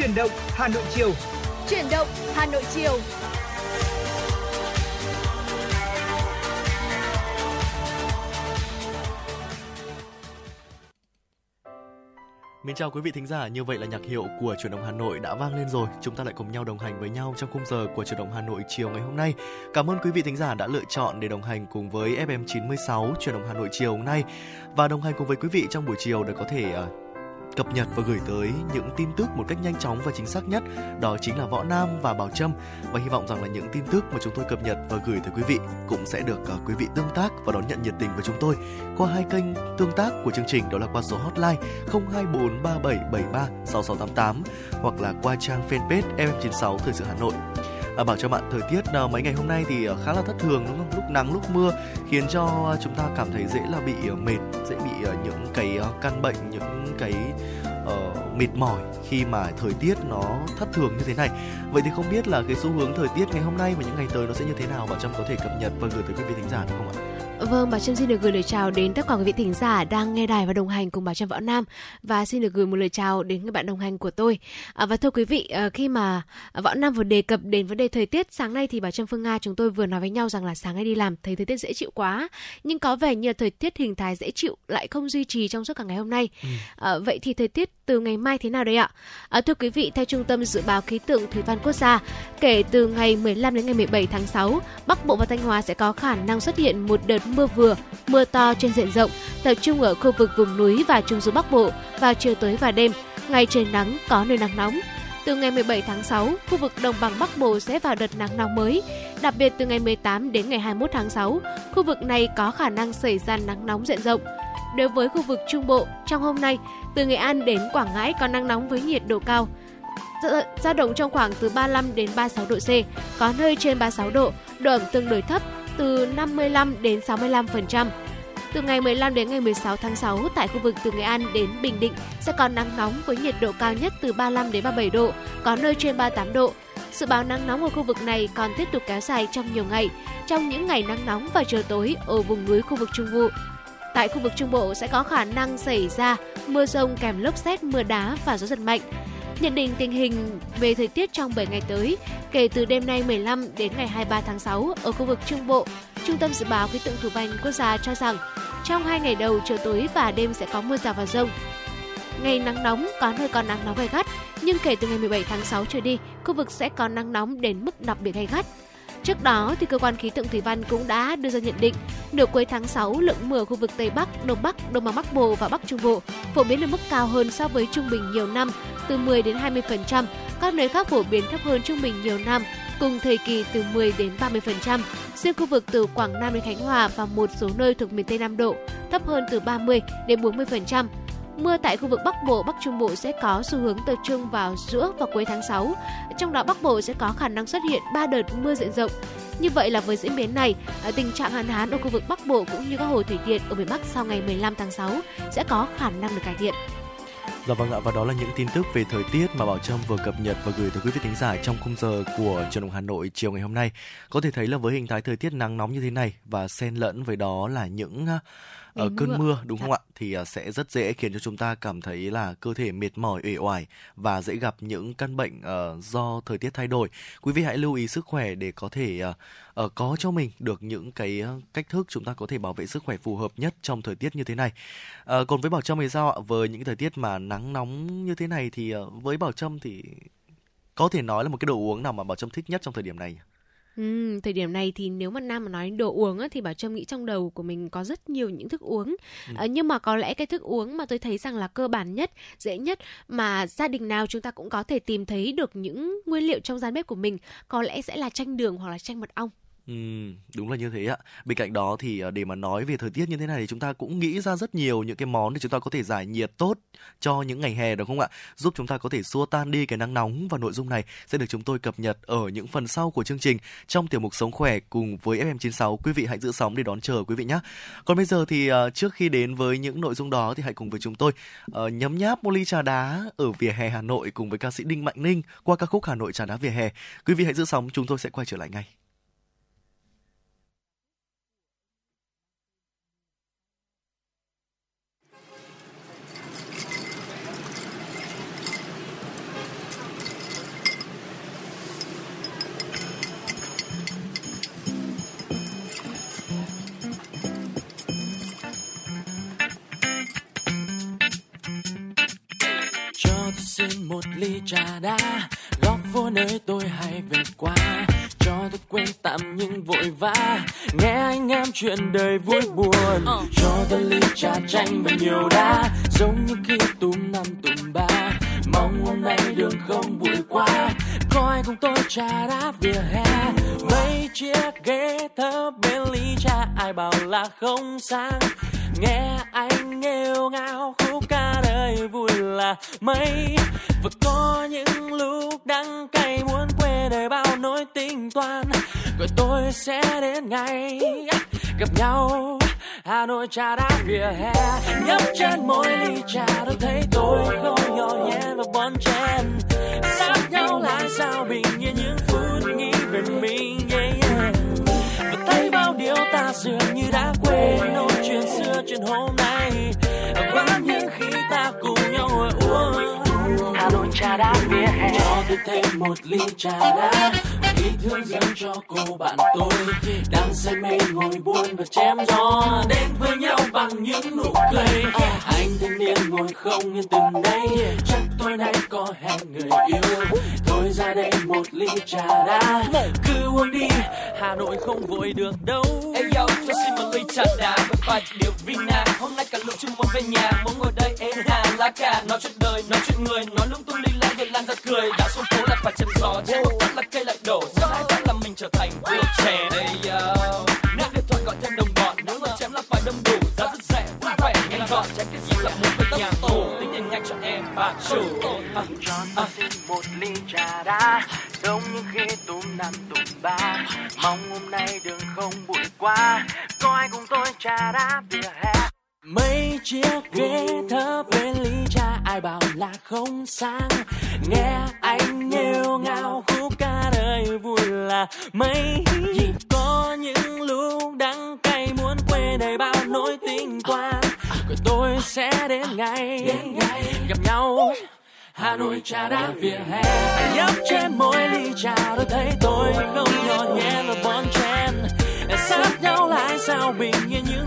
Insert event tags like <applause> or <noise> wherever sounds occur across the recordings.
Chuyển động Hà Nội chiều. Chuyển động Hà Nội chiều. Mến chào quý vị thính giả, như vậy là nhạc hiệu của Chuyển động Hà Nội đã vang lên rồi. Chúng ta lại cùng nhau đồng hành với nhau trong khung giờ của Chuyển động Hà Nội chiều ngày hôm nay. Cảm ơn quý vị thính giả đã lựa chọn để đồng hành cùng với FM 96 Chuyển động Hà Nội chiều hôm nay. Và đồng hành cùng với quý vị trong buổi chiều để có thể uh, cập nhật và gửi tới những tin tức một cách nhanh chóng và chính xác nhất đó chính là võ nam và bảo trâm. Và hy vọng rằng là những tin tức mà chúng tôi cập nhật và gửi tới quý vị cũng sẽ được uh, quý vị tương tác và đón nhận nhiệt tình với chúng tôi qua hai kênh tương tác của chương trình đó là qua số hotline 02437736688 hoặc là qua trang fanpage FM96 Thời sự Hà Nội à, bảo cho bạn thời tiết à, mấy ngày hôm nay thì à, khá là thất thường đúng không? Lúc nắng lúc mưa khiến cho à, chúng ta cảm thấy dễ là bị à, mệt dễ bị những cái căn bệnh những cái uh, mệt mỏi khi mà thời tiết nó thất thường như thế này. Vậy thì không biết là cái xu hướng thời tiết ngày hôm nay và những ngày tới nó sẽ như thế nào? Bạn trâm có thể cập nhật và gửi tới quý vị thính giả được không ạ? Vâng, bà Trâm xin được gửi lời chào đến tất cả quý vị thính giả đang nghe đài và đồng hành cùng bà Trâm Võ Nam và xin được gửi một lời chào đến người bạn đồng hành của tôi. À, và thưa quý vị, à, khi mà Võ Nam vừa đề cập đến vấn đề thời tiết sáng nay thì bà Trâm Phương Nga chúng tôi vừa nói với nhau rằng là sáng nay đi làm thấy thời tiết dễ chịu quá, nhưng có vẻ như thời tiết hình thái dễ chịu lại không duy trì trong suốt cả ngày hôm nay. Ừ. À, vậy thì thời tiết từ ngày mai thế nào đây ạ? À, thưa quý vị, theo Trung tâm Dự báo Khí tượng Thủy văn Quốc gia, kể từ ngày 15 đến ngày 17 tháng 6, Bắc Bộ và Thanh Hóa sẽ có khả năng xuất hiện một đợt mưa vừa, mưa to trên diện rộng, tập trung ở khu vực vùng núi và trung du Bắc Bộ vào chiều tối và đêm. Ngày trời nắng có nơi nắng nóng. Từ ngày 17 tháng 6, khu vực đồng bằng Bắc Bộ sẽ vào đợt nắng nóng mới. Đặc biệt từ ngày 18 đến ngày 21 tháng 6, khu vực này có khả năng xảy ra nắng nóng diện rộng. Đối với khu vực Trung Bộ, trong hôm nay, từ Nghệ An đến Quảng Ngãi có nắng nóng với nhiệt độ cao, dao động trong khoảng từ 35 đến 36 độ C, có nơi trên 36 độ, độ ẩm tương đối thấp từ 55 đến 65%. Từ ngày 15 đến ngày 16 tháng 6 tại khu vực từ Nghệ An đến Bình Định sẽ có nắng nóng với nhiệt độ cao nhất từ 35 đến 37 độ, có nơi trên 38 độ. Dự báo nắng nóng ở khu vực này còn tiếp tục kéo dài trong nhiều ngày. Trong những ngày nắng nóng và chiều tối ở vùng núi khu vực Trung Bộ, Tại khu vực Trung Bộ sẽ có khả năng xảy ra mưa rông kèm lốc xét, mưa đá và gió giật mạnh. Nhận định tình hình về thời tiết trong 7 ngày tới, kể từ đêm nay 15 đến ngày 23 tháng 6 ở khu vực Trung Bộ, Trung tâm Dự báo Khí tượng Thủy văn Quốc gia cho rằng trong hai ngày đầu chiều tối và đêm sẽ có mưa rào và rông. Ngày nắng nóng có nơi còn nắng nóng gay gắt, nhưng kể từ ngày 17 tháng 6 trở đi, khu vực sẽ có nắng nóng đến mức đặc biệt gay gắt. Trước đó, thì cơ quan khí tượng thủy văn cũng đã đưa ra nhận định nửa cuối tháng 6 lượng mưa khu vực Tây Bắc, Đông Bắc, Đông Bắc Bộ và Bắc Trung Bộ phổ biến ở mức cao hơn so với trung bình nhiều năm từ 10 đến 20%, các nơi khác phổ biến thấp hơn trung bình nhiều năm cùng thời kỳ từ 10 đến 30%. Riêng khu vực từ Quảng Nam đến Khánh Hòa và một số nơi thuộc miền Tây Nam Độ thấp hơn từ 30 đến 40%. Mưa tại khu vực Bắc Bộ, Bắc Trung Bộ sẽ có xu hướng tập trung vào giữa và cuối tháng 6. Trong đó Bắc Bộ sẽ có khả năng xuất hiện 3 đợt mưa diện rộng. Như vậy là với diễn biến này, à, tình trạng hạn hán ở khu vực Bắc Bộ cũng như các hồ thủy điện ở miền Bắc sau ngày 15 tháng 6 sẽ có khả năng được cải thiện. Dạ vâng ạ và đó là những tin tức về thời tiết mà Bảo Trâm vừa cập nhật và gửi tới quý vị thính giả trong khung giờ của truyền động Hà Nội chiều ngày hôm nay. Có thể thấy là với hình thái thời tiết nắng nóng như thế này và xen lẫn với đó là những ở uh, cơn mưa. đúng không ạ? Thì uh, sẽ rất dễ khiến cho chúng ta cảm thấy là cơ thể mệt mỏi uể oải và dễ gặp những căn bệnh uh, do thời tiết thay đổi. Quý vị hãy lưu ý sức khỏe để có thể uh, uh, có cho mình được những cái uh, cách thức chúng ta có thể bảo vệ sức khỏe phù hợp nhất trong thời tiết như thế này. Uh, còn với bảo trâm thì sao ạ? Với những thời tiết mà nắng nóng như thế này thì uh, với bảo trâm thì có thể nói là một cái đồ uống nào mà bảo trâm thích nhất trong thời điểm này Ừ, thời điểm này thì nếu mà nam mà nói đồ uống á, thì bảo trâm nghĩ trong đầu của mình có rất nhiều những thức uống ừ. à, nhưng mà có lẽ cái thức uống mà tôi thấy rằng là cơ bản nhất dễ nhất mà gia đình nào chúng ta cũng có thể tìm thấy được những nguyên liệu trong gian bếp của mình có lẽ sẽ là chanh đường hoặc là chanh mật ong Ừ, đúng là như thế ạ. Bên cạnh đó thì ờ, để mà nói về thời tiết như thế này thì chúng ta cũng nghĩ ra rất nhiều những cái món để chúng ta có thể giải nhiệt tốt cho những ngày hè đúng không ạ? Giúp chúng ta có thể xua tan đi cái nắng nóng và nội dung này sẽ được chúng tôi cập nhật ở những phần sau của chương trình trong tiểu mục Sống khỏe cùng với FM96. Quý vị hãy giữ sóng để đón chờ quý vị nhé. Còn bây giờ thì ờ, trước khi đến với những nội dung đó thì hãy cùng với chúng tôi ờ, nhấm nháp một ly trà đá ở vỉa hè Hà Nội cùng với ca sĩ Đinh Mạnh Ninh qua ca khúc Hà Nội trà đá vỉa hè. Quý vị hãy giữ sóng, chúng tôi sẽ quay trở lại ngay. Xin một ly trà đá. Góc phố nơi tôi hay về qua. Cho tôi quên tạm những vội vã. Nghe anh em chuyện đời vui buồn. Cho tôi ly trà chanh và nhiều đá. Giống như khi túm năm túm ba. Mong hôm nay đường không bụi quá. Có ai cùng tôi trà đá vỉa hè? Mấy chiếc ghế thấp bên ly trà. Ai bảo là không sang nghe anh nghêu ngao khúc ca đời vui là mấy. Và có những lúc đắng cay muốn quê đời bao nỗi tính toán. Rồi tôi sẽ đến ngày gặp nhau Hà Nội trà đá vỉa hè. Nhấp trên mỗi ly trà tôi thấy tôi không nhỏ nhẹ và bon chen. Sát nhau là sao bình yên những phút nghĩ về mình yeah, điều ta dường như đã quên. Nỗi chuyện xưa, chuyện hôm nay, vẫn những khi ta cùng nhau ngồi uống trà đá vỉa hè. Cho tôi thêm một ly trà đá. Ý thương dâng cho cô bạn tôi. Đang say mê ngồi buồn và chém gió. Đến với nhau bằng những nụ cười. Anh thanh niên ngồi không yên từng đây. Chắc tối nay có hẹn người yêu. Thôi ra đây một ly trà đá. Cứ uống đi hà nội không vội được đâu. Hey yo, cho xin một ly trà đá với vài điều vina. Hôm nay cả lũ chung muốn về nhà, muốn ngồi đây êm hà lá cà Nói chuyện đời, nói chuyện người, nói lung tung ly lan rồi lan ra cười. Đã xuống phố là phải chém gió, trên một phát là cây lại đổ. Giờ hai phát là mình trở thành vua trẻ Hey yo, nếu điện thoại gọi thêm đồng bọn, nếu mà chém là phải đông đủ. Giá rất rẻ, vui vẻ, nhanh gọn, tránh cái gì là muốn về nhà tù. Tính tiền nhanh cho em, bà chủ. Cho tôi xin một ly trà đá. Giống như khi túm năm túm ba. Mong hôm nay đường không bụi quá. Có ai cùng tôi trà đá vỉa hè mấy chiếc ghế thấp bên ly trà ai bảo là không sang nghe anh nghêu ngao khúc ca đời vui là mấy. Chỉ có những lúc đắng cay muốn quê đầy bao nỗi tình toan rồi tôi sẽ đến ngày gặp nhau. Hà Nội trà đá vỉa hè. Nhấp trên mỗi ly trà tôi thấy tôi không nhỏ nhẹ và bon chen. Sát nhau lại sao bình yên những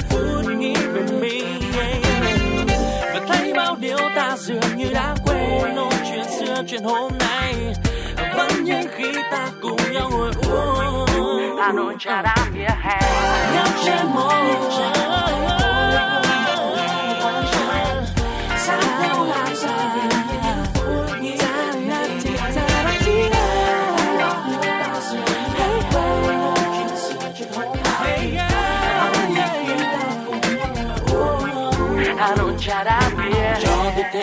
nghĩ về mình và thấy bao điều ta dường như đã quên. Nỗi chuyện xưa chuyện hôm nay vẫn như khi ta cùng nhau ngồi uống. Hà Nội trà đá vỉa hè. Nhấp trên mỗi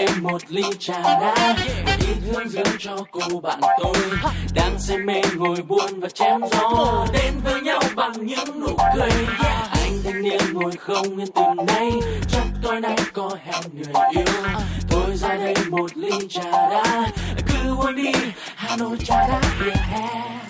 thêm một ly trà đá. Ý thương dương cho cô bạn tôi. Đang say mê ngồi buồn và chém gió. Đến với nhau bằng những nụ cười. Anh thanh niên ngồi không yên từ nay. Chắc tối nay có hẹn người yêu. Thôi ra đây một ly trà đá. Cứ uống đi, Hà Nội trà đá vỉa hè.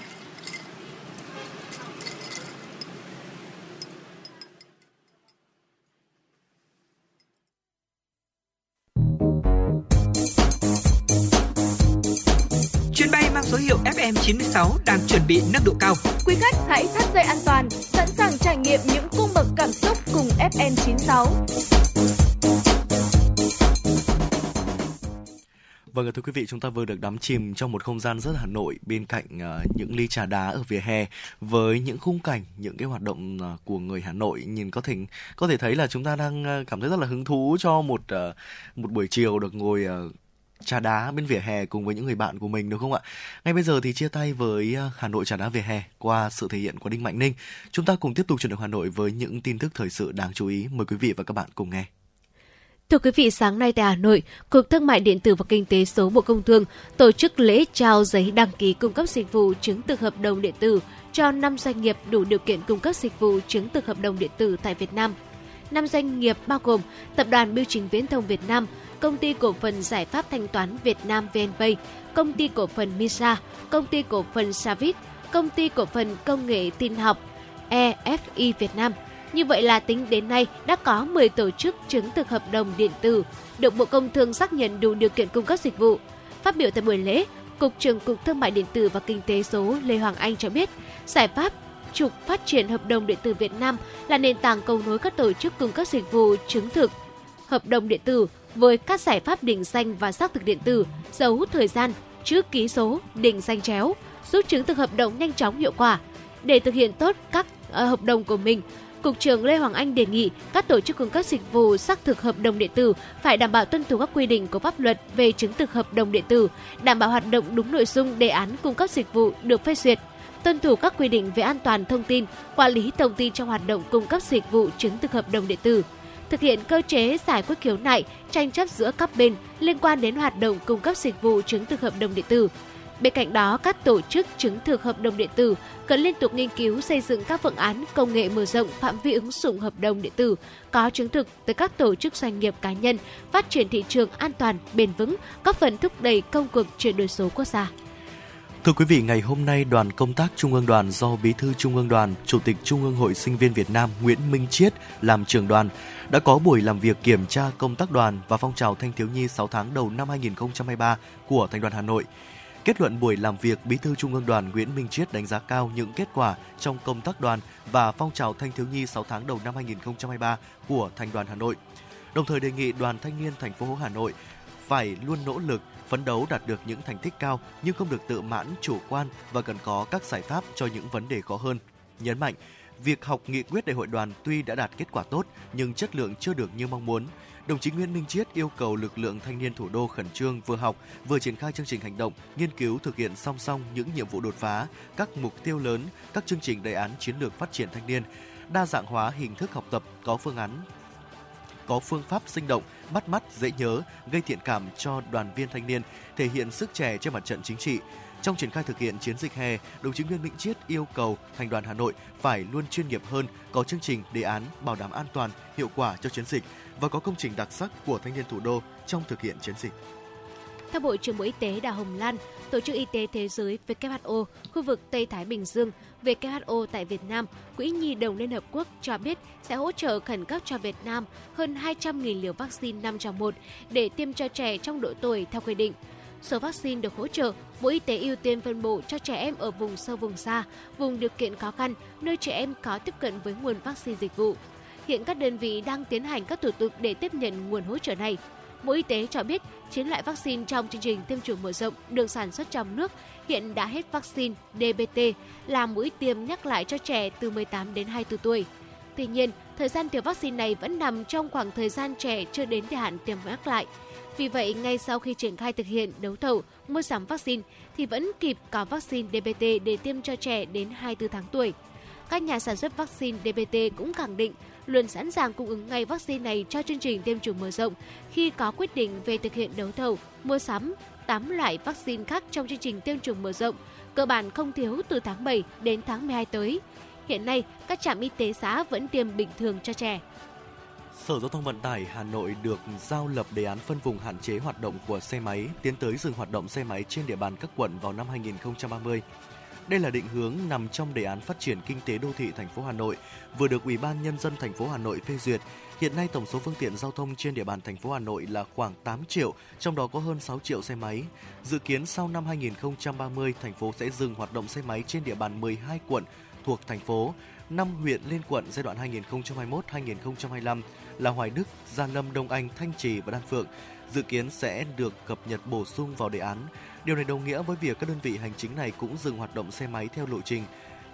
FM96 đang chuẩn bị nâng độ cao. Quý khách hãy thắt dây an toàn, sẵn sàng trải nghiệm những cung bậc cảm xúc cùng FN96. Vâng thưa quý vị, chúng ta vừa được đắm chìm trong một không gian rất Hà Nội bên cạnh uh, những ly trà đá ở vỉa hè với những khung cảnh, những cái hoạt động uh, của người Hà Nội nhìn có thể có thể thấy là chúng ta đang uh, cảm thấy rất là hứng thú cho một uh, một buổi chiều được ngồi uh, trà đá bên vỉa hè cùng với những người bạn của mình đúng không ạ? Ngay bây giờ thì chia tay với à, Hà Nội trà đá vỉa hè qua sự thể hiện của Đinh Mạnh Ninh. Chúng ta cùng tiếp tục chuyển động Hà Nội với những tin tức thời sự đáng chú ý. Mời quý vị và các bạn cùng nghe. Thưa quý vị, sáng nay tại Hà Nội, Cục Thương mại điện tử và Kinh tế số Bộ Công Thương tổ chức lễ trao giấy đăng ký cung cấp dịch vụ chứng thực hợp đồng điện tử cho 5 doanh nghiệp đủ điều kiện cung cấp dịch vụ chứng thực hợp đồng điện tử tại Việt Nam. 5 doanh nghiệp bao gồm Tập đoàn Bưu chính Viễn thông Việt Nam, Công ty cổ phần giải pháp thanh toán Việt Nam VNPay, Công ty cổ phần Misa, Công ty cổ phần Savit, Công ty cổ phần công nghệ tin học EFI Việt Nam – như vậy là tính đến nay đã có 10 tổ chức chứng thực hợp đồng điện tử được Bộ Công Thương xác nhận đủ điều kiện cung cấp dịch vụ. Phát biểu tại buổi lễ, Cục trưởng Cục Thương mại điện tử và Kinh tế số Lê Hoàng Anh cho biết, giải pháp trục phát triển hợp đồng điện tử Việt Nam là nền tảng cầu nối các tổ chức cung cấp dịch vụ chứng thực hợp đồng điện tử với các giải pháp định danh và xác thực điện tử, dấu thời gian, chữ ký số, định danh chéo, giúp chứng thực hợp đồng nhanh chóng hiệu quả. Để thực hiện tốt các uh, hợp đồng của mình, Cục trưởng Lê Hoàng Anh đề nghị các tổ chức cung cấp dịch vụ xác thực hợp đồng điện tử phải đảm bảo tuân thủ các quy định của pháp luật về chứng thực hợp đồng điện tử, đảm bảo hoạt động đúng nội dung đề án cung cấp dịch vụ được phê duyệt, tuân thủ các quy định về an toàn thông tin, quản lý thông tin trong hoạt động cung cấp dịch vụ chứng thực hợp đồng điện tử, thực hiện cơ chế giải quyết khiếu nại, tranh chấp giữa các bên liên quan đến hoạt động cung cấp dịch vụ chứng thực hợp đồng điện tử. Bên cạnh đó, các tổ chức chứng thực hợp đồng điện tử cần liên tục nghiên cứu xây dựng các phương án công nghệ mở rộng phạm vi ứng dụng hợp đồng điện tử có chứng thực tới các tổ chức doanh nghiệp cá nhân, phát triển thị trường an toàn, bền vững, góp phần thúc đẩy công cuộc chuyển đổi số quốc gia. Thưa quý vị, ngày hôm nay đoàn công tác Trung ương đoàn do Bí thư Trung ương đoàn, Chủ tịch Trung ương Hội Sinh viên Việt Nam Nguyễn Minh Chiết làm trưởng đoàn đã có buổi làm việc kiểm tra công tác đoàn và phong trào thanh thiếu nhi 6 tháng đầu năm 2023 của Thành đoàn Hà Nội. Kết luận buổi làm việc, Bí thư Trung ương Đoàn Nguyễn Minh Chiết đánh giá cao những kết quả trong công tác đoàn và phong trào thanh thiếu nhi 6 tháng đầu năm 2023 của Thành đoàn Hà Nội. Đồng thời đề nghị Đoàn Thanh niên thành phố Hà Nội phải luôn nỗ lực phấn đấu đạt được những thành tích cao nhưng không được tự mãn, chủ quan và cần có các giải pháp cho những vấn đề khó hơn. Nhấn mạnh, việc học nghị quyết đại hội đoàn tuy đã đạt kết quả tốt nhưng chất lượng chưa được như mong muốn. Đồng chí Nguyễn Minh Chiết yêu cầu lực lượng thanh niên thủ đô khẩn trương vừa học, vừa triển khai chương trình hành động, nghiên cứu thực hiện song song những nhiệm vụ đột phá, các mục tiêu lớn, các chương trình đề án chiến lược phát triển thanh niên, đa dạng hóa hình thức học tập có phương án có phương pháp sinh động, bắt mắt, dễ nhớ, gây thiện cảm cho đoàn viên thanh niên, thể hiện sức trẻ trên mặt trận chính trị. Trong triển khai thực hiện chiến dịch hè, đồng chí Nguyễn Minh Chiết yêu cầu thành đoàn Hà Nội phải luôn chuyên nghiệp hơn, có chương trình, đề án bảo đảm an toàn, hiệu quả cho chiến dịch và có công trình đặc sắc của thanh niên thủ đô trong thực hiện chiến dịch. Theo Bộ trưởng Bộ Y tế Đào Hồng Lan, Tổ chức Y tế Thế giới WHO, khu vực Tây Thái Bình Dương, WHO tại Việt Nam, Quỹ Nhi đồng Liên Hợp Quốc cho biết sẽ hỗ trợ khẩn cấp cho Việt Nam hơn 200.000 liều vaccine 5 trong 1 để tiêm cho trẻ trong độ tuổi theo quy định. Số vaccine được hỗ trợ, Bộ Y tế ưu tiên phân bổ cho trẻ em ở vùng sâu vùng xa, vùng điều kiện khó khăn, nơi trẻ em có tiếp cận với nguồn vaccine dịch vụ. Hiện các đơn vị đang tiến hành các thủ tục để tiếp nhận nguồn hỗ trợ này. Bộ Y tế cho biết, 9 loại vaccine trong chương trình tiêm chủng mở rộng được sản xuất trong nước hiện đã hết vaccine DBT là mũi tiêm nhắc lại cho trẻ từ 18 đến 24 tuổi. Tuy nhiên, thời gian tiêm vaccine này vẫn nằm trong khoảng thời gian trẻ chưa đến thời hạn tiêm nhắc lại. Vì vậy, ngay sau khi triển khai thực hiện đấu thầu mua sắm vaccine thì vẫn kịp có vaccine DBT để tiêm cho trẻ đến 24 tháng tuổi. Các nhà sản xuất vaccine DBT cũng khẳng định luôn sẵn sàng cung ứng ngay vaccine này cho chương trình tiêm chủng mở rộng khi có quyết định về thực hiện đấu thầu, mua sắm 8 loại vaccine khác trong chương trình tiêm chủng mở rộng, cơ bản không thiếu từ tháng 7 đến tháng 12 tới. Hiện nay, các trạm y tế xã vẫn tiêm bình thường cho trẻ. Sở Giao thông Vận tải Hà Nội được giao lập đề án phân vùng hạn chế hoạt động của xe máy, tiến tới dừng hoạt động xe máy trên địa bàn các quận vào năm 2030. Đây là định hướng nằm trong đề án phát triển kinh tế đô thị thành phố Hà Nội vừa được Ủy ban nhân dân thành phố Hà Nội phê duyệt. Hiện nay tổng số phương tiện giao thông trên địa bàn thành phố Hà Nội là khoảng 8 triệu, trong đó có hơn 6 triệu xe máy. Dự kiến sau năm 2030, thành phố sẽ dừng hoạt động xe máy trên địa bàn 12 quận thuộc thành phố, 5 huyện lên quận giai đoạn 2021-2025 là Hoài Đức, Gia Lâm, Đông Anh, Thanh Trì và Đan Phượng dự kiến sẽ được cập nhật bổ sung vào đề án. Điều này đồng nghĩa với việc các đơn vị hành chính này cũng dừng hoạt động xe máy theo lộ trình.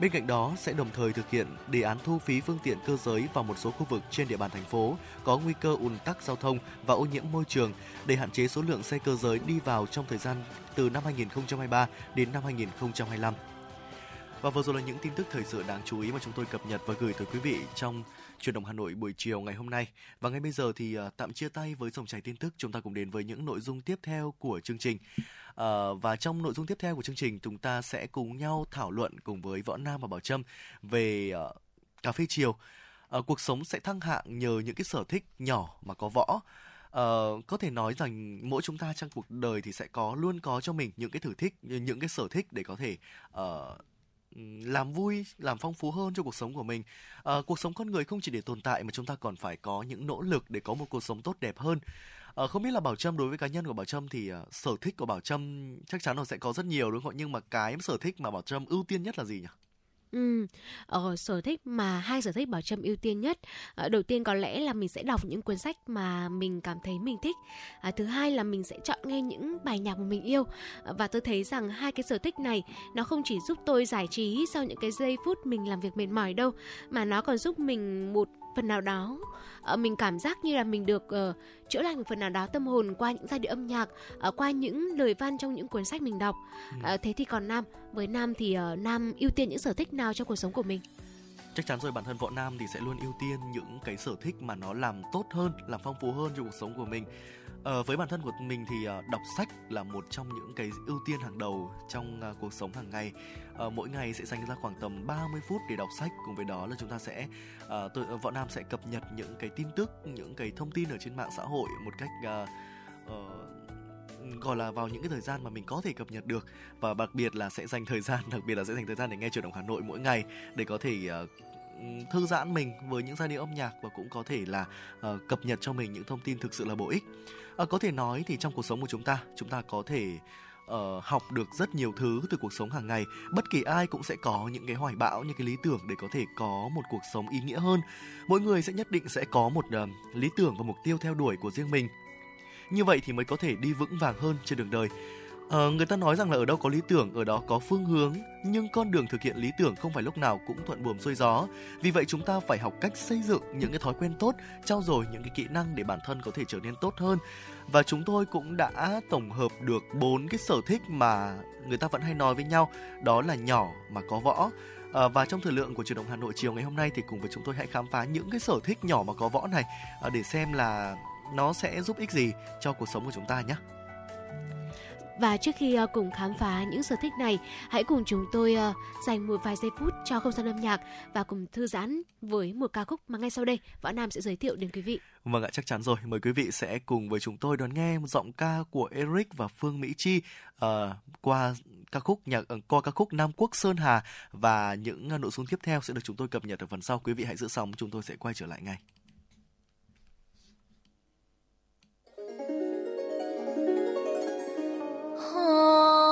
Bên cạnh đó sẽ đồng thời thực hiện đề án thu phí phương tiện cơ giới vào một số khu vực trên địa bàn thành phố có nguy cơ ùn tắc giao thông và ô nhiễm môi trường để hạn chế số lượng xe cơ giới đi vào trong thời gian từ năm 2023 đến năm 2025. Và vừa rồi là những tin tức thời sự đáng chú ý mà chúng tôi cập nhật và gửi tới quý vị trong chuyển động Hà Nội buổi chiều ngày hôm nay. Và ngay bây giờ thì à, tạm chia tay với dòng chảy tin tức, chúng ta cùng đến với những nội dung tiếp theo của chương trình. Ờ, và trong nội dung tiếp theo của chương trình, chúng ta sẽ cùng nhau thảo luận cùng với Võ Nam và Bảo Trâm về uh, cà phê chiều. Uh, cuộc sống sẽ thăng hạng nhờ những cái sở thích nhỏ mà có võ. Uh, có thể nói rằng mỗi chúng ta trong cuộc đời thì sẽ có luôn có cho mình những cái thử thích những cái sở thích để có thể uh, làm vui làm phong phú hơn cho cuộc sống của mình à, cuộc sống con người không chỉ để tồn tại mà chúng ta còn phải có những nỗ lực để có một cuộc sống tốt đẹp hơn à, không biết là bảo trâm đối với cá nhân của bảo trâm thì uh, sở thích của bảo trâm chắc chắn là sẽ có rất nhiều đúng không nhưng mà cái sở thích mà bảo trâm ưu tiên nhất là gì nhỉ Ừ, ờ, sở thích mà hai sở thích Bảo Trâm ưu tiên nhất. À, đầu tiên có lẽ là mình sẽ đọc những cuốn sách mà mình cảm thấy mình thích. À, thứ hai là mình sẽ chọn nghe những bài nhạc mà mình yêu. À, và tôi thấy rằng hai cái sở thích này nó không chỉ giúp tôi giải trí sau những cái giây phút mình làm việc mệt mỏi đâu, mà nó còn giúp mình một phần nào đó. Uh, mình cảm giác như là mình được uh, chữa lành một phần nào đó tâm hồn qua những giai điệu âm nhạc uh, qua những lời văn trong những cuốn sách mình đọc. Uh, thế thì còn nam với nam thì uh, nam ưu tiên những sở thích nào trong cuộc sống của mình? Chắc chắn rồi bản thân võ nam thì sẽ luôn ưu tiên những cái sở thích mà nó làm tốt hơn làm phong phú hơn cho cuộc sống của mình Ờ, với bản thân của mình thì ờ, đọc sách là một trong những cái ưu tiên hàng đầu trong ờ, cuộc sống hàng ngày. Uh, mỗi ngày sẽ dành ra khoảng tầm 30 phút để đọc sách. Cùng với đó là chúng ta sẽ uh, tôi Võ Nam sẽ cập nhật những cái tin tức, những cái thông tin ở trên mạng xã hội một cách uh, uh, gọi là vào những cái thời gian mà mình có thể cập nhật được và đặc biệt là sẽ dành thời gian <laughs> đặc biệt là sẽ dành thời gian để nghe truyền động Hà Nội mỗi ngày để có thể uh, thư giãn mình với những giai điệu âm nhạc và cũng có thể là uh, cập nhật cho mình những thông tin thực sự là bổ ích. Uh, có thể nói thì trong cuộc sống của chúng ta, chúng ta có thể uh, học được rất nhiều thứ từ cuộc sống hàng ngày. Bất kỳ ai cũng sẽ có những cái hoài bão, những cái lý tưởng để có thể có một cuộc sống ý nghĩa hơn. Mỗi người sẽ nhất định sẽ có một uh, lý tưởng và mục tiêu theo đuổi của riêng mình. Như vậy thì mới có thể đi vững vàng hơn trên đường đời. Ờ, người ta nói rằng là ở đâu có lý tưởng ở đó có phương hướng. Nhưng con đường thực hiện lý tưởng không phải lúc nào cũng thuận buồm xuôi gió. Vì vậy chúng ta phải học cách xây dựng những cái thói quen tốt trau dồi những cái kỹ năng để bản thân có thể trở nên tốt hơn. Và chúng tôi cũng đã tổng hợp được bốn cái sở thích mà người ta vẫn hay nói với nhau. Đó là nhỏ mà có võ. À, và trong thời lượng của truyền động Hà Nội chiều ngày hôm nay thì cùng với chúng tôi hãy khám phá những cái sở thích nhỏ mà có võ này à, để xem là nó sẽ giúp ích gì cho cuộc sống của chúng ta nhé. Và trước khi ờ, cùng khám phá những sở thích này, hãy cùng chúng tôi ờ, dành một vài giây phút cho không gian âm nhạc và cùng thư giãn với một ca khúc mà ngay sau đây Võ Nam sẽ giới thiệu đến quý vị. Vâng ạ, chắc chắn rồi. Mời quý vị sẽ cùng với chúng tôi đón nghe một giọng ca của Eric và Phương Mỹ Chi uh, qua ca khúc nhạc qua ca khúc Nam Quốc Sơn Hà và những nội dung tiếp theo sẽ được chúng tôi cập nhật ở phần sau. Quý vị hãy giữ sóng, chúng tôi sẽ quay trở lại ngay. Oh.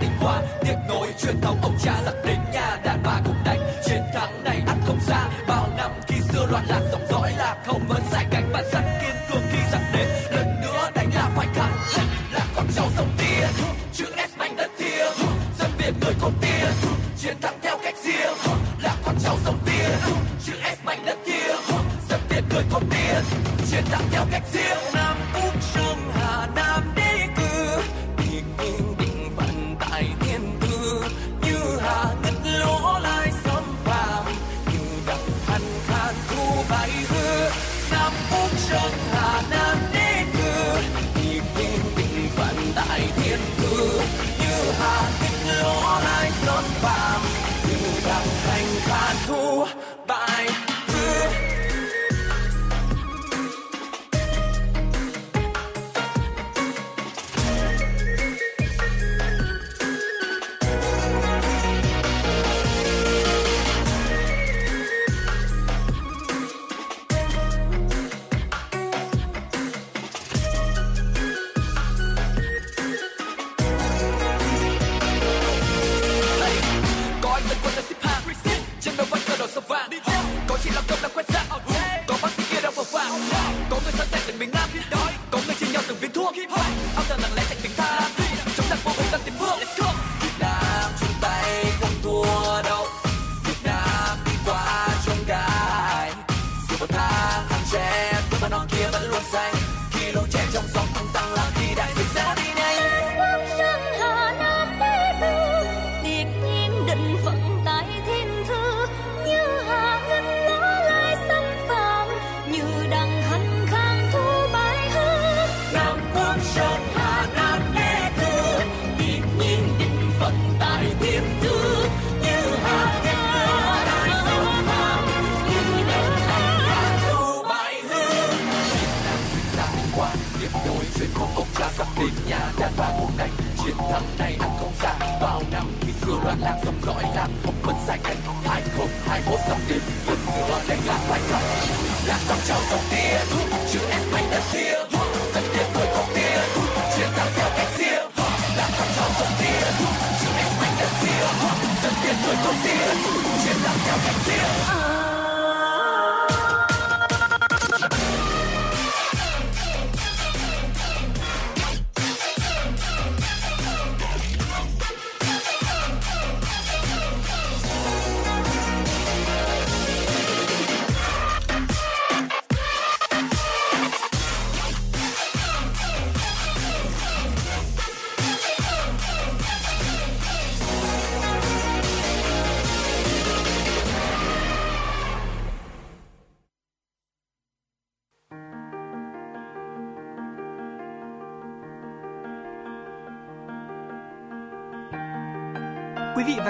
tinh hoa tiếc nối truyền thống ông cha giặc định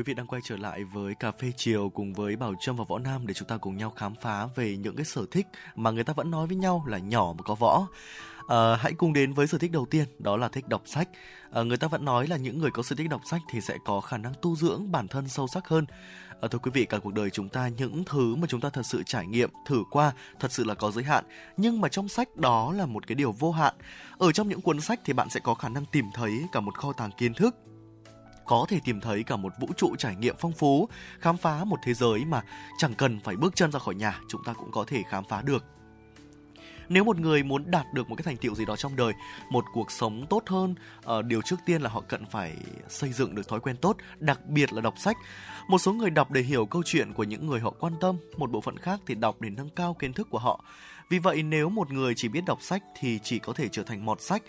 quý vị đang quay trở lại với cà phê chiều cùng với Bảo Trâm và Võ Nam để chúng ta cùng nhau khám phá về những cái sở thích mà người ta vẫn nói với nhau là nhỏ mà có võ. À, hãy cùng đến với sở thích đầu tiên, đó là thích đọc sách. À, người ta vẫn nói là những người có sở thích đọc sách thì sẽ có khả năng tu dưỡng bản thân sâu sắc hơn. À, thưa quý vị, cả cuộc đời chúng ta những thứ mà chúng ta thật sự trải nghiệm, thử qua thật sự là có giới hạn. Nhưng mà trong sách đó là một cái điều vô hạn. Ở trong những cuốn sách thì bạn sẽ có khả năng tìm thấy cả một kho tàng kiến thức, có thể tìm thấy cả một vũ trụ trải nghiệm phong phú, khám phá một thế giới mà chẳng cần phải bước chân ra khỏi nhà, chúng ta cũng có thể khám phá được. Nếu một người muốn đạt được một cái thành tựu gì đó trong đời, một cuộc sống tốt hơn, uh, điều trước tiên là họ cần phải xây dựng được thói quen tốt, đặc biệt là đọc sách. Một số người đọc để hiểu câu chuyện của những người họ quan tâm, một bộ phận khác thì đọc để nâng cao kiến thức của họ. Vì vậy nếu một người chỉ biết đọc sách thì chỉ có thể trở thành mọt sách,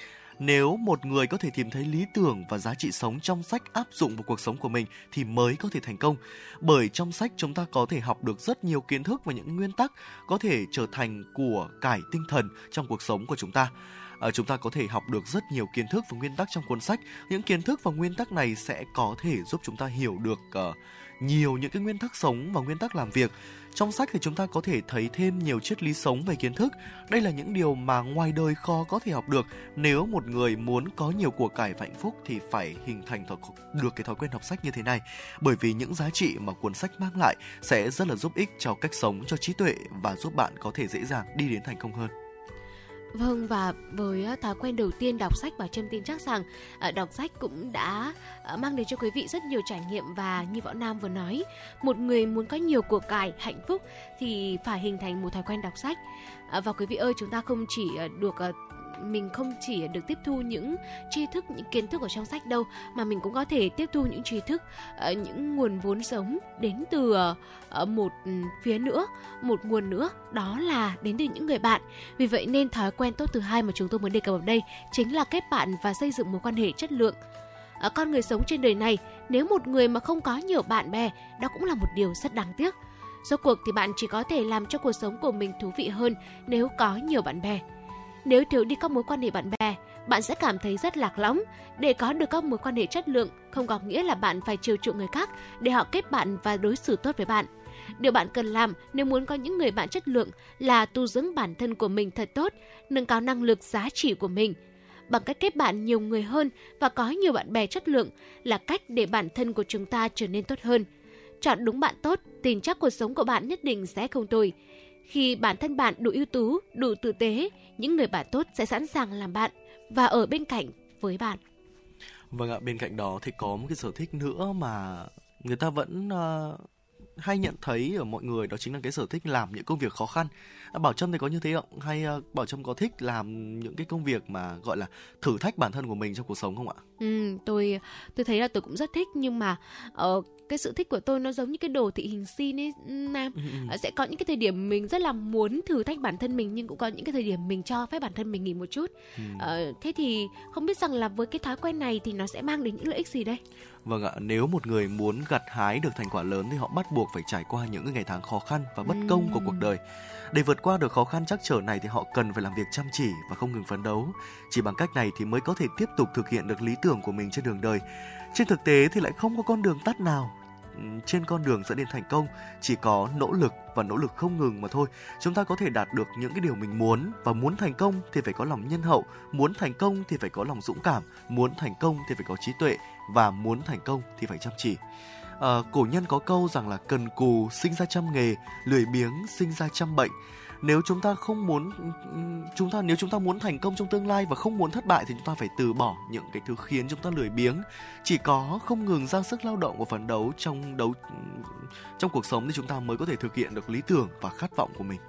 nếu một người có thể tìm thấy lý tưởng và giá trị sống trong sách áp dụng vào cuộc sống của mình thì mới có thể thành công. Bởi trong sách chúng ta có thể học được rất nhiều kiến thức và những nguyên tắc có thể trở thành của cải tinh thần trong cuộc sống của chúng ta. À, chúng ta có thể học được rất nhiều kiến thức và nguyên tắc trong cuốn sách. Những kiến thức và nguyên tắc này sẽ có thể giúp chúng ta hiểu được uh, nhiều những cái nguyên tắc sống và nguyên tắc làm việc trong sách thì chúng ta có thể thấy thêm nhiều triết lý sống về kiến thức. Đây là những điều mà ngoài đời khó có thể học được. Nếu một người muốn có nhiều của cải và hạnh phúc thì phải hình thành được cái thói quen đọc sách như thế này. Bởi vì những giá trị mà cuốn sách mang lại sẽ rất là giúp ích cho cách sống, cho trí tuệ và giúp bạn có thể dễ dàng đi đến thành công hơn. Vâng và với ờ, thói quen đầu tiên đọc sách và Trâm tin chắc rằng ờ, đọc sách cũng đã ờ, mang đến cho quý vị rất nhiều trải nghiệm và như Võ Nam vừa nói, một người muốn có nhiều cuộc cải, hạnh phúc thì phải hình thành một thói quen đọc sách. Và quý vị ơi, chúng ta không chỉ được mình không chỉ được tiếp thu những tri thức, những kiến thức ở trong sách đâu, mà mình cũng có thể tiếp thu những tri thức ờ, những nguồn vốn sống đến từ ờ, một ừ, phía nữa, một nguồn nữa, đó là đến từ những người bạn. Vì vậy nên thói quen tốt thứ hai mà chúng tôi muốn đề cập ở đây chính là kết bạn và xây dựng mối quan hệ chất lượng. Con người sống trên đời này, nếu một người mà không có nhiều bạn bè, đó cũng là một điều rất đáng tiếc. Rốt cuộc thì bạn chỉ có thể làm cho cuộc sống của mình thú vị hơn nếu có nhiều bạn bè. Nếu thiếu đi các mối quan hệ bạn bè, bạn sẽ cảm thấy rất lạc lõng. Để có được các mối quan hệ chất lượng không có nghĩa là bạn phải chiều chuộng người khác để họ kết bạn và đối xử tốt với bạn. Điều bạn cần làm nếu muốn có những người bạn chất lượng là tu dưỡng bản thân của mình thật tốt, nâng cao năng lực giá trị của mình. bằng cách kết bạn nhiều người hơn và có nhiều bạn bè chất lượng là cách để bản thân của chúng ta trở nên tốt hơn. Chọn đúng bạn tốt, tin chắc cuộc sống của bạn nhất định sẽ không tồi. Khi bản thân bạn đủ ưu tú, đủ tử tế, những người bạn tốt sẽ sẵn sàng làm bạn và ở bên cạnh với bạn. Vâng ạ, bên cạnh đó thì có một cái sở thích nữa mà người ta vẫn uh, hay nhận thấy ở mọi người đó chính là cái sở thích làm những công việc khó khăn. À, Bảo Trâm thì có như thế không? Hay uh, Bảo Trâm có thích làm những cái công việc mà gọi là thử thách bản thân của mình trong cuộc sống không ạ? Ừ, tôi tôi thấy là tôi cũng rất thích nhưng mà uh, cái sự thích của tôi nó giống như cái đồ thị hình sin ấy nam ừ, ừ. sẽ có những cái thời điểm mình rất là muốn thử thách bản thân mình nhưng cũng có những cái thời điểm mình cho phép bản thân mình nghỉ một chút ừ. ờ, thế thì không biết rằng là với cái thói quen này thì nó sẽ mang đến những lợi ích gì đây Vâng ạ, nếu một người muốn gặt hái được thành quả lớn thì họ bắt buộc phải trải qua những ngày tháng khó khăn và bất công của cuộc đời. Để vượt qua được khó khăn chắc trở này thì họ cần phải làm việc chăm chỉ và không ngừng phấn đấu. Chỉ bằng cách này thì mới có thể tiếp tục thực hiện được lý tưởng của mình trên đường đời. Trên thực tế thì lại không có con đường tắt nào trên con đường dẫn đến thành công chỉ có nỗ lực và nỗ lực không ngừng mà thôi. Chúng ta có thể đạt được những cái điều mình muốn và muốn thành công thì phải có lòng nhân hậu muốn thành công thì phải có lòng dũng cảm muốn thành công thì phải có trí tuệ và muốn thành công thì phải chăm chỉ. À, cổ nhân có câu rằng là cần cù sinh ra trăm nghề lười biếng sinh ra trăm bệnh nếu chúng ta không muốn, chúng ta, nếu chúng ta muốn thành công trong tương lai và không muốn thất bại thì chúng ta phải từ bỏ những cái thứ khiến chúng ta lười biếng. Chỉ có không ngừng ra sức lao động và phấn đấu trong đấu, trong cuộc sống thì chúng ta mới có thể thực hiện được lý tưởng và khát vọng của mình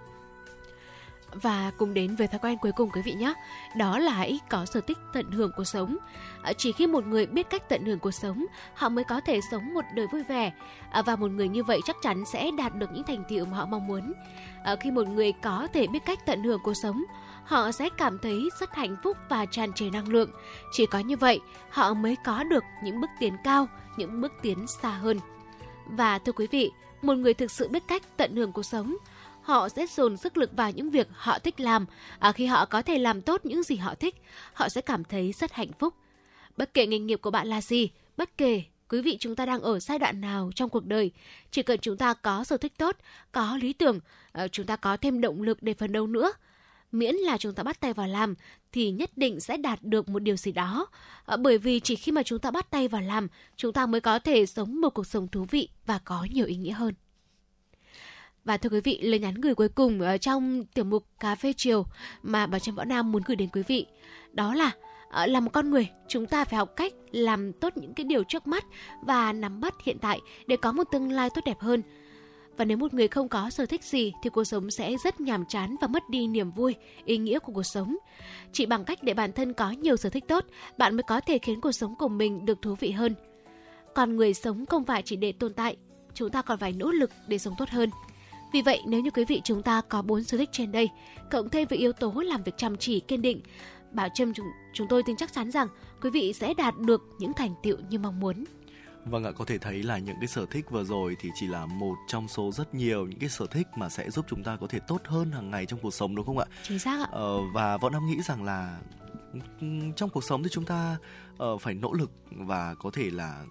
và cùng đến với thói quen cuối cùng quý vị nhé, đó là hãy có sở thích tận hưởng cuộc sống. À, chỉ khi một người biết cách tận hưởng cuộc sống, họ mới có thể sống một đời vui vẻ. À, và một người như vậy chắc chắn sẽ đạt được những thành tựu mà họ mong muốn. À, khi một người có thể biết cách tận hưởng cuộc sống, họ sẽ cảm thấy rất hạnh phúc và tràn trề năng lượng. Chỉ có như vậy, họ mới có được những bước tiến cao, những bước tiến xa hơn. Và thưa quý vị, một người thực sự biết cách tận hưởng cuộc sống họ sẽ dồn sức lực vào những việc họ thích làm. À, khi họ có thể làm tốt những gì họ thích, họ sẽ cảm thấy rất hạnh phúc. Bất kể nghề nghiệp của bạn là gì, bất kể quý vị chúng ta đang ở giai đoạn nào trong cuộc đời, chỉ cần chúng ta có sở thích tốt, có lý tưởng, à, chúng ta có thêm động lực để phấn đấu nữa. Miễn là chúng ta bắt tay vào làm thì nhất định sẽ đạt được một điều gì đó. À, bởi vì chỉ khi mà chúng ta bắt tay vào làm, chúng ta mới có thể sống một cuộc sống thú vị và có nhiều ý nghĩa hơn. Và thưa quý vị, lời nhắn gửi cuối cùng ở trong tiểu mục Cà phê chiều mà bà Trâm Võ Nam muốn gửi đến quý vị đó là ờ, là một con người, chúng ta phải học cách làm tốt những cái điều trước mắt và nắm bắt hiện tại để có một tương lai tốt đẹp hơn. Và nếu một người không có sở thích gì thì cuộc sống sẽ rất nhàm chán và mất đi niềm vui, ý nghĩa của cuộc sống. Chỉ bằng cách để bản thân có nhiều sở thích tốt, bạn mới có thể khiến cuộc sống của mình được thú vị hơn. Còn người sống không phải chỉ để tồn tại, chúng ta còn phải nỗ lực để sống tốt hơn. Vì vậy, nếu như quý vị chúng ta có bốn sở thích trên đây, cộng thêm với yếu tố làm việc chăm chỉ, kiên định, Bảo Trâm chúng, chúng tôi tin chắc chắn rằng quý vị sẽ đạt được những thành tựu như mong muốn. Vâng ạ, có thể thấy là những cái sở thích vừa rồi thì chỉ là một trong số rất nhiều những cái sở thích mà sẽ giúp chúng ta có thể tốt hơn hàng ngày trong cuộc sống đúng không ạ? Chính xác ạ. Ờ, và Võ Nam nghĩ rằng là trong cuộc sống thì chúng ta uh, phải nỗ lực và có thể là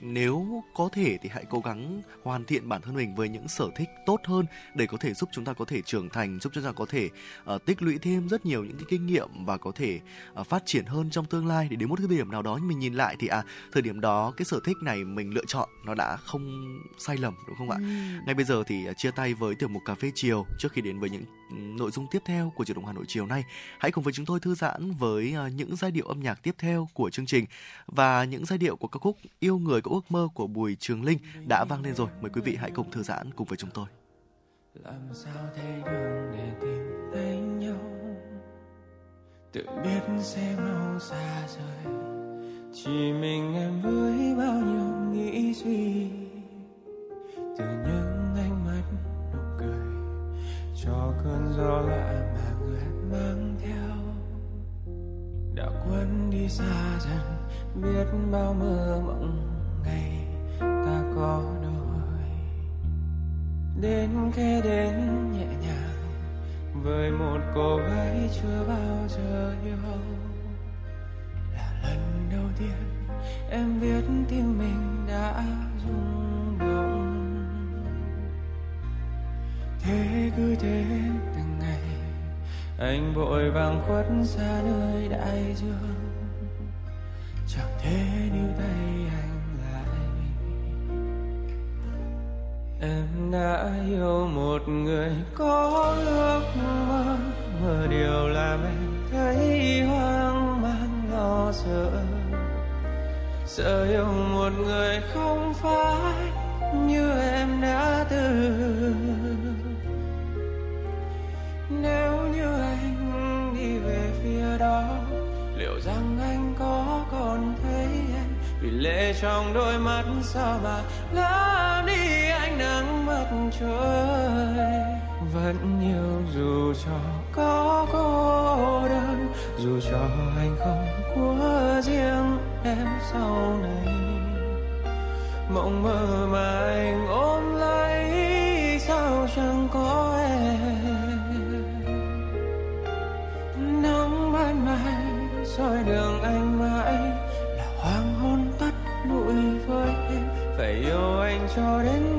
nếu có thể thì hãy cố gắng hoàn thiện bản thân mình với những sở thích tốt hơn để có thể giúp chúng ta có thể trưởng thành giúp chúng ta có thể uh, tích lũy thêm rất nhiều những cái kinh nghiệm và có thể uh, phát triển hơn trong tương lai để đến một thời điểm nào đó mình nhìn lại thì à thời điểm đó cái sở thích này mình lựa chọn nó đã không sai lầm đúng không ạ ừ. ngay bây giờ thì uh, chia tay với tiểu mục cà phê chiều trước khi đến với những nội dung tiếp theo của truyền động Hà Nội chiều nay hãy cùng với chúng tôi thư giãn với à, những giai điệu âm nhạc tiếp theo của chương trình và những giai điệu của ca khúc yêu người có ước mơ của Bùi Trường Linh đã vang lên rồi. Mời quý vị hãy cùng thư giãn cùng với chúng tôi. Làm sao thay đường để tìm thấy nhau Tự biết sẽ mau xa rời Chỉ mình em với bao nhiêu nghĩ suy Từ những cho cơn gió lạ mà người mang theo. Đã quên đi xa dần, Biết bao mơ mộng ngày ta có đôi. Đến khe đến nhẹ nhàng, với một cô gái chưa bao giờ yêu là lần đầu tiên em biết tim mình đã rung động thế cứ thế từng ngày, anh vội vàng khuất xa nơi đại dương. Chẳng thể níu tay anh lại. Em đã yêu một người có ước mơ mơ điều làm em thấy hoang mang, lo sợ. Sợ yêu một người không phải như em đã từng. Lệ trong đôi mắt sao mà lỡ đi ánh nắng mặt trời. Vẫn yêu dù cho có cô đơn, dù cho anh không của riêng em sau này. Mộng mơ mà anh ôm cho đến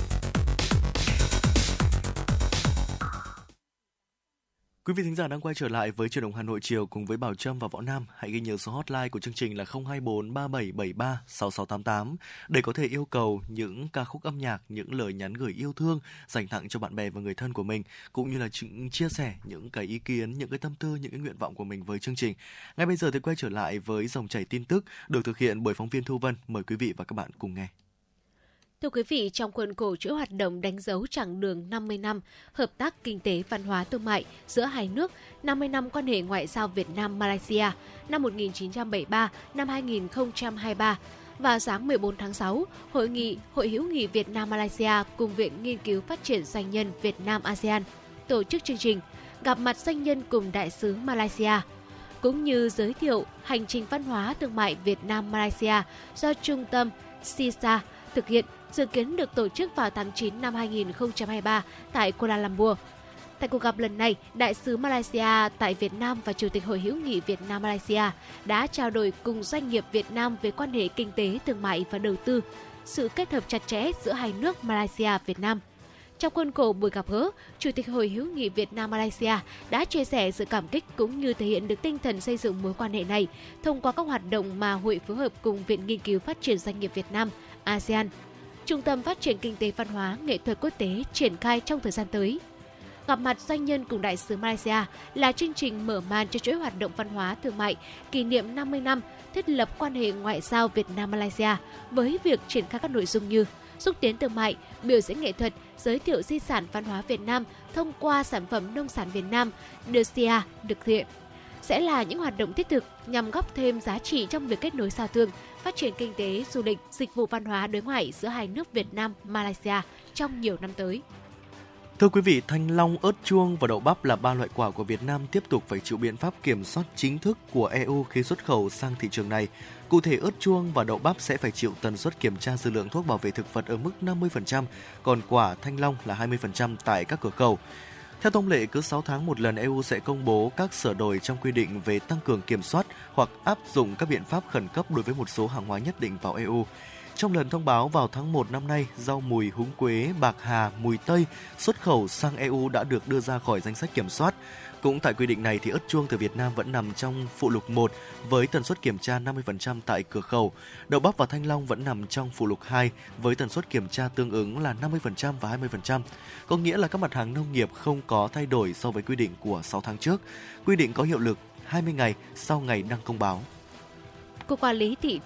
Quý vị thính giả đang quay trở lại với truyền động Hà Nội chiều cùng với Bảo Trâm và Võ Nam. Hãy ghi nhớ số hotline của chương trình là 024 3773 6688 để có thể yêu cầu những ca khúc âm nhạc, những lời nhắn gửi yêu thương dành tặng cho bạn bè và người thân của mình, cũng như là chia sẻ những cái ý kiến, những cái tâm tư, những cái nguyện vọng của mình với chương trình. Ngay bây giờ thì quay trở lại với dòng chảy tin tức được thực hiện bởi phóng viên Thu Vân. Mời quý vị và các bạn cùng nghe. Thưa quý vị, trong khuôn khổ chuỗi hoạt động đánh dấu chặng đường 50 năm hợp tác kinh tế văn hóa thương mại giữa hai nước, 50 năm quan hệ ngoại giao Việt Nam Malaysia năm 1973 năm 2023, và sáng 14 tháng 6, Hội nghị Hội hữu nghị Việt Nam Malaysia cùng Viện Nghiên cứu Phát triển Doanh nhân Việt Nam ASEAN tổ chức chương trình gặp mặt doanh nhân cùng đại sứ Malaysia cũng như giới thiệu hành trình văn hóa thương mại Việt Nam Malaysia do trung tâm SISA thực hiện dự kiến được tổ chức vào tháng 9 năm 2023 tại Kuala Lumpur. Tại cuộc gặp lần này, Đại sứ Malaysia tại Việt Nam và Chủ tịch Hội hữu nghị Việt Nam Malaysia đã trao đổi cùng doanh nghiệp Việt Nam về quan hệ kinh tế, thương mại và đầu tư, sự kết hợp chặt chẽ giữa hai nước Malaysia Việt Nam. Trong khuôn khổ buổi gặp gỡ, Chủ tịch Hội hữu nghị Việt Nam Malaysia đã chia sẻ sự cảm kích cũng như thể hiện được tinh thần xây dựng mối quan hệ này thông qua các hoạt động mà hội phối hợp cùng Viện Nghiên cứu Phát triển Doanh nghiệp Việt Nam ASEAN, Trung tâm Phát triển Kinh tế Văn hóa Nghệ thuật Quốc tế triển khai trong thời gian tới. Gặp mặt doanh nhân cùng đại sứ Malaysia là chương trình mở màn cho chuỗi hoạt động văn hóa thương mại kỷ niệm 50 năm thiết lập quan hệ ngoại giao Việt Nam Malaysia với việc triển khai các nội dung như xúc tiến thương mại, biểu diễn nghệ thuật, giới thiệu di sản văn hóa Việt Nam thông qua sản phẩm nông sản Việt Nam, DCA được hiện sẽ là những hoạt động thiết thực nhằm góp thêm giá trị trong việc kết nối giao thương, phát triển kinh tế, du lịch, dịch vụ văn hóa đối ngoại giữa hai nước Việt Nam, Malaysia trong nhiều năm tới. Thưa quý vị, thanh long, ớt chuông và đậu bắp là ba loại quả của Việt Nam tiếp tục phải chịu biện pháp kiểm soát chính thức của EU khi xuất khẩu sang thị trường này. Cụ thể, ớt chuông và đậu bắp sẽ phải chịu tần suất kiểm tra dư lượng thuốc bảo vệ thực vật ở mức 50%, còn quả thanh long là 20% tại các cửa khẩu. Theo thông lệ, cứ 6 tháng một lần EU sẽ công bố các sửa đổi trong quy định về tăng cường kiểm soát hoặc áp dụng các biện pháp khẩn cấp đối với một số hàng hóa nhất định vào EU. Trong lần thông báo vào tháng 1 năm nay, rau mùi húng quế, bạc hà, mùi tây xuất khẩu sang EU đã được đưa ra khỏi danh sách kiểm soát. Cũng tại quy định này thì ớt chuông từ Việt Nam vẫn nằm trong phụ lục 1 với tần suất kiểm tra 50% tại cửa khẩu. Đậu bắp và thanh long vẫn nằm trong phụ lục 2 với tần suất kiểm tra tương ứng là 50% và 20%. Có nghĩa là các mặt hàng nông nghiệp không có thay đổi so với quy định của 6 tháng trước. Quy định có hiệu lực 20 ngày sau ngày đăng công báo. Cục Quản lý thị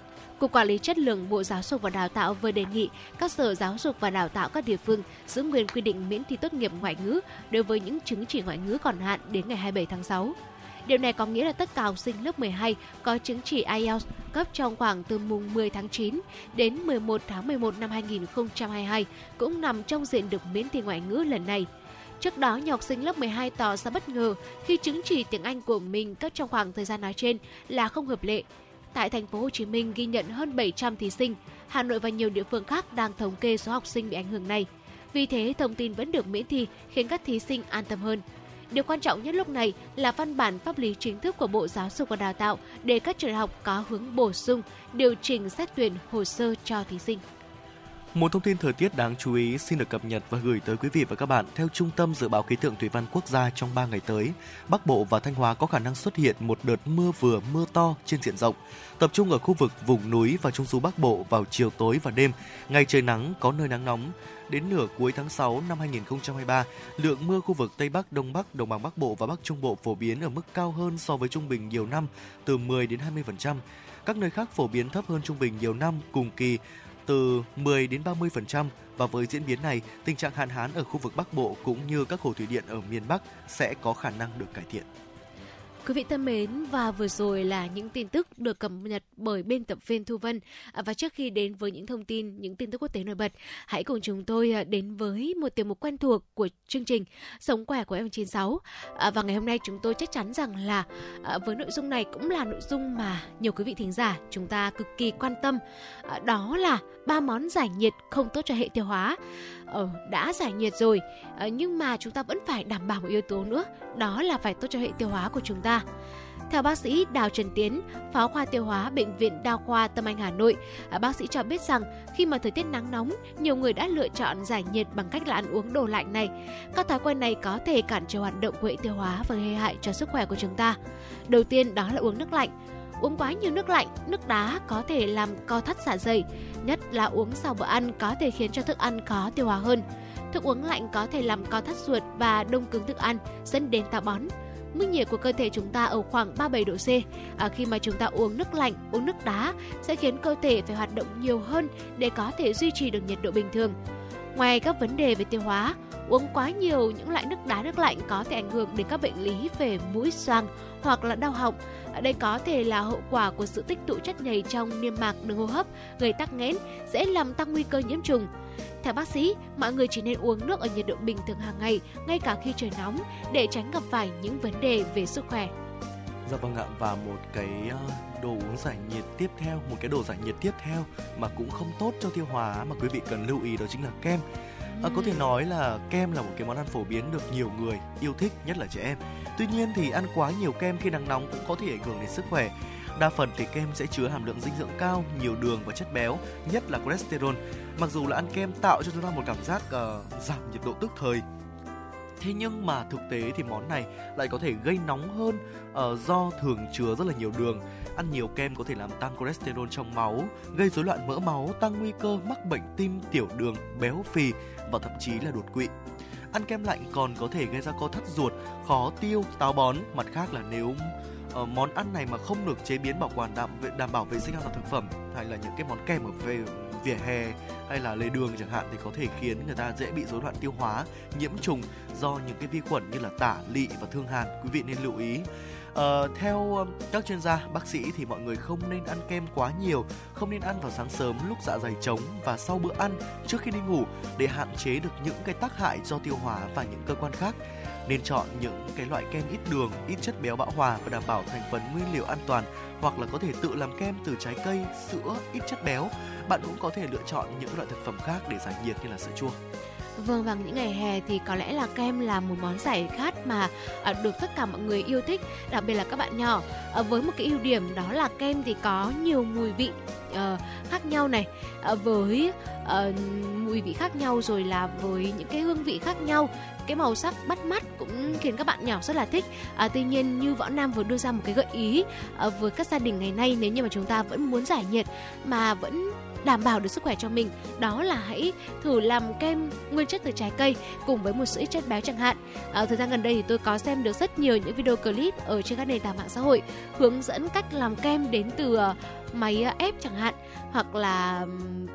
Cục Quản lý Chất lượng Bộ Giáo dục và Đào tạo vừa đề nghị các sở giáo dục và đào tạo các địa phương giữ nguyên quy định miễn thi tốt nghiệp ngoại ngữ đối với những chứng chỉ ngoại ngữ còn hạn đến ngày 27 tháng 6. Điều này có nghĩa là tất cả học sinh lớp 12 có chứng chỉ IELTS cấp trong khoảng từ mùng 10 tháng 9 đến 11 tháng 11 năm 2022 cũng nằm trong diện được miễn thi ngoại ngữ lần này. Trước đó, nhiều học sinh lớp 12 tỏ ra bất ngờ khi chứng chỉ tiếng Anh của mình cấp trong khoảng thời gian nói trên là không hợp lệ Tại thành phố Hồ Chí Minh ghi nhận hơn 700 thí sinh, Hà Nội và nhiều địa phương khác đang thống kê số học sinh bị ảnh hưởng này. Vì thế, thông tin vẫn được miễn thi khiến các thí sinh an tâm hơn. Điều quan trọng nhất lúc này là văn bản pháp lý chính thức của Bộ Giáo dục và Đào tạo để các trường học có hướng bổ sung, điều chỉnh xét tuyển hồ sơ cho thí sinh. Một thông tin thời tiết đáng chú ý xin được cập nhật và gửi tới quý vị và các bạn. Theo Trung tâm Dự báo Khí tượng Thủy văn Quốc gia trong 3 ngày tới, Bắc Bộ và Thanh Hóa có khả năng xuất hiện một đợt mưa vừa mưa to trên diện rộng, tập trung ở khu vực vùng núi và trung du Bắc Bộ vào chiều tối và đêm. Ngày trời nắng, có nơi nắng nóng. Đến nửa cuối tháng 6 năm 2023, lượng mưa khu vực Tây Bắc, Đông Bắc, Đồng bằng Bắc Bộ và Bắc Trung Bộ phổ biến ở mức cao hơn so với trung bình nhiều năm, từ 10 đến 20%. Các nơi khác phổ biến thấp hơn trung bình nhiều năm cùng kỳ từ 10 đến 30% và với diễn biến này, tình trạng hạn hán ở khu vực Bắc Bộ cũng như các hồ thủy điện ở miền Bắc sẽ có khả năng được cải thiện. Quý vị thân mến, và vừa rồi là những tin tức được cập nhật bởi biên tập viên Thu Vân. À, và trước khi đến với những thông tin, những tin tức quốc tế nổi bật, hãy cùng chúng tôi à, đến với một tiểu mục quen thuộc của chương trình Sống khỏe của em 96. À, và ngày hôm nay chúng tôi chắc chắn rằng là với nội dung này cũng là nội dung mà nhiều quý vị thính giả chúng ta cực kỳ quan tâm. Đó là ba món giải nhiệt không tốt cho hệ tiêu hóa. Ờ, đã giải nhiệt rồi, ờ, nhưng mà chúng ta vẫn phải đảm bảo một yếu tố nữa, đó là phải tốt cho hệ tiêu hóa của chúng ta. Theo bác sĩ Đào Trần Tiến, phó khoa tiêu hóa Bệnh viện Đa khoa Tâm Anh Hà Nội, ờ, bác sĩ cho biết rằng khi mà thời tiết nắng nóng, nhiều người đã lựa chọn giải nhiệt bằng cách là ăn uống đồ lạnh này. Các thói quen này có thể cản trở hoạt động của hệ tiêu hóa và gây hại cho sức khỏe của chúng ta. Đầu tiên đó là uống nước lạnh. Uống quá nhiều nước lạnh, nước đá có thể làm co thắt dạ dày, nhất là uống sau bữa ăn có thể khiến cho thức ăn khó tiêu hóa hơn. Thức uống lạnh có thể làm co thắt ruột và đông cứng thức ăn, dẫn đến táo bón mức nhiệt của cơ thể chúng ta ở khoảng 37 độ C. À, khi mà chúng ta uống nước lạnh, uống nước đá sẽ khiến cơ thể phải hoạt động nhiều hơn để có thể duy trì được nhiệt độ bình thường. Ngoài các vấn đề về tiêu hóa, uống quá nhiều những loại nước đá nước lạnh có thể ảnh hưởng đến các bệnh lý về mũi xoang hoặc là đau họng. Ở đây có thể là hậu quả của sự tích tụ chất nhầy trong niêm mạc đường hô hấp, gây tắc nghẽn, dễ làm tăng nguy cơ nhiễm trùng. Theo bác sĩ, mọi người chỉ nên uống nước ở nhiệt độ bình thường hàng ngày, ngay cả khi trời nóng, để tránh gặp phải những vấn đề về sức khỏe. Dạ vâng ạ và một cái ờ, đồ uống giải nhiệt tiếp theo, một cái đồ giải nhiệt tiếp theo mà cũng không tốt cho tiêu hóa mà quý vị cần lưu ý đó chính là kem. À, có thể nói là kem là một cái món ăn phổ biến được nhiều người yêu thích, nhất là trẻ em. Tuy nhiên thì ăn quá nhiều kem khi nắng nóng cũng có thể ảnh hưởng đến sức khỏe. Đa phần thì kem sẽ chứa hàm lượng dinh dưỡng cao, nhiều đường và chất béo, nhất là cholesterol. Mặc dù là ăn kem tạo cho chúng ta một cảm giác uh, giảm nhiệt độ tức thời, Thế nhưng mà thực tế thì món này lại có thể gây nóng hơn uh, do thường chứa rất là nhiều đường. Ăn nhiều kem có thể làm tăng cholesterol trong máu, gây rối loạn mỡ máu, tăng nguy cơ mắc bệnh tim, tiểu đường, béo phì và thậm chí là đột quỵ. Ăn kem lạnh còn có thể gây ra co thắt ruột, khó tiêu, táo bón. Mặt khác là nếu uh, món ăn này mà không được chế biến bảo quản đảm đảm bảo vệ sinh an toàn thực phẩm hay là những cái món kem ở về vỉa hè hay là lề đường chẳng hạn thì có thể khiến người ta dễ bị rối loạn tiêu hóa, nhiễm trùng do những cái vi khuẩn như là tả, lị và thương hàn. Quý vị nên lưu ý. Uh, theo ờ, các chuyên gia, bác sĩ thì mọi người không nên ăn kem quá nhiều, không nên ăn vào sáng sớm lúc dạ dày trống và sau bữa ăn trước khi đi ngủ để hạn chế được những cái tác hại do tiêu hóa và những cơ quan khác nên chọn những cái loại kem ít đường, ít chất béo bão hòa và đảm bảo thành phần nguyên liệu an toàn hoặc là có thể tự làm kem từ trái cây, sữa, ít chất béo. Bạn cũng có thể lựa chọn những loại thực phẩm khác để giải nhiệt như là sữa chua. Vâng, vào những ngày hè thì có lẽ là kem là một món giải khát mà ờ, được tất cả mọi người yêu thích, đặc biệt là các bạn nhỏ. Ờ, với một cái ưu điểm đó là kem thì có nhiều mùi vị ờ, khác nhau này, với mùi vị khác nhau rồi là với những cái hương vị khác nhau cái màu sắc bắt mắt cũng khiến các bạn nhỏ rất là thích à, tuy nhiên như võ nam vừa đưa ra một cái gợi ý à, với các gia đình ngày nay nếu như mà chúng ta vẫn muốn giải nhiệt mà vẫn đảm bảo được sức khỏe cho mình đó là hãy thử làm kem nguyên chất từ trái cây cùng với một số ít chất béo chẳng hạn. À, thời gian gần đây thì tôi có xem được rất nhiều những video clip ở trên các nền tảng mạng xã hội hướng dẫn cách làm kem đến từ uh, máy ờ, ép chẳng hạn hoặc là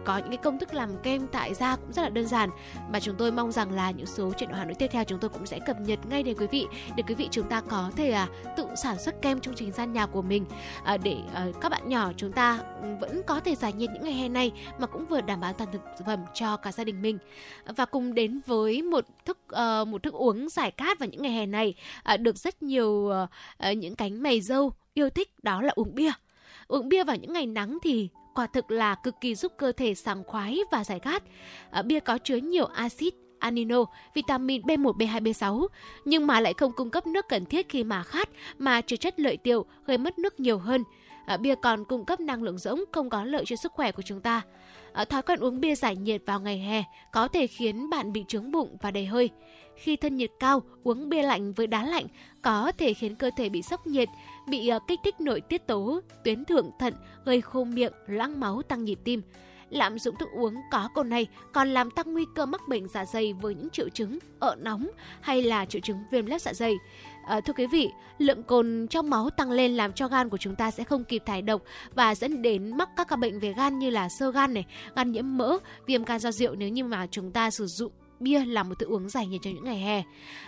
có những cái công thức làm kem tại gia cũng rất là đơn giản. Mà chúng tôi mong rằng là những số chuyện ở Hà Nội tiếp theo chúng tôi cũng sẽ cập nhật ngay đến quý vị để quý vị chúng ta có thể à, tự sản xuất kem trong chính gian nhà của mình. À, để à, các bạn nhỏ chúng ta vẫn có thể giải nhiệt những ngày hè này mà cũng vừa đảm bảo an toàn thực phẩm cho cả gia đình mình. Và cùng đến với một thức uh, một thức uống giải khát vào những ngày hè này uh, được rất nhiều uh, những cánh mày dâu yêu thích đó là uống bia. Uống bia vào những ngày nắng thì quả thực là cực kỳ giúp cơ thể sảng khoái và giải khát. À, bia có chứa nhiều axit amino, vitamin B1, B2, B6 nhưng mà lại không cung cấp nước cần thiết khi mà khát mà chứa chất lợi tiểu gây mất nước nhiều hơn. À, bia còn cung cấp năng lượng rỗng không có lợi cho sức khỏe của chúng ta. À, thói quen uống bia giải nhiệt vào ngày hè có thể khiến bạn bị trướng bụng và đầy hơi. Khi thân nhiệt cao, uống bia lạnh với đá lạnh có thể khiến cơ thể bị sốc nhiệt, bị ờ, kích thích nội tiết tố, tuyến thượng thận, gây khô miệng, loãng máu, tăng nhịp tim. Lạm dụng thức uống có cồn này còn làm tăng nguy cơ mắc bệnh dạ dày với những triệu chứng ợ nóng hay là triệu chứng viêm lết dạ dày. À, thưa quý vị, lượng cồn trong máu tăng lên làm cho gan của chúng ta sẽ không kịp thải độc và dẫn đến mắc các ca bệnh về gan như là sơ gan này, gan nhiễm mỡ, viêm gan do rượu nếu như mà chúng ta sử dụng bia là một thức uống giải nhiệt cho những ngày hè.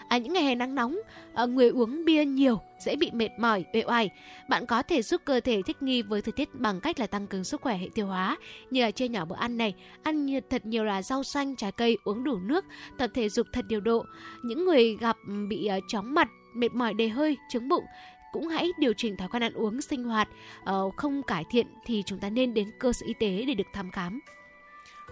À, những ngày hè nắng nóng, à, người uống bia nhiều dễ bị mệt mỏi, uể oải. Bạn có thể giúp cơ thể thích nghi với thời tiết bằng cách là tăng cường sức khỏe hệ tiêu hóa, như là chia nhỏ bữa ăn này, ăn thật nhiều là rau xanh, trái cây, uống đủ nước, tập thể dục thật điều độ. Những người gặp ừ, bị uh, chóng mặt, mệt mỏi đầy hơi, chứng bụng cũng hãy điều chỉnh thói quen ăn uống sinh hoạt uh, không cải thiện thì chúng ta nên đến cơ sở y tế để được thăm khám.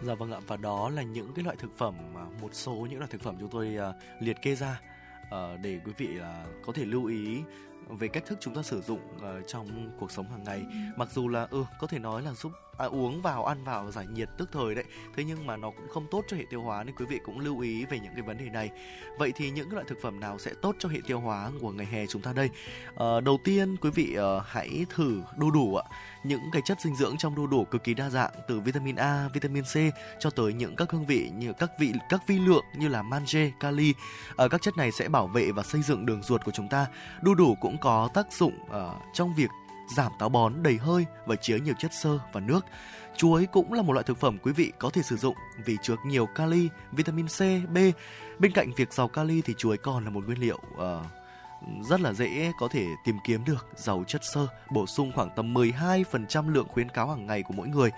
Dạ vâng ạ và đó là những cái loại thực phẩm mà một số những loại thực phẩm chúng tôi uh, liệt kê ra uh, để quý vị uh, có thể lưu ý về cách thức chúng ta sử dụng uh, trong cuộc sống hàng ngày. Mặc dù là ừ có thể nói là giúp à, uống vào ăn vào giải nhiệt tức thời đấy thế nhưng mà nó cũng không tốt cho hệ tiêu hóa nên quý vị cũng lưu ý về những cái vấn đề này vậy thì những loại thực phẩm nào sẽ tốt cho hệ tiêu hóa của ngày hè chúng ta đây à, đầu tiên quý vị à, hãy thử đu đủ ạ những cái chất dinh dưỡng trong đu đủ cực kỳ đa dạng từ vitamin A, vitamin C cho tới những các hương vị như các vị các vi lượng như là magie, kali. À, các chất này sẽ bảo vệ và xây dựng đường ruột của chúng ta. Đu đủ cũng có tác dụng uh, trong việc giảm táo bón, đầy hơi và chứa nhiều chất xơ và nước. Chuối cũng là một loại thực phẩm quý vị có thể sử dụng vì chứa nhiều kali, vitamin C, B. Bên cạnh việc giàu kali thì chuối còn là một nguyên liệu uh, rất là dễ có thể tìm kiếm được giàu chất xơ, bổ sung khoảng tầm 12% lượng khuyến cáo hàng ngày của mỗi người.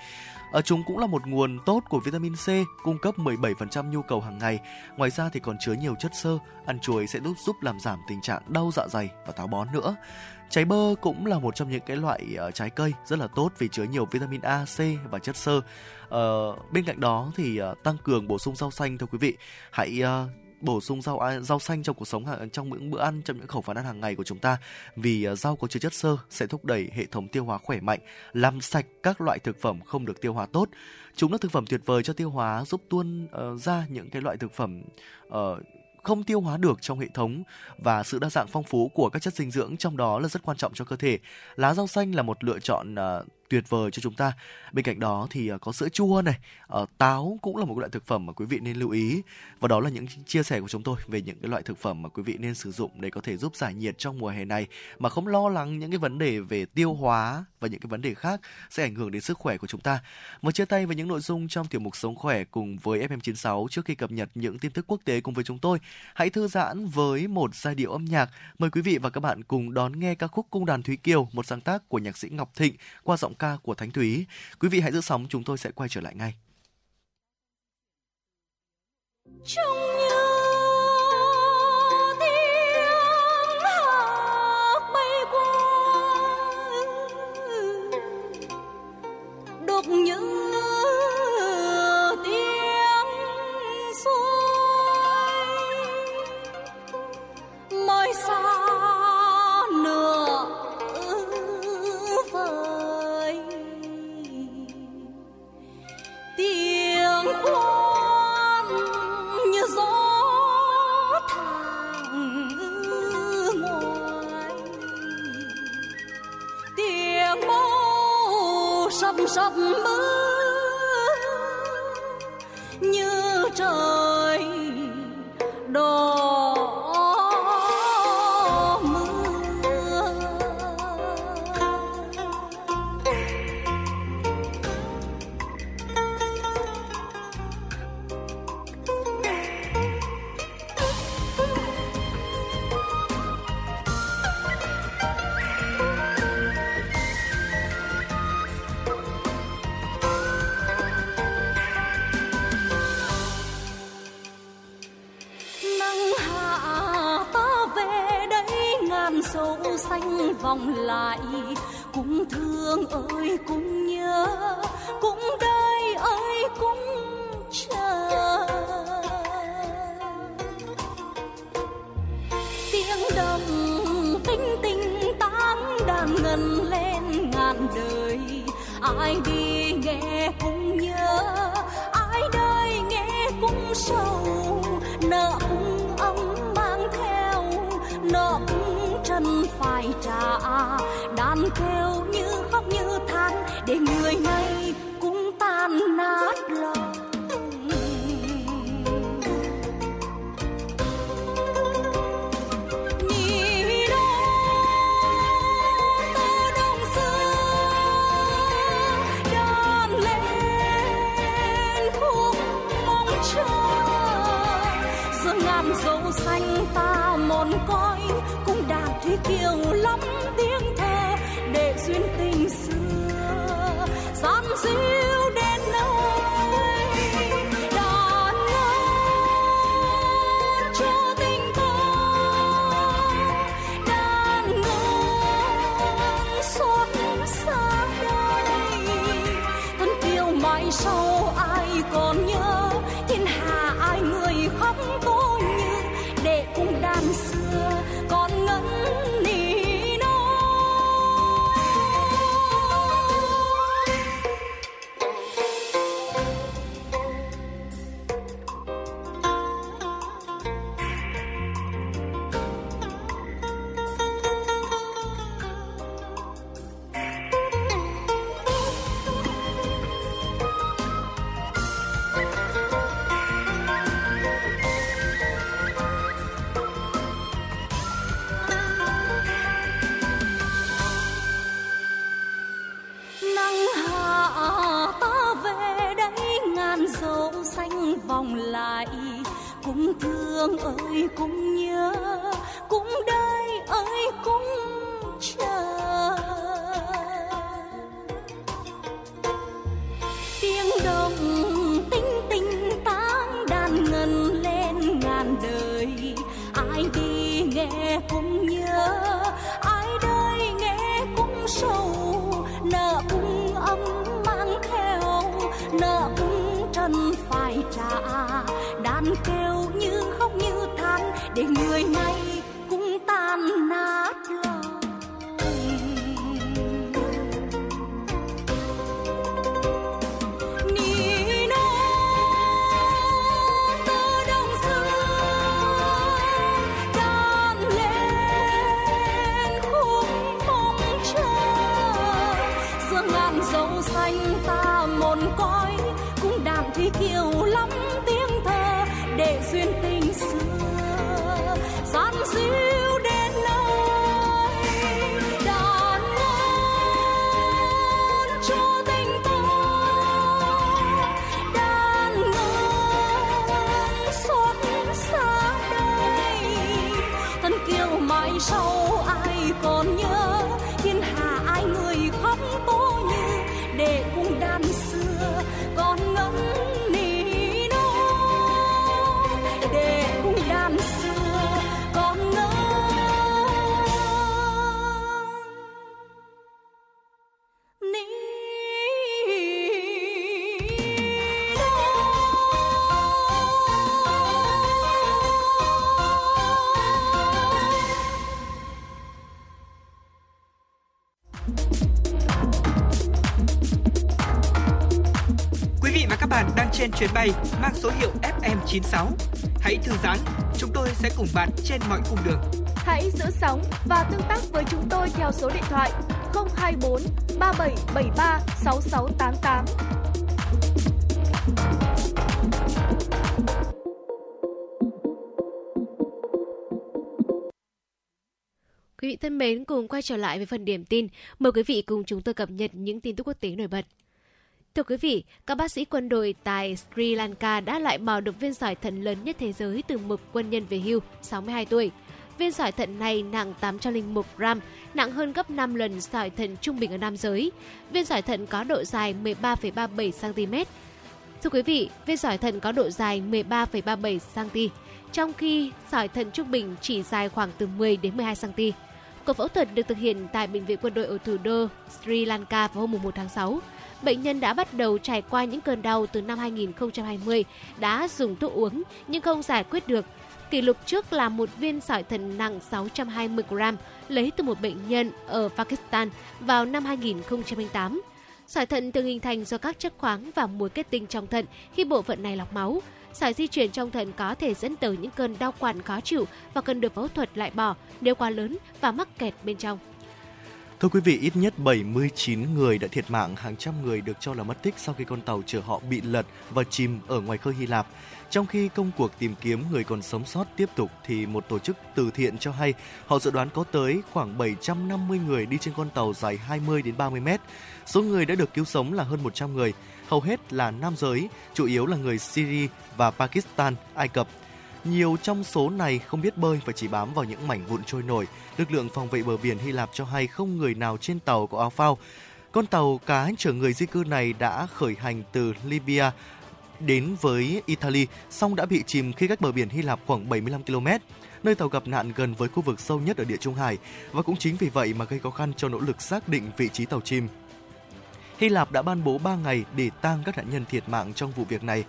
Ở chúng cũng là một nguồn tốt của vitamin C, cung cấp 17% nhu cầu hàng ngày. Ngoài ra thì còn chứa nhiều chất xơ, ăn chuối sẽ giúp giúp làm giảm tình trạng đau dạ dày và táo bón nữa. Trái bơ cũng là một trong những cái loại uh, trái cây rất là tốt vì chứa nhiều vitamin A, C và chất xơ. Uh, bên cạnh đó thì uh, tăng cường bổ sung rau xanh thưa quý vị. Hãy uh, bổ sung rau rau xanh trong cuộc sống à, trong những bữa ăn trong những khẩu phần ăn hàng ngày của chúng ta vì à, rau có chứa chất xơ sẽ thúc đẩy hệ thống tiêu hóa khỏe mạnh, làm sạch các loại thực phẩm không được tiêu hóa tốt. Chúng là thực phẩm tuyệt vời cho tiêu hóa giúp tuôn uh, ra những cái loại thực phẩm uh, không tiêu hóa được trong hệ thống và sự đa dạng phong phú của các chất dinh dưỡng trong đó là rất quan trọng cho cơ thể. Lá rau xanh là một lựa chọn uh, tuyệt vời cho chúng ta. Bên cạnh đó thì ờ, có sữa chua này, ờ, táo cũng là một loại thực phẩm mà quý vị nên lưu ý. Và đó là những chia sẻ của chúng tôi về những cái loại thực phẩm mà quý vị nên sử dụng để có thể giúp giải nhiệt trong mùa hè này mà không lo lắng những cái vấn đề về tiêu hóa và những cái vấn đề khác sẽ ảnh hưởng đến sức khỏe của chúng ta. Và chia tay với những nội dung trong tiểu mục sống khỏe cùng với FM96 trước khi cập nhật những tin tức quốc tế cùng với chúng tôi. Hãy thư giãn với một giai điệu âm nhạc. Mời quý vị và các bạn cùng đón nghe ca khúc Cung đàn Thúy Kiều, một sáng tác của nhạc sĩ Ngọc Thịnh qua giọng ca của Thánh Thúy. Quý vị hãy giữ sóng, chúng tôi sẽ quay trở lại ngay. Trong những sắp vòng lại. Cũng thương ơi, cũng nhớ, cũng đây ơi, cũng chờ. Tiếng đồng tinh tinh tán đàn ngân lên ngàn đời. Ai đi nghe cũng nhớ, ai đây nghe cũng sầu đàn kêu số hiệu FM96. Hãy thư giãn, chúng tôi sẽ cùng bạn trên mọi cung đường. Hãy giữ sóng và tương tác với chúng tôi theo số điện thoại 024 3773 6688. Quý vị thân mến, cùng quay trở lại với phần điểm tin. Mời quý vị cùng chúng tôi cập nhật những tin tức quốc tế nổi bật. Thưa quý vị, các bác sĩ quân đội tại Sri Lanka đã loại bỏ được viên sỏi thận lớn nhất thế giới từ một quân nhân về hưu 62 tuổi. Viên sỏi thận này nặng 801 gram, nặng hơn gấp 5 lần sỏi thận trung bình ở nam giới. Viên sỏi thận có độ dài 13,37 cm. Thưa quý vị, viên sỏi thận có độ dài 13,37 cm, trong khi sỏi thận trung bình chỉ dài khoảng từ 10 đến 12 cm. Cuộc phẫu thuật được thực hiện tại bệnh viện quân đội ở thủ đô Sri Lanka vào hôm 1 tháng 6. Bệnh nhân đã bắt đầu trải qua những cơn đau từ năm 2020, đã dùng thuốc uống nhưng không giải quyết được. Kỷ lục trước là một viên sỏi thận nặng 620 gram lấy từ một bệnh nhân ở Pakistan vào năm 2008. Sỏi thận thường hình thành do các chất khoáng và muối kết tinh trong thận khi bộ phận này lọc máu. Sỏi di chuyển trong thận có thể dẫn tới những cơn đau quặn khó chịu và cần được phẫu thuật loại bỏ nếu quá lớn và mắc kẹt bên trong. Thưa quý vị, ít nhất 79 người đã thiệt mạng, hàng trăm người được cho là mất tích sau khi con tàu chở họ bị lật và chìm ở ngoài khơi Hy Lạp. Trong khi công cuộc tìm kiếm người còn sống sót tiếp tục thì một tổ chức từ thiện cho hay họ dự đoán có tới khoảng 750 người đi trên con tàu dài 20 đến 30 mét. Số người đã được cứu sống là hơn 100 người, hầu hết là nam giới, chủ yếu là người Syria và Pakistan, Ai Cập. Nhiều trong số này không biết bơi và chỉ bám vào những mảnh vụn trôi nổi. Lực lượng phòng vệ bờ biển Hy Lạp cho hay không người nào trên tàu có áo phao. Con tàu cá chở người di cư này đã khởi hành từ Libya đến với Italy, song đã bị chìm khi cách bờ biển Hy Lạp khoảng 75 km, nơi tàu gặp nạn gần với khu vực sâu nhất ở Địa Trung Hải và cũng chính vì vậy mà gây khó khăn cho nỗ lực xác định vị trí tàu chìm. Hy Lạp đã ban bố 3 ngày để tang các nạn nhân thiệt mạng trong vụ việc này.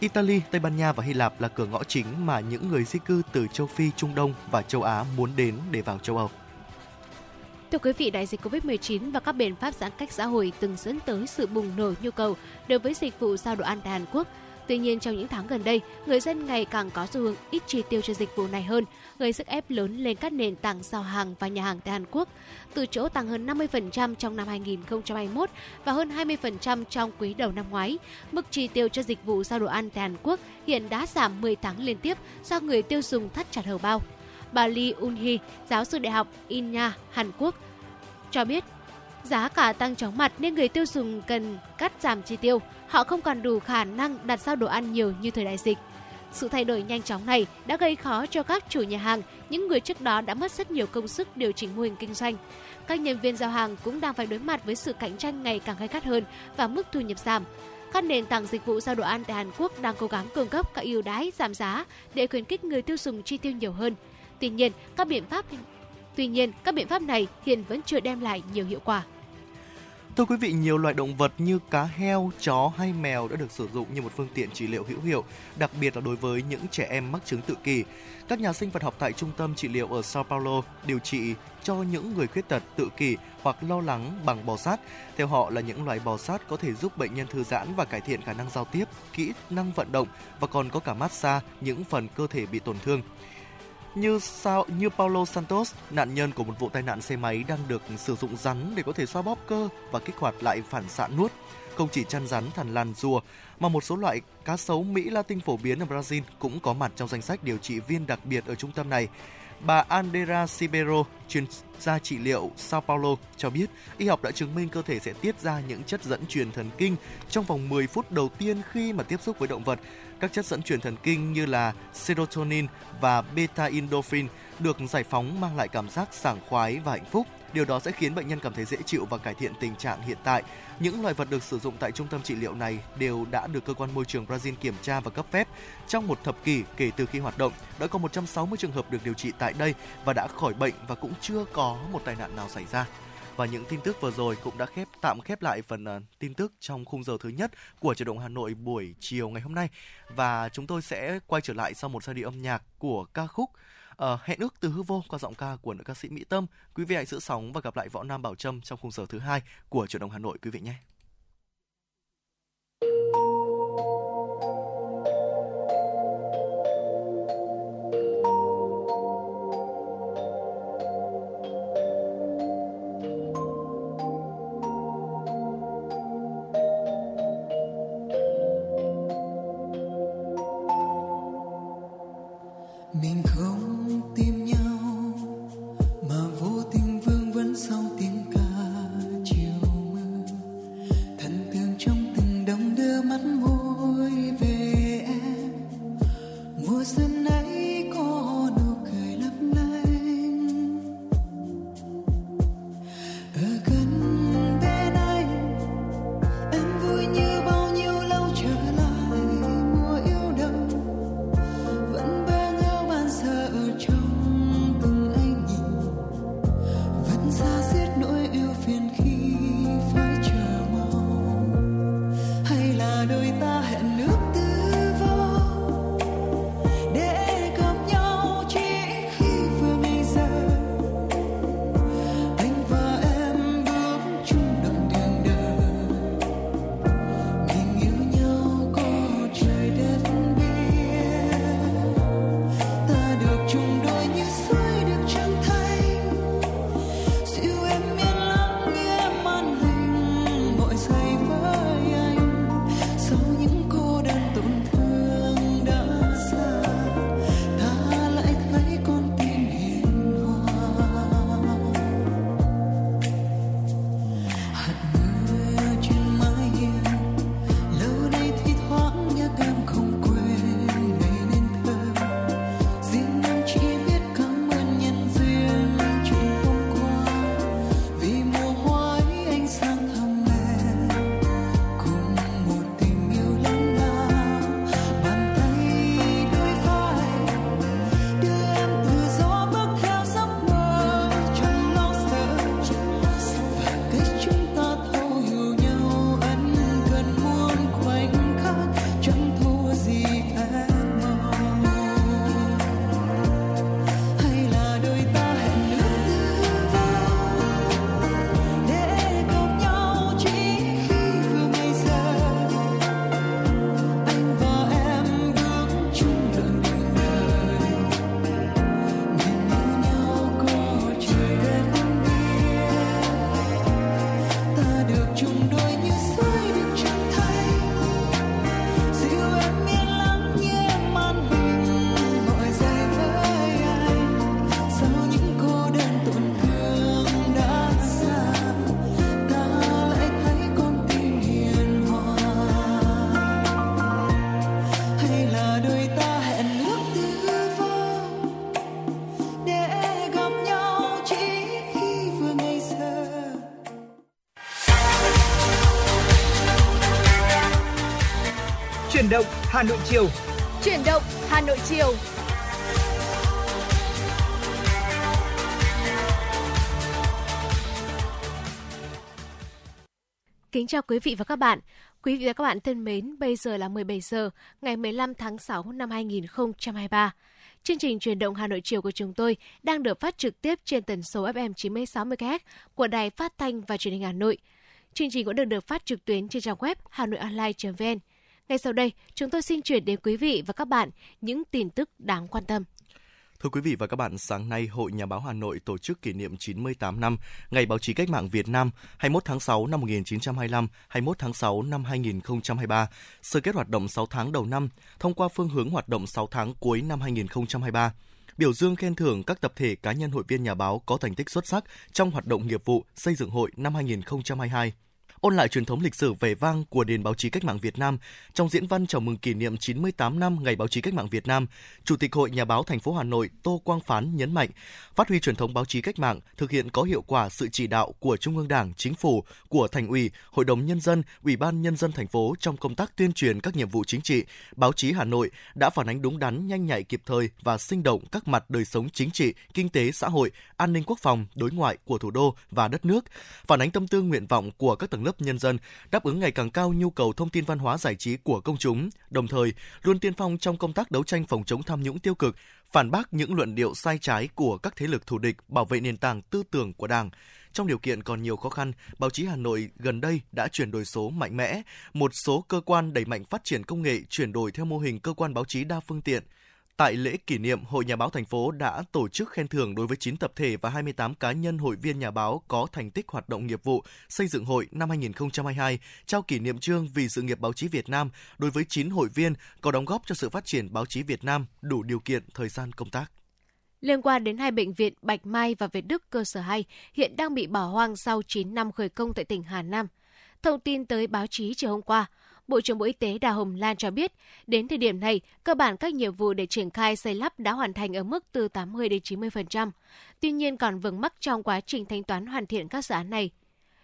Italy, Tây Ban Nha và Hy Lạp là cửa ngõ chính mà những người di cư từ châu Phi, Trung Đông và châu Á muốn đến để vào châu Âu. Thưa quý vị, đại dịch Covid-19 và các biện pháp giãn cách xã hội từng dẫn tới sự bùng nổ nhu cầu đối với dịch vụ giao đồ ăn tại Hàn Quốc. Tuy nhiên, trong những tháng gần đây, người dân ngày càng có xu hướng ít chi tiêu cho dịch vụ này hơn, gây sức ép lớn lên các nền tảng giao hàng và nhà hàng tại Hàn Quốc. Từ chỗ tăng hơn 50% trong năm 2021 và hơn 20% trong quý đầu năm ngoái, mức chi tiêu cho dịch vụ giao đồ ăn tại Hàn Quốc hiện đã giảm 10 tháng liên tiếp do người tiêu dùng thắt chặt hầu bao. Bà Lee Un-hee, giáo sư đại học Inha Hàn Quốc, cho biết giá cả tăng chóng mặt nên người tiêu dùng cần cắt giảm chi tiêu. Họ không còn đủ khả năng đặt giao đồ ăn nhiều như thời đại dịch. Sự thay đổi nhanh chóng này đã gây khó cho các chủ nhà hàng, những người trước đó đã mất rất nhiều công sức điều chỉnh mô hình kinh doanh. Các nhân viên giao hàng cũng đang phải đối mặt với sự cạnh tranh ngày càng gay gắt hơn và mức thu nhập giảm. Các nền tảng dịch vụ giao đồ ăn tại Hàn Quốc đang cố gắng cung cấp các ưu đãi giảm giá để khuyến khích người tiêu dùng chi tiêu nhiều hơn. Tuy nhiên, các biện pháp Tuy nhiên, các biện pháp này hiện vẫn chưa đem lại nhiều hiệu quả. Thưa quý vị, nhiều loại động vật như cá heo, chó hay mèo đã được sử dụng như một phương tiện trị liệu hữu hiệu, đặc biệt là đối với những trẻ em mắc chứng tự kỷ. Các nhà sinh vật học tại trung tâm trị liệu ở Sao Paulo điều trị cho những người khuyết tật tự kỷ hoặc lo lắng bằng bò sát. Theo họ là những loài bò sát có thể giúp bệnh nhân thư giãn và cải thiện khả năng giao tiếp, kỹ năng vận động và còn có cả massage những phần cơ thể bị tổn thương như sao như Paulo Santos, nạn nhân của một vụ tai nạn xe máy đang được sử dụng rắn để có thể xoa bóp cơ và kích hoạt lại phản xạ nuốt. Không chỉ chăn rắn thằn lằn rùa mà một số loại cá sấu Mỹ Latin phổ biến ở Brazil cũng có mặt trong danh sách điều trị viên đặc biệt ở trung tâm này. Bà Andera Sibero, chuyên gia trị liệu Sao Paulo cho biết y học đã chứng minh cơ thể sẽ tiết ra những chất dẫn truyền thần kinh trong vòng 10 phút đầu tiên khi mà tiếp xúc với động vật. Các chất dẫn truyền thần kinh như là serotonin và beta endorphin được giải phóng mang lại cảm giác sảng khoái và hạnh phúc. Điều đó sẽ khiến bệnh nhân cảm thấy dễ chịu và cải thiện tình trạng hiện tại. Những loài vật được sử dụng tại trung tâm trị liệu này đều đã được cơ quan môi trường Brazil kiểm tra và cấp phép. Trong một thập kỷ kể từ khi hoạt động, đã có 160 trường hợp được điều trị tại đây và đã khỏi bệnh và cũng chưa có một tai nạn nào xảy ra. Và những tin tức vừa rồi cũng đã khép tạm khép lại phần uh, tin tức trong khung giờ thứ nhất của chuyển động Hà Nội buổi chiều ngày hôm nay. Và chúng tôi sẽ quay trở lại sau một giai điệu âm nhạc của ca khúc uh, hẹn ước từ hư vô qua giọng ca của nữ ca sĩ Mỹ Tâm. Quý vị hãy giữ sóng và gặp lại Võ Nam Bảo Trâm trong khung giờ thứ hai của chuyển động Hà Nội quý vị nhé. Hà Nội chiều. Chuyển động Hà Nội chiều. Kính chào quý vị và các bạn. Quý vị và các bạn thân mến, bây giờ là 17 giờ ngày 15 tháng 6 năm 2023. Chương trình truyền động Hà Nội chiều của chúng tôi đang được phát trực tiếp trên tần số FM 96 MHz của Đài Phát thanh và Truyền hình Hà Nội. Chương trình cũng được được phát trực tuyến trên trang web hanoionline.vn. Ngay sau đây, chúng tôi xin chuyển đến quý vị và các bạn những tin tức đáng quan tâm. Thưa quý vị và các bạn, sáng nay Hội Nhà báo Hà Nội tổ chức kỷ niệm 98 năm Ngày báo chí cách mạng Việt Nam 21 tháng 6 năm 1925, 21 tháng 6 năm 2023, sơ kết hoạt động 6 tháng đầu năm, thông qua phương hướng hoạt động 6 tháng cuối năm 2023 biểu dương khen thưởng các tập thể cá nhân hội viên nhà báo có thành tích xuất sắc trong hoạt động nghiệp vụ xây dựng hội năm 2022 ôn lại truyền thống lịch sử vẻ vang của nền báo chí cách mạng Việt Nam. Trong diễn văn chào mừng kỷ niệm 98 năm Ngày báo chí cách mạng Việt Nam, Chủ tịch Hội Nhà báo thành phố Hà Nội Tô Quang Phán nhấn mạnh, phát huy truyền thống báo chí cách mạng, thực hiện có hiệu quả sự chỉ đạo của Trung ương Đảng, Chính phủ, của Thành ủy, Hội đồng nhân dân, Ủy ban nhân dân thành phố trong công tác tuyên truyền các nhiệm vụ chính trị, báo chí Hà Nội đã phản ánh đúng đắn, nhanh nhạy kịp thời và sinh động các mặt đời sống chính trị, kinh tế, xã hội, an ninh quốc phòng, đối ngoại của thủ đô và đất nước, phản ánh tâm tư nguyện vọng của các tầng lớp lớp nhân dân, đáp ứng ngày càng cao nhu cầu thông tin văn hóa giải trí của công chúng, đồng thời luôn tiên phong trong công tác đấu tranh phòng chống tham nhũng tiêu cực, phản bác những luận điệu sai trái của các thế lực thù địch, bảo vệ nền tảng tư tưởng của Đảng. Trong điều kiện còn nhiều khó khăn, báo chí Hà Nội gần đây đã chuyển đổi số mạnh mẽ. Một số cơ quan đẩy mạnh phát triển công nghệ chuyển đổi theo mô hình cơ quan báo chí đa phương tiện – Tại lễ kỷ niệm, Hội Nhà báo thành phố đã tổ chức khen thưởng đối với 9 tập thể và 28 cá nhân hội viên nhà báo có thành tích hoạt động nghiệp vụ xây dựng hội năm 2022, trao kỷ niệm trương vì sự nghiệp báo chí Việt Nam đối với 9 hội viên có đóng góp cho sự phát triển báo chí Việt Nam đủ điều kiện thời gian công tác. Liên quan đến hai bệnh viện Bạch Mai và Việt Đức cơ sở 2 hiện đang bị bỏ hoang sau 9 năm khởi công tại tỉnh Hà Nam. Thông tin tới báo chí chiều hôm qua, Bộ trưởng Bộ Y tế Đào Hồng Lan cho biết, đến thời điểm này, cơ bản các nhiệm vụ để triển khai xây lắp đã hoàn thành ở mức từ 80 đến 90%. Tuy nhiên còn vướng mắc trong quá trình thanh toán hoàn thiện các dự án này.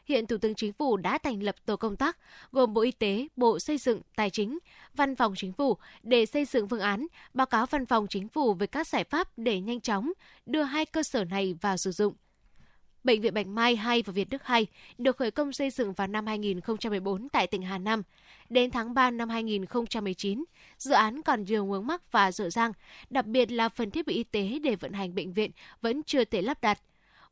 Hiện Thủ tướng Chính phủ đã thành lập tổ công tác gồm Bộ Y tế, Bộ Xây dựng, Tài chính, Văn phòng Chính phủ để xây dựng phương án, báo cáo Văn phòng Chính phủ về các giải pháp để nhanh chóng đưa hai cơ sở này vào sử dụng. Bệnh viện Bạch Mai 2 và Việt Đức 2 được khởi công xây dựng vào năm 2014 tại tỉnh Hà Nam. Đến tháng 3 năm 2019, dự án còn nhiều vướng mắc và dở dang, đặc biệt là phần thiết bị y tế để vận hành bệnh viện vẫn chưa thể lắp đặt.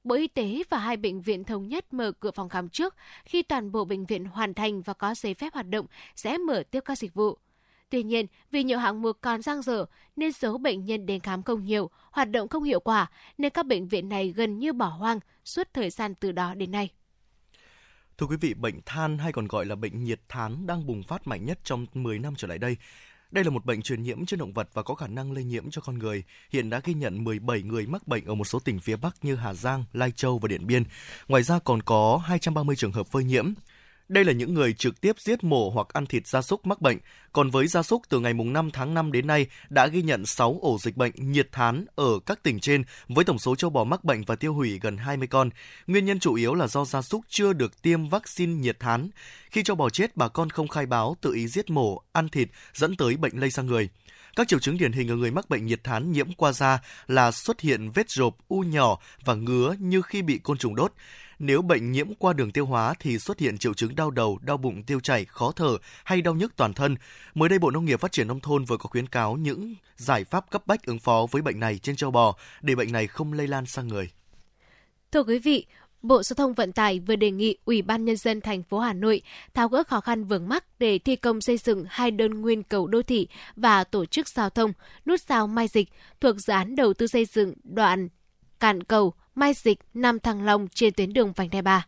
Bộ Y tế và hai bệnh viện thống nhất mở cửa phòng khám trước, khi toàn bộ bệnh viện hoàn thành và có giấy phép hoạt động sẽ mở tiếp các dịch vụ. Tuy nhiên, vì nhiều hạng mục còn dang dở nên số bệnh nhân đến khám không nhiều, hoạt động không hiệu quả nên các bệnh viện này gần như bỏ hoang suốt thời gian từ đó đến nay. Thưa quý vị, bệnh than hay còn gọi là bệnh nhiệt thán đang bùng phát mạnh nhất trong 10 năm trở lại đây. Đây là một bệnh truyền nhiễm trên động vật và có khả năng lây nhiễm cho con người. Hiện đã ghi nhận 17 người mắc bệnh ở một số tỉnh phía Bắc như Hà Giang, Lai Châu và Điện Biên. Ngoài ra còn có 230 trường hợp phơi nhiễm. Đây là những người trực tiếp giết mổ hoặc ăn thịt gia súc mắc bệnh. Còn với gia súc từ ngày 5 tháng 5 đến nay đã ghi nhận 6 ổ dịch bệnh nhiệt thán ở các tỉnh trên với tổng số châu bò mắc bệnh và tiêu hủy gần 20 con. Nguyên nhân chủ yếu là do gia súc chưa được tiêm vaccine nhiệt thán. Khi châu bò chết, bà con không khai báo, tự ý giết mổ, ăn thịt dẫn tới bệnh lây sang người. Các triệu chứng điển hình ở người mắc bệnh nhiệt thán nhiễm qua da là xuất hiện vết rộp, u nhỏ và ngứa như khi bị côn trùng đốt. Nếu bệnh nhiễm qua đường tiêu hóa thì xuất hiện triệu chứng đau đầu, đau bụng, tiêu chảy, khó thở hay đau nhức toàn thân. Mới đây Bộ Nông nghiệp Phát triển Nông thôn vừa có khuyến cáo những giải pháp cấp bách ứng phó với bệnh này trên châu bò để bệnh này không lây lan sang người. Thưa quý vị, Bộ Giao thông Vận tải vừa đề nghị Ủy ban Nhân dân thành phố Hà Nội tháo gỡ khó khăn vướng mắc để thi công xây dựng hai đơn nguyên cầu đô thị và tổ chức giao thông nút giao Mai Dịch thuộc dự án đầu tư xây dựng đoạn cạn cầu Mai Dịch, Nam Thăng Long trên tuyến đường vành đai 3.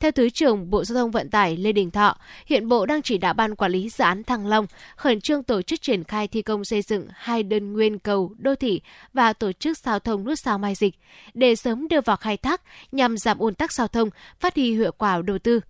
Theo Thứ trưởng Bộ Giao thông Vận tải Lê Đình Thọ, hiện Bộ đang chỉ đạo Ban Quản lý Dự án Thăng Long khẩn trương tổ chức triển khai thi công xây dựng hai đơn nguyên cầu đô thị và tổ chức giao thông nút sao Mai Dịch để sớm đưa vào khai thác nhằm giảm ùn tắc giao thông, phát huy hiệu quả đầu tư.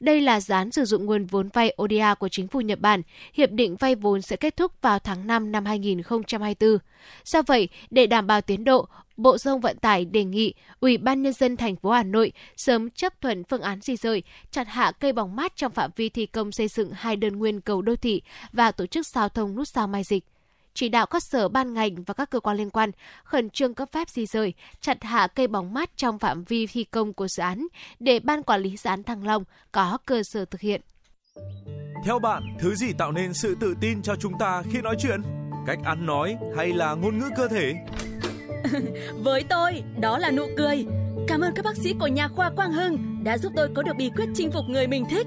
Đây là dự án sử dụng nguồn vốn vay ODA của chính phủ Nhật Bản. Hiệp định vay vốn sẽ kết thúc vào tháng 5 năm 2024. Do vậy, để đảm bảo tiến độ, Bộ Giao thông Vận tải đề nghị Ủy ban nhân dân thành phố Hà Nội sớm chấp thuận phương án di rời, chặt hạ cây bóng mát trong phạm vi thi công xây dựng hai đơn nguyên cầu đô thị và tổ chức giao thông nút giao Mai Dịch chỉ đạo các sở ban ngành và các cơ quan liên quan khẩn trương cấp phép di rời, chặt hạ cây bóng mát trong phạm vi thi công của dự án để ban quản lý dự án Thăng Long có cơ sở thực hiện. Theo bạn, thứ gì tạo nên sự tự tin cho chúng ta khi nói chuyện? Cách ăn nói hay là ngôn ngữ cơ thể? <laughs> Với tôi, đó là nụ cười. Cảm ơn các bác sĩ của nhà khoa Quang Hưng đã giúp tôi có được bí quyết chinh phục người mình thích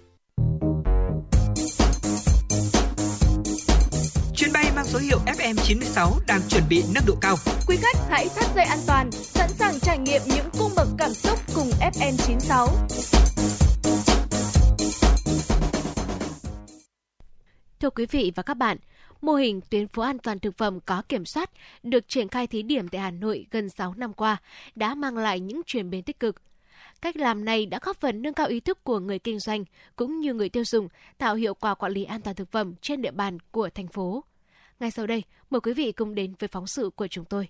số hiệu FM96 đang chuẩn bị nâng độ cao. Quý khách hãy thắt dây an toàn, sẵn sàng trải nghiệm những cung bậc cảm xúc cùng FM96. Thưa quý vị và các bạn, mô hình tuyến phố an toàn thực phẩm có kiểm soát được triển khai thí điểm tại Hà Nội gần 6 năm qua đã mang lại những chuyển biến tích cực. Cách làm này đã góp phần nâng cao ý thức của người kinh doanh cũng như người tiêu dùng, tạo hiệu quả quản lý an toàn thực phẩm trên địa bàn của thành phố. Ngay sau đây, mời quý vị cùng đến với phóng sự của chúng tôi.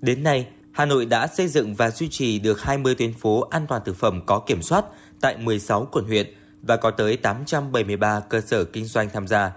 Đến nay, Hà Nội đã xây dựng và duy trì được 20 tuyến phố an toàn thực phẩm có kiểm soát tại 16 quận huyện và có tới 873 cơ sở kinh doanh tham gia.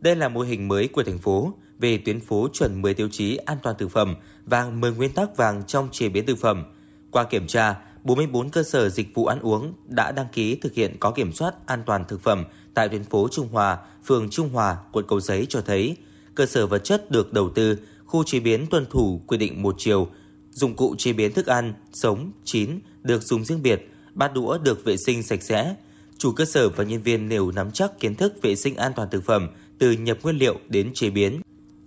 Đây là mô hình mới của thành phố về tuyến phố chuẩn 10 tiêu chí an toàn thực phẩm và 10 nguyên tắc vàng trong chế biến thực phẩm. Qua kiểm tra, 44 cơ sở dịch vụ ăn uống đã đăng ký thực hiện có kiểm soát an toàn thực phẩm tại tuyến phố Trung Hòa, phường Trung Hòa, quận Cầu Giấy cho thấy cơ sở vật chất được đầu tư, khu chế biến tuân thủ quy định một chiều, dụng cụ chế biến thức ăn, sống, chín được dùng riêng biệt, bát đũa được vệ sinh sạch sẽ. Chủ cơ sở và nhân viên đều nắm chắc kiến thức vệ sinh an toàn thực phẩm từ nhập nguyên liệu đến chế biến.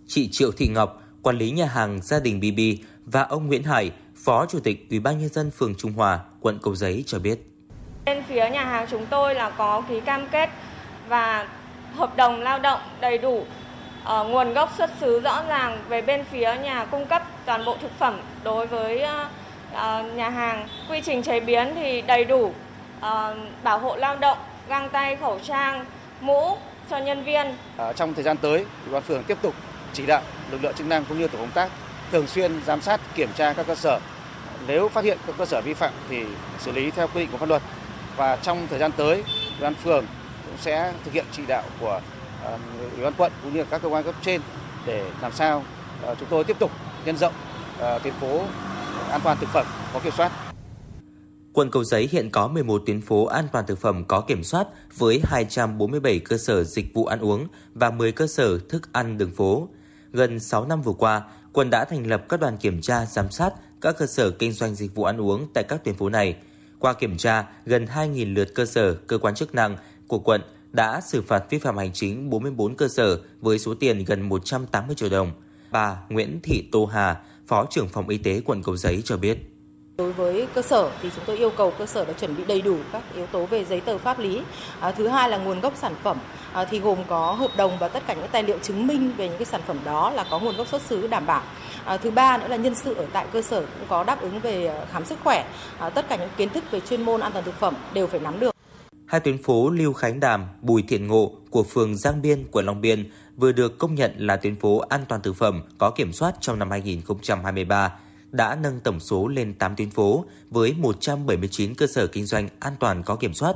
Chị Triệu Thị Ngọc, quản lý nhà hàng gia đình BB và ông Nguyễn Hải, Phó Chủ tịch Ủy ban nhân dân phường Trung Hòa, quận Cầu Giấy cho biết. Bên phía nhà hàng chúng tôi là có ký cam kết và hợp đồng lao động đầy đủ, uh, nguồn gốc xuất xứ rõ ràng về bên phía nhà cung cấp toàn bộ thực phẩm đối với uh, uh, nhà hàng. Quy trình chế biến thì đầy đủ, uh, bảo hộ lao động, găng tay, khẩu trang, mũ cho nhân viên. À, trong thời gian tới, Ủy ban phường tiếp tục chỉ đạo lực lượng chức năng cũng như tổ công tác thường xuyên giám sát kiểm tra các cơ sở. Nếu phát hiện các cơ sở vi phạm thì xử lý theo quy định của pháp luật. Và trong thời gian tới, Ủy ban phường cũng sẽ thực hiện chỉ đạo của Ủy ban quận cũng như các cơ quan cấp trên để làm sao ờ, chúng tôi tiếp tục nhân rộng ờ, tuyến phố an toàn thực phẩm có kiểm soát. Quận Cầu Giấy hiện có 11 tuyến phố an toàn thực phẩm có kiểm soát với 247 cơ sở dịch vụ ăn uống và 10 cơ sở thức ăn đường phố. Gần 6 năm vừa qua, quận đã thành lập các đoàn kiểm tra giám sát các cơ sở kinh doanh dịch vụ ăn uống tại các tuyến phố này. Qua kiểm tra, gần 2.000 lượt cơ sở, cơ quan chức năng của quận đã xử phạt vi phạm hành chính 44 cơ sở với số tiền gần 180 triệu đồng. Bà Nguyễn Thị Tô Hà, Phó trưởng phòng y tế quận Cầu Giấy cho biết. Đối với cơ sở thì chúng tôi yêu cầu cơ sở đã chuẩn bị đầy đủ các yếu tố về giấy tờ pháp lý. À, thứ hai là nguồn gốc sản phẩm à, thì gồm có hợp đồng và tất cả những tài liệu chứng minh về những cái sản phẩm đó là có nguồn gốc xuất xứ đảm bảo. À, thứ ba nữa là nhân sự ở tại cơ sở cũng có đáp ứng về à, khám sức khỏe. À, tất cả những kiến thức về chuyên môn an toàn thực phẩm đều phải nắm được. Hai tuyến phố Lưu Khánh Đàm, Bùi Thiện Ngộ của phường Giang Biên, quận Long Biên vừa được công nhận là tuyến phố an toàn thực phẩm có kiểm soát trong năm 2023 đã nâng tổng số lên 8 tuyến phố với 179 cơ sở kinh doanh an toàn có kiểm soát.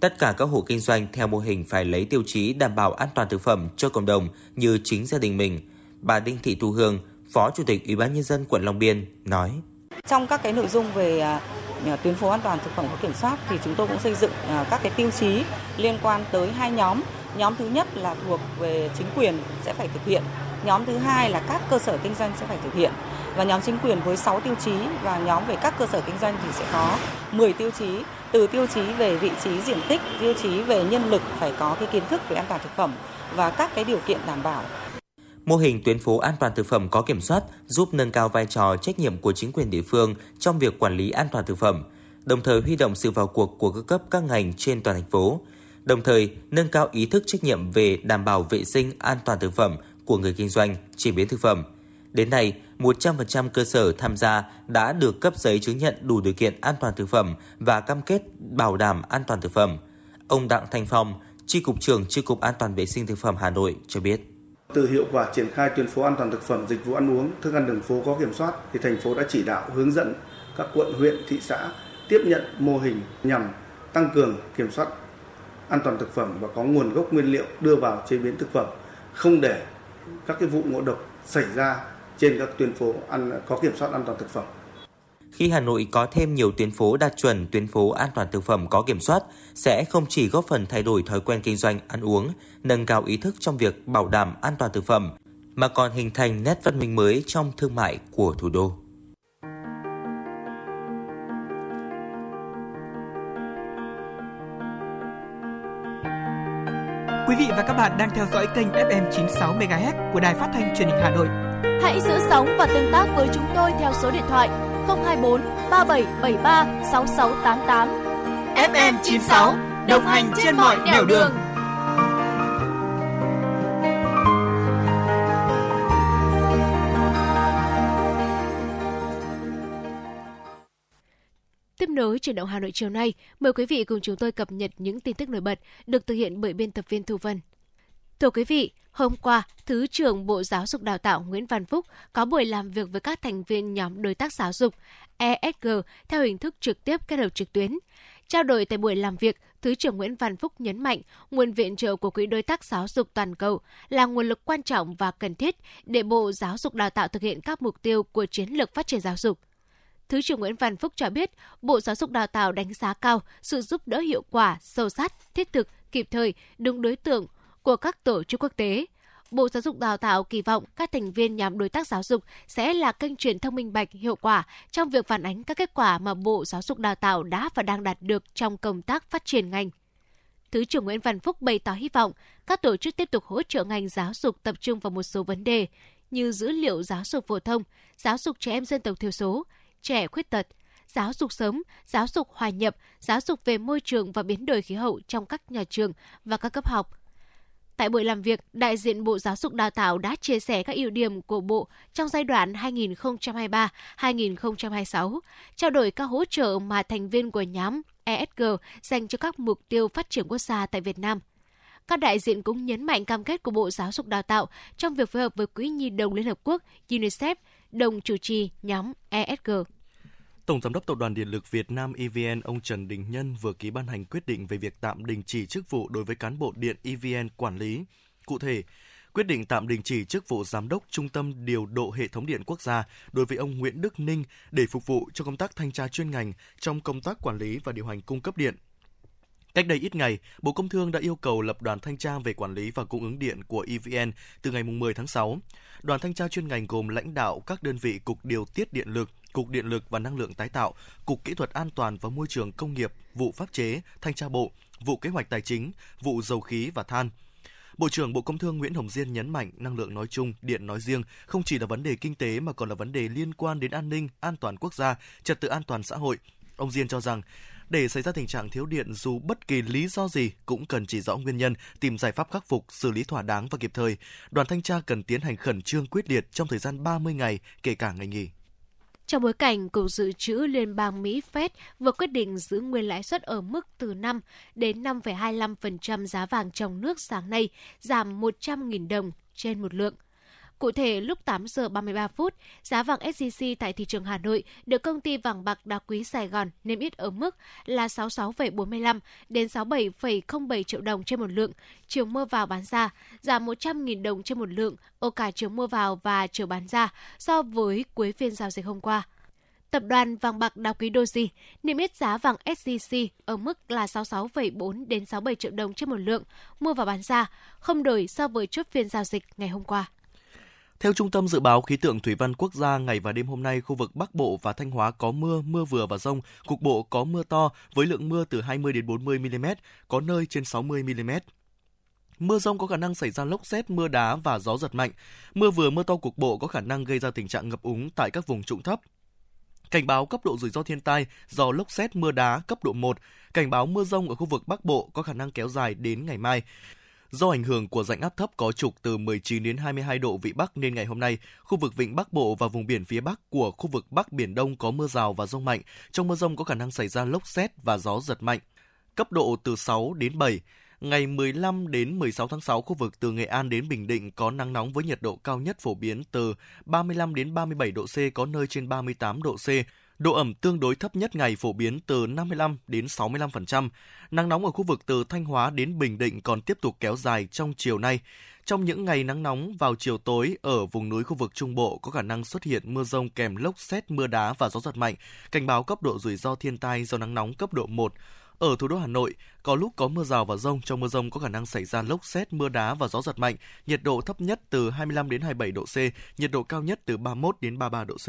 Tất cả các hộ kinh doanh theo mô hình phải lấy tiêu chí đảm bảo an toàn thực phẩm cho cộng đồng như chính gia đình mình. Bà Đinh Thị Thu Hương, Phó Chủ tịch Ủy ban nhân dân quận Long Biên nói: trong các cái nội dung về à, tuyến phố an toàn thực phẩm có kiểm soát thì chúng tôi cũng xây dựng à, các cái tiêu chí liên quan tới hai nhóm. Nhóm thứ nhất là thuộc về chính quyền sẽ phải thực hiện. Nhóm thứ hai là các cơ sở kinh doanh sẽ phải thực hiện. Và nhóm chính quyền với 6 tiêu chí và nhóm về các cơ sở kinh doanh thì sẽ có 10 tiêu chí từ tiêu chí về vị trí diện tích, tiêu chí về nhân lực phải có cái kiến thức về an toàn thực phẩm và các cái điều kiện đảm bảo Mô hình tuyến phố an toàn thực phẩm có kiểm soát giúp nâng cao vai trò trách nhiệm của chính quyền địa phương trong việc quản lý an toàn thực phẩm, đồng thời huy động sự vào cuộc của các cấp các ngành trên toàn thành phố, đồng thời nâng cao ý thức trách nhiệm về đảm bảo vệ sinh an toàn thực phẩm của người kinh doanh, chế biến thực phẩm. Đến nay, 100% cơ sở tham gia đã được cấp giấy chứng nhận đủ điều kiện an toàn thực phẩm và cam kết bảo đảm an toàn thực phẩm. Ông Đặng Thanh Phong, Tri cục trưởng Tri cục An toàn vệ sinh thực phẩm Hà Nội cho biết. Từ hiệu quả triển khai tuyến phố an toàn thực phẩm, dịch vụ ăn uống, thức ăn đường phố có kiểm soát thì thành phố đã chỉ đạo hướng dẫn các quận, huyện, thị xã tiếp nhận mô hình nhằm tăng cường kiểm soát an toàn thực phẩm và có nguồn gốc nguyên liệu đưa vào chế biến thực phẩm, không để các cái vụ ngộ độc xảy ra trên các tuyến phố ăn có kiểm soát an toàn thực phẩm. Khi Hà Nội có thêm nhiều tuyến phố đạt chuẩn tuyến phố an toàn thực phẩm có kiểm soát sẽ không chỉ góp phần thay đổi thói quen kinh doanh ăn uống, nâng cao ý thức trong việc bảo đảm an toàn thực phẩm, mà còn hình thành nét văn minh mới trong thương mại của thủ đô. Quý vị và các bạn đang theo dõi kênh FM 96 MHz của đài phát thanh truyền hình Hà Nội. Hãy giữ sóng và tương tác với chúng tôi theo số điện thoại 024 3773 6688. FM 96 đồng hành trên mọi nẻo đường. Tiếp nối chuyển động Hà Nội chiều nay, mời quý vị cùng chúng tôi cập nhật những tin tức nổi bật được thực hiện bởi biên tập viên Thu Vân. Thưa quý vị, hôm qua, Thứ trưởng Bộ Giáo dục Đào tạo Nguyễn Văn Phúc có buổi làm việc với các thành viên nhóm đối tác giáo dục ESG theo hình thức trực tiếp kết hợp trực tuyến. Trao đổi tại buổi làm việc, Thứ trưởng Nguyễn Văn Phúc nhấn mạnh nguồn viện trợ của Quỹ đối tác giáo dục toàn cầu là nguồn lực quan trọng và cần thiết để Bộ Giáo dục Đào tạo thực hiện các mục tiêu của chiến lược phát triển giáo dục. Thứ trưởng Nguyễn Văn Phúc cho biết, Bộ Giáo dục Đào tạo đánh giá cao sự giúp đỡ hiệu quả, sâu sát, thiết thực, kịp thời, đúng đối tượng của các tổ chức quốc tế. Bộ Giáo dục Đào tạo kỳ vọng các thành viên nhóm đối tác giáo dục sẽ là kênh truyền thông minh bạch hiệu quả trong việc phản ánh các kết quả mà Bộ Giáo dục Đào tạo đã và đang đạt được trong công tác phát triển ngành. Thứ trưởng Nguyễn Văn Phúc bày tỏ hy vọng các tổ chức tiếp tục hỗ trợ ngành giáo dục tập trung vào một số vấn đề như dữ liệu giáo dục phổ thông, giáo dục trẻ em dân tộc thiểu số, trẻ khuyết tật, giáo dục sớm, giáo dục hòa nhập, giáo dục về môi trường và biến đổi khí hậu trong các nhà trường và các cấp học. Tại buổi làm việc, đại diện Bộ Giáo dục Đào tạo đã chia sẻ các ưu điểm của Bộ trong giai đoạn 2023-2026, trao đổi các hỗ trợ mà thành viên của nhóm ESG dành cho các mục tiêu phát triển quốc gia tại Việt Nam. Các đại diện cũng nhấn mạnh cam kết của Bộ Giáo dục Đào tạo trong việc phối hợp với Quỹ Nhi đồng Liên Hợp Quốc UNICEF đồng chủ trì nhóm ESG. Tổng Giám đốc Tập đoàn Điện lực Việt Nam EVN ông Trần Đình Nhân vừa ký ban hành quyết định về việc tạm đình chỉ chức vụ đối với cán bộ điện EVN quản lý. Cụ thể, quyết định tạm đình chỉ chức vụ Giám đốc Trung tâm Điều độ Hệ thống Điện Quốc gia đối với ông Nguyễn Đức Ninh để phục vụ cho công tác thanh tra chuyên ngành trong công tác quản lý và điều hành cung cấp điện. Cách đây ít ngày, Bộ Công Thương đã yêu cầu lập đoàn thanh tra về quản lý và cung ứng điện của EVN từ ngày 10 tháng 6. Đoàn thanh tra chuyên ngành gồm lãnh đạo các đơn vị Cục Điều tiết Điện lực, Cục Điện lực và Năng lượng tái tạo, Cục Kỹ thuật An toàn và Môi trường Công nghiệp, vụ pháp chế, thanh tra bộ, vụ kế hoạch tài chính, vụ dầu khí và than. Bộ trưởng Bộ Công Thương Nguyễn Hồng Diên nhấn mạnh năng lượng nói chung, điện nói riêng không chỉ là vấn đề kinh tế mà còn là vấn đề liên quan đến an ninh, an toàn quốc gia, trật tự an toàn xã hội. Ông Diên cho rằng để xảy ra tình trạng thiếu điện dù bất kỳ lý do gì cũng cần chỉ rõ nguyên nhân, tìm giải pháp khắc phục, xử lý thỏa đáng và kịp thời. Đoàn thanh tra cần tiến hành khẩn trương quyết liệt trong thời gian 30 ngày, kể cả ngày nghỉ. Trong bối cảnh Cục Dự trữ Liên bang Mỹ Fed vừa quyết định giữ nguyên lãi suất ở mức từ 5 đến 5,25% giá vàng trong nước sáng nay, giảm 100.000 đồng trên một lượng. Cụ thể, lúc 8 giờ 33 phút, giá vàng SJC tại thị trường Hà Nội được công ty vàng bạc đá quý Sài Gòn niêm yết ở mức là 66,45 đến 67,07 triệu đồng trên một lượng. Chiều mua vào bán ra giảm 100.000 đồng trên một lượng ở cả chiều mua vào và chiều bán ra so với cuối phiên giao dịch hôm qua. Tập đoàn vàng bạc đá quý Doji niêm yết giá vàng SJC ở mức là 66,4 đến 67 triệu đồng trên một lượng mua vào bán ra, không đổi so với chốt phiên giao dịch ngày hôm qua. Theo Trung tâm Dự báo Khí tượng Thủy văn Quốc gia, ngày và đêm hôm nay, khu vực Bắc Bộ và Thanh Hóa có mưa, mưa vừa và rông, cục bộ có mưa to với lượng mưa từ 20 đến 40 mm, có nơi trên 60 mm. Mưa rông có khả năng xảy ra lốc xét, mưa đá và gió giật mạnh. Mưa vừa mưa to cục bộ có khả năng gây ra tình trạng ngập úng tại các vùng trũng thấp. Cảnh báo cấp độ rủi ro thiên tai do lốc xét mưa đá cấp độ 1, cảnh báo mưa rông ở khu vực Bắc Bộ có khả năng kéo dài đến ngày mai. Do ảnh hưởng của rãnh áp thấp có trục từ 19 đến 22 độ vị Bắc nên ngày hôm nay, khu vực vịnh Bắc Bộ và vùng biển phía Bắc của khu vực Bắc Biển Đông có mưa rào và rông mạnh. Trong mưa rông có khả năng xảy ra lốc xét và gió giật mạnh. Cấp độ từ 6 đến 7. Ngày 15 đến 16 tháng 6, khu vực từ Nghệ An đến Bình Định có nắng nóng với nhiệt độ cao nhất phổ biến từ 35 đến 37 độ C, có nơi trên 38 độ C. Độ ẩm tương đối thấp nhất ngày phổ biến từ 55 đến 65%. Nắng nóng ở khu vực từ Thanh Hóa đến Bình Định còn tiếp tục kéo dài trong chiều nay. Trong những ngày nắng nóng vào chiều tối ở vùng núi khu vực Trung Bộ có khả năng xuất hiện mưa rông kèm lốc xét, mưa đá và gió giật mạnh. Cảnh báo cấp độ rủi ro thiên tai do nắng nóng cấp độ 1. Ở thủ đô Hà Nội, có lúc có mưa rào và rông, trong mưa rông có khả năng xảy ra lốc xét, mưa đá và gió giật mạnh, nhiệt độ thấp nhất từ 25 đến 27 độ C, nhiệt độ cao nhất từ 31 đến 33 độ C.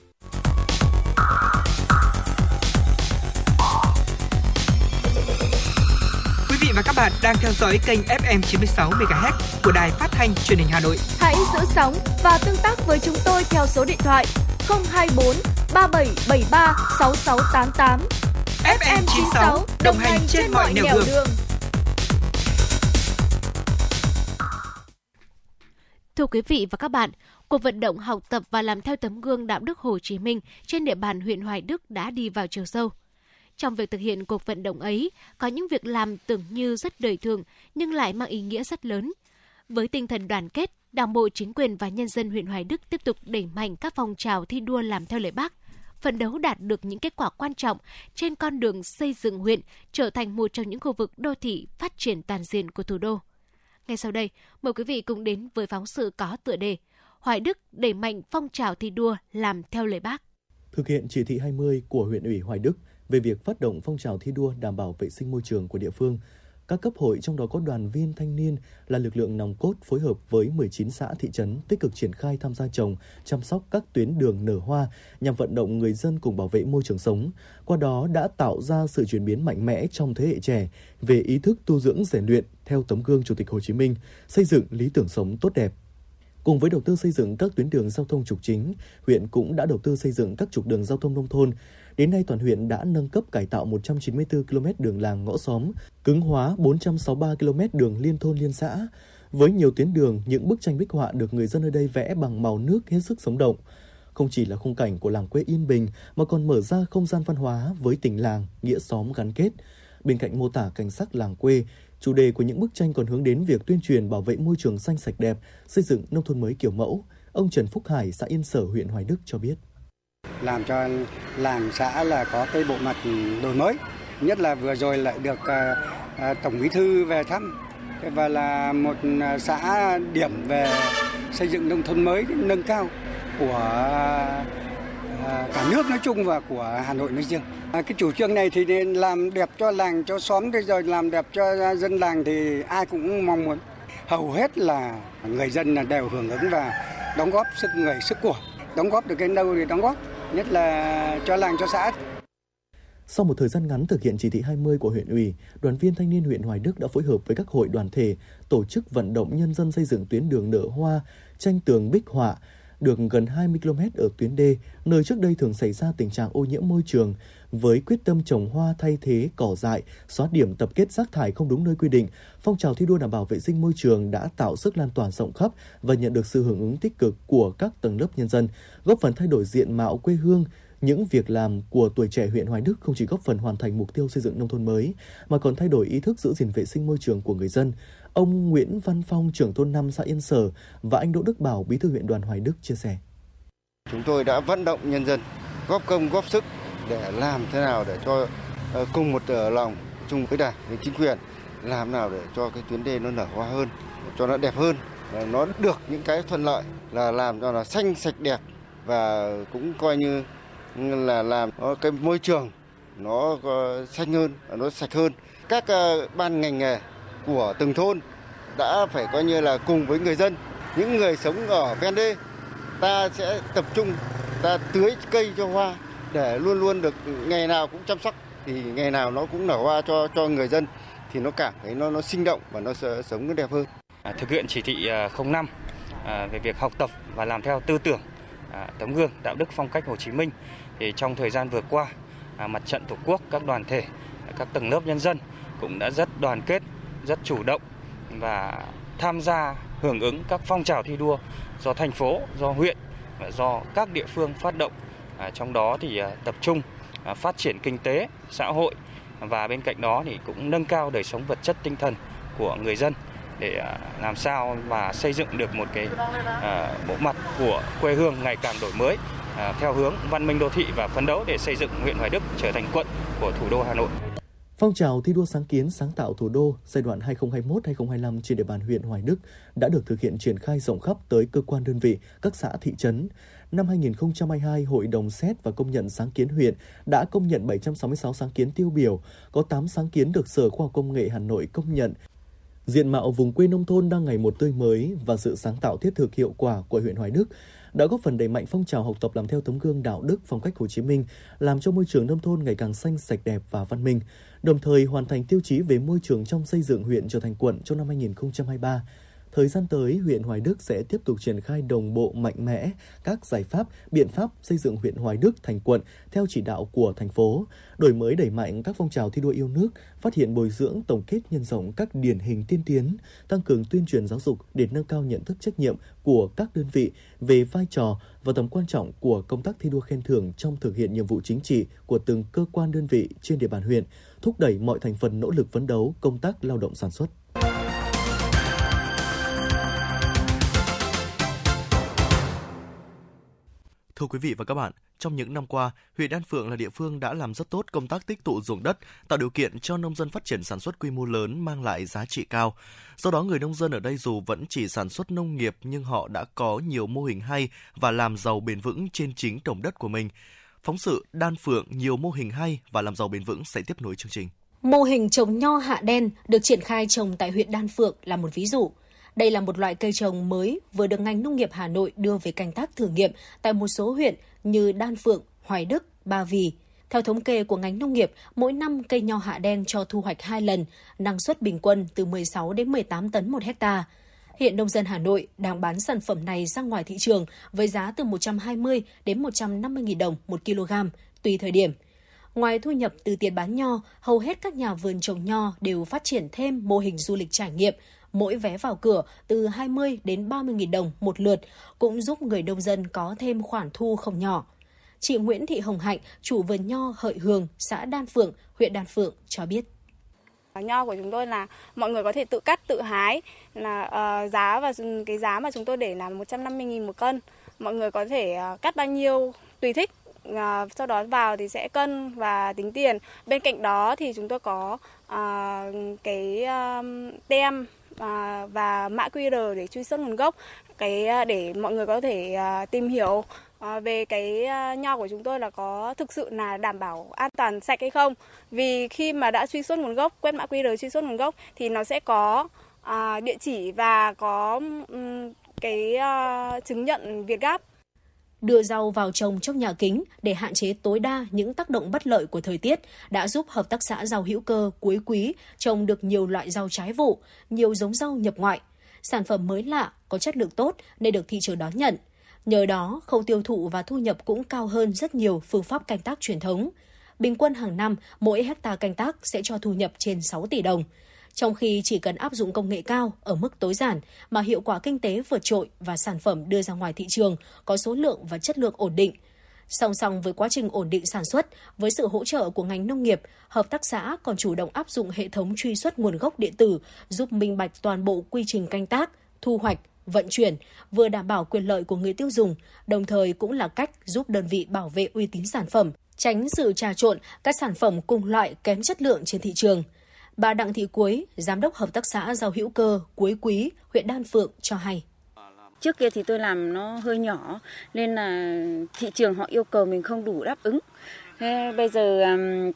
và các bạn đang theo dõi kênh FM 96 MHz của đài phát thanh truyền hình Hà Nội. Hãy giữ sóng và tương tác với chúng tôi theo số điện thoại 024 3773 6688. FM 96 đồng hành trên mọi nẻo đường. đường. Thưa quý vị và các bạn, cuộc vận động học tập và làm theo tấm gương đạo đức Hồ Chí Minh trên địa bàn huyện Hoài Đức đã đi vào chiều sâu. Trong việc thực hiện cuộc vận động ấy, có những việc làm tưởng như rất đời thường nhưng lại mang ý nghĩa rất lớn. Với tinh thần đoàn kết, Đảng bộ, chính quyền và nhân dân huyện Hoài Đức tiếp tục đẩy mạnh các phong trào thi đua làm theo lời Bác, phấn đấu đạt được những kết quả quan trọng trên con đường xây dựng huyện trở thành một trong những khu vực đô thị phát triển toàn diện của thủ đô. Ngay sau đây, mời quý vị cùng đến với phóng sự có tựa đề Hoài Đức đẩy mạnh phong trào thi đua làm theo lời Bác. Thực hiện chỉ thị 20 của huyện ủy Hoài Đức về việc phát động phong trào thi đua đảm bảo vệ sinh môi trường của địa phương, các cấp hội trong đó có đoàn viên thanh niên là lực lượng nòng cốt phối hợp với 19 xã thị trấn tích cực triển khai tham gia trồng, chăm sóc các tuyến đường nở hoa nhằm vận động người dân cùng bảo vệ môi trường sống. Qua đó đã tạo ra sự chuyển biến mạnh mẽ trong thế hệ trẻ về ý thức tu dưỡng rèn luyện theo tấm gương Chủ tịch Hồ Chí Minh, xây dựng lý tưởng sống tốt đẹp. Cùng với đầu tư xây dựng các tuyến đường giao thông trục chính, huyện cũng đã đầu tư xây dựng các trục đường giao thông nông thôn, Đến nay toàn huyện đã nâng cấp cải tạo 194 km đường làng ngõ xóm, cứng hóa 463 km đường liên thôn liên xã. Với nhiều tuyến đường, những bức tranh bích họa được người dân ở đây vẽ bằng màu nước hết sức sống động. Không chỉ là khung cảnh của làng quê yên bình mà còn mở ra không gian văn hóa với tình làng, nghĩa xóm gắn kết. Bên cạnh mô tả cảnh sắc làng quê, chủ đề của những bức tranh còn hướng đến việc tuyên truyền bảo vệ môi trường xanh sạch đẹp, xây dựng nông thôn mới kiểu mẫu, Ông Trần Phúc Hải, xã Yên Sở, huyện Hoài Đức cho biết. Làm cho làng xã là có cái bộ mặt đổi mới, nhất là vừa rồi lại được à, à, Tổng Bí thư về thăm và là một à, xã điểm về xây dựng nông thôn mới nâng cao của À, cả nước nói chung và của Hà Nội nói riêng. À, cái chủ trương này thì nên làm đẹp cho làng, cho xóm, thế rồi làm đẹp cho dân làng thì ai cũng mong muốn. Hầu hết là người dân là đều hưởng ứng và đóng góp sức người, sức của. Đóng góp được cái đâu thì đóng góp, nhất là cho làng, cho xã. Sau một thời gian ngắn thực hiện chỉ thị 20 của huyện ủy, đoàn viên thanh niên huyện Hoài Đức đã phối hợp với các hội đoàn thể tổ chức vận động nhân dân xây dựng tuyến đường nở hoa, tranh tường bích họa, được gần 20 km ở tuyến đê, nơi trước đây thường xảy ra tình trạng ô nhiễm môi trường, với quyết tâm trồng hoa thay thế cỏ dại, xóa điểm tập kết rác thải không đúng nơi quy định, phong trào thi đua đảm bảo vệ sinh môi trường đã tạo sức lan tỏa rộng khắp và nhận được sự hưởng ứng tích cực của các tầng lớp nhân dân, góp phần thay đổi diện mạo quê hương, những việc làm của tuổi trẻ huyện Hoài Đức không chỉ góp phần hoàn thành mục tiêu xây dựng nông thôn mới, mà còn thay đổi ý thức giữ gìn vệ sinh môi trường của người dân. Ông Nguyễn Văn Phong, trưởng thôn 5 xã Yên Sở và anh Đỗ Đức Bảo, bí thư huyện đoàn Hoài Đức chia sẻ. Chúng tôi đã vận động nhân dân góp công góp sức để làm thế nào để cho ờ, cùng một ờ, lòng chung với đảng với chính quyền làm nào để cho cái tuyến đê nó nở hoa hơn cho nó đẹp hơn nó được những cái thuận lợi là làm cho nó xanh sạch đẹp và cũng coi như là làm cái môi trường nó ờ, xanh hơn nó sạch hơn các ban ngành nghề của từng thôn đã phải coi như là cùng với người dân những người sống ở ven đê ta sẽ tập trung ta tưới cây cho hoa để luôn luôn được ngày nào cũng chăm sóc thì ngày nào nó cũng nở hoa cho cho người dân thì nó cảm thấy nó nó sinh động và nó sẽ sống nó đẹp hơn. À, thực hiện chỉ thị 05 à, à, về việc học tập và làm theo tư tưởng à, tấm gương đạo đức phong cách Hồ Chí Minh thì trong thời gian vừa qua à, mặt trận tổ quốc các đoàn thể các tầng lớp nhân dân cũng đã rất đoàn kết rất chủ động và tham gia hưởng ứng các phong trào thi đua do thành phố do huyện và do các địa phương phát động à, trong đó thì à, tập trung à, phát triển kinh tế xã hội và bên cạnh đó thì cũng nâng cao đời sống vật chất tinh thần của người dân để à, làm sao mà xây dựng được một cái à, bộ mặt của quê hương ngày càng đổi mới à, theo hướng văn minh đô thị và phấn đấu để xây dựng huyện Hoài Đức trở thành quận của thủ đô Hà Nội. Phong trào thi đua sáng kiến sáng tạo thủ đô giai đoạn 2021-2025 trên địa bàn huyện Hoài Đức đã được thực hiện triển khai rộng khắp tới cơ quan đơn vị, các xã thị trấn. Năm 2022, Hội đồng xét và công nhận sáng kiến huyện đã công nhận 766 sáng kiến tiêu biểu, có 8 sáng kiến được Sở Khoa học Công nghệ Hà Nội công nhận Diện mạo vùng quê nông thôn đang ngày một tươi mới và sự sáng tạo thiết thực hiệu quả của huyện Hoài Đức đã góp phần đẩy mạnh phong trào học tập làm theo tấm gương đạo đức phong cách Hồ Chí Minh, làm cho môi trường nông thôn ngày càng xanh sạch đẹp và văn minh, đồng thời hoàn thành tiêu chí về môi trường trong xây dựng huyện trở thành quận trong năm 2023. Thời gian tới, huyện Hoài Đức sẽ tiếp tục triển khai đồng bộ mạnh mẽ các giải pháp, biện pháp xây dựng huyện Hoài Đức thành quận theo chỉ đạo của thành phố, đổi mới đẩy mạnh các phong trào thi đua yêu nước, phát hiện bồi dưỡng tổng kết nhân rộng các điển hình tiên tiến, tăng cường tuyên truyền giáo dục để nâng cao nhận thức trách nhiệm của các đơn vị về vai trò và tầm quan trọng của công tác thi đua khen thưởng trong thực hiện nhiệm vụ chính trị của từng cơ quan đơn vị trên địa bàn huyện, thúc đẩy mọi thành phần nỗ lực phấn đấu công tác lao động sản xuất. Thưa quý vị và các bạn, trong những năm qua, huyện Đan Phượng là địa phương đã làm rất tốt công tác tích tụ ruộng đất, tạo điều kiện cho nông dân phát triển sản xuất quy mô lớn mang lại giá trị cao. Do đó, người nông dân ở đây dù vẫn chỉ sản xuất nông nghiệp nhưng họ đã có nhiều mô hình hay và làm giàu bền vững trên chính đồng đất của mình. Phóng sự Đan Phượng nhiều mô hình hay và làm giàu bền vững sẽ tiếp nối chương trình. Mô hình trồng nho hạ đen được triển khai trồng tại huyện Đan Phượng là một ví dụ. Đây là một loại cây trồng mới vừa được ngành nông nghiệp Hà Nội đưa về canh tác thử nghiệm tại một số huyện như Đan Phượng, Hoài Đức, Ba Vì. Theo thống kê của ngành nông nghiệp, mỗi năm cây nho hạ đen cho thu hoạch 2 lần, năng suất bình quân từ 16 đến 18 tấn một hecta. Hiện nông dân Hà Nội đang bán sản phẩm này ra ngoài thị trường với giá từ 120 đến 150 000 đồng một kg, tùy thời điểm. Ngoài thu nhập từ tiền bán nho, hầu hết các nhà vườn trồng nho đều phát triển thêm mô hình du lịch trải nghiệm, mỗi vé vào cửa từ 20 đến 30 nghìn đồng một lượt, cũng giúp người nông dân có thêm khoản thu không nhỏ. Chị Nguyễn Thị Hồng Hạnh, chủ vườn nho Hợi Hường, xã Đan Phượng, huyện Đan Phượng cho biết. Nho của chúng tôi là mọi người có thể tự cắt, tự hái là uh, giá và cái giá mà chúng tôi để là 150.000 một cân. Mọi người có thể uh, cắt bao nhiêu tùy thích uh, sau đó vào thì sẽ cân và tính tiền. Bên cạnh đó thì chúng tôi có uh, cái uh, tem và, và mã QR để truy xuất nguồn gốc. Cái à, để mọi người có thể à, tìm hiểu à, về cái nho của chúng tôi là có thực sự là đảm bảo an toàn sạch hay không. Vì khi mà đã truy xuất nguồn gốc quét mã QR truy xuất nguồn gốc thì nó sẽ có địa chỉ và có cái chứng nhận Việt Gáp đưa rau vào trồng trong nhà kính để hạn chế tối đa những tác động bất lợi của thời tiết đã giúp hợp tác xã rau hữu cơ cuối quý trồng được nhiều loại rau trái vụ, nhiều giống rau nhập ngoại. Sản phẩm mới lạ, có chất lượng tốt nên được thị trường đón nhận. Nhờ đó, khâu tiêu thụ và thu nhập cũng cao hơn rất nhiều phương pháp canh tác truyền thống. Bình quân hàng năm, mỗi hecta canh tác sẽ cho thu nhập trên 6 tỷ đồng trong khi chỉ cần áp dụng công nghệ cao ở mức tối giản mà hiệu quả kinh tế vượt trội và sản phẩm đưa ra ngoài thị trường có số lượng và chất lượng ổn định. Song song với quá trình ổn định sản xuất, với sự hỗ trợ của ngành nông nghiệp, hợp tác xã còn chủ động áp dụng hệ thống truy xuất nguồn gốc điện tử, giúp minh bạch toàn bộ quy trình canh tác, thu hoạch, vận chuyển, vừa đảm bảo quyền lợi của người tiêu dùng, đồng thời cũng là cách giúp đơn vị bảo vệ uy tín sản phẩm, tránh sự trà trộn các sản phẩm cùng loại kém chất lượng trên thị trường. Bà Đặng Thị Cuối, Giám đốc Hợp tác xã Rau hữu cơ Cuối Quý, huyện Đan Phượng cho hay. Trước kia thì tôi làm nó hơi nhỏ nên là thị trường họ yêu cầu mình không đủ đáp ứng. Thế bây giờ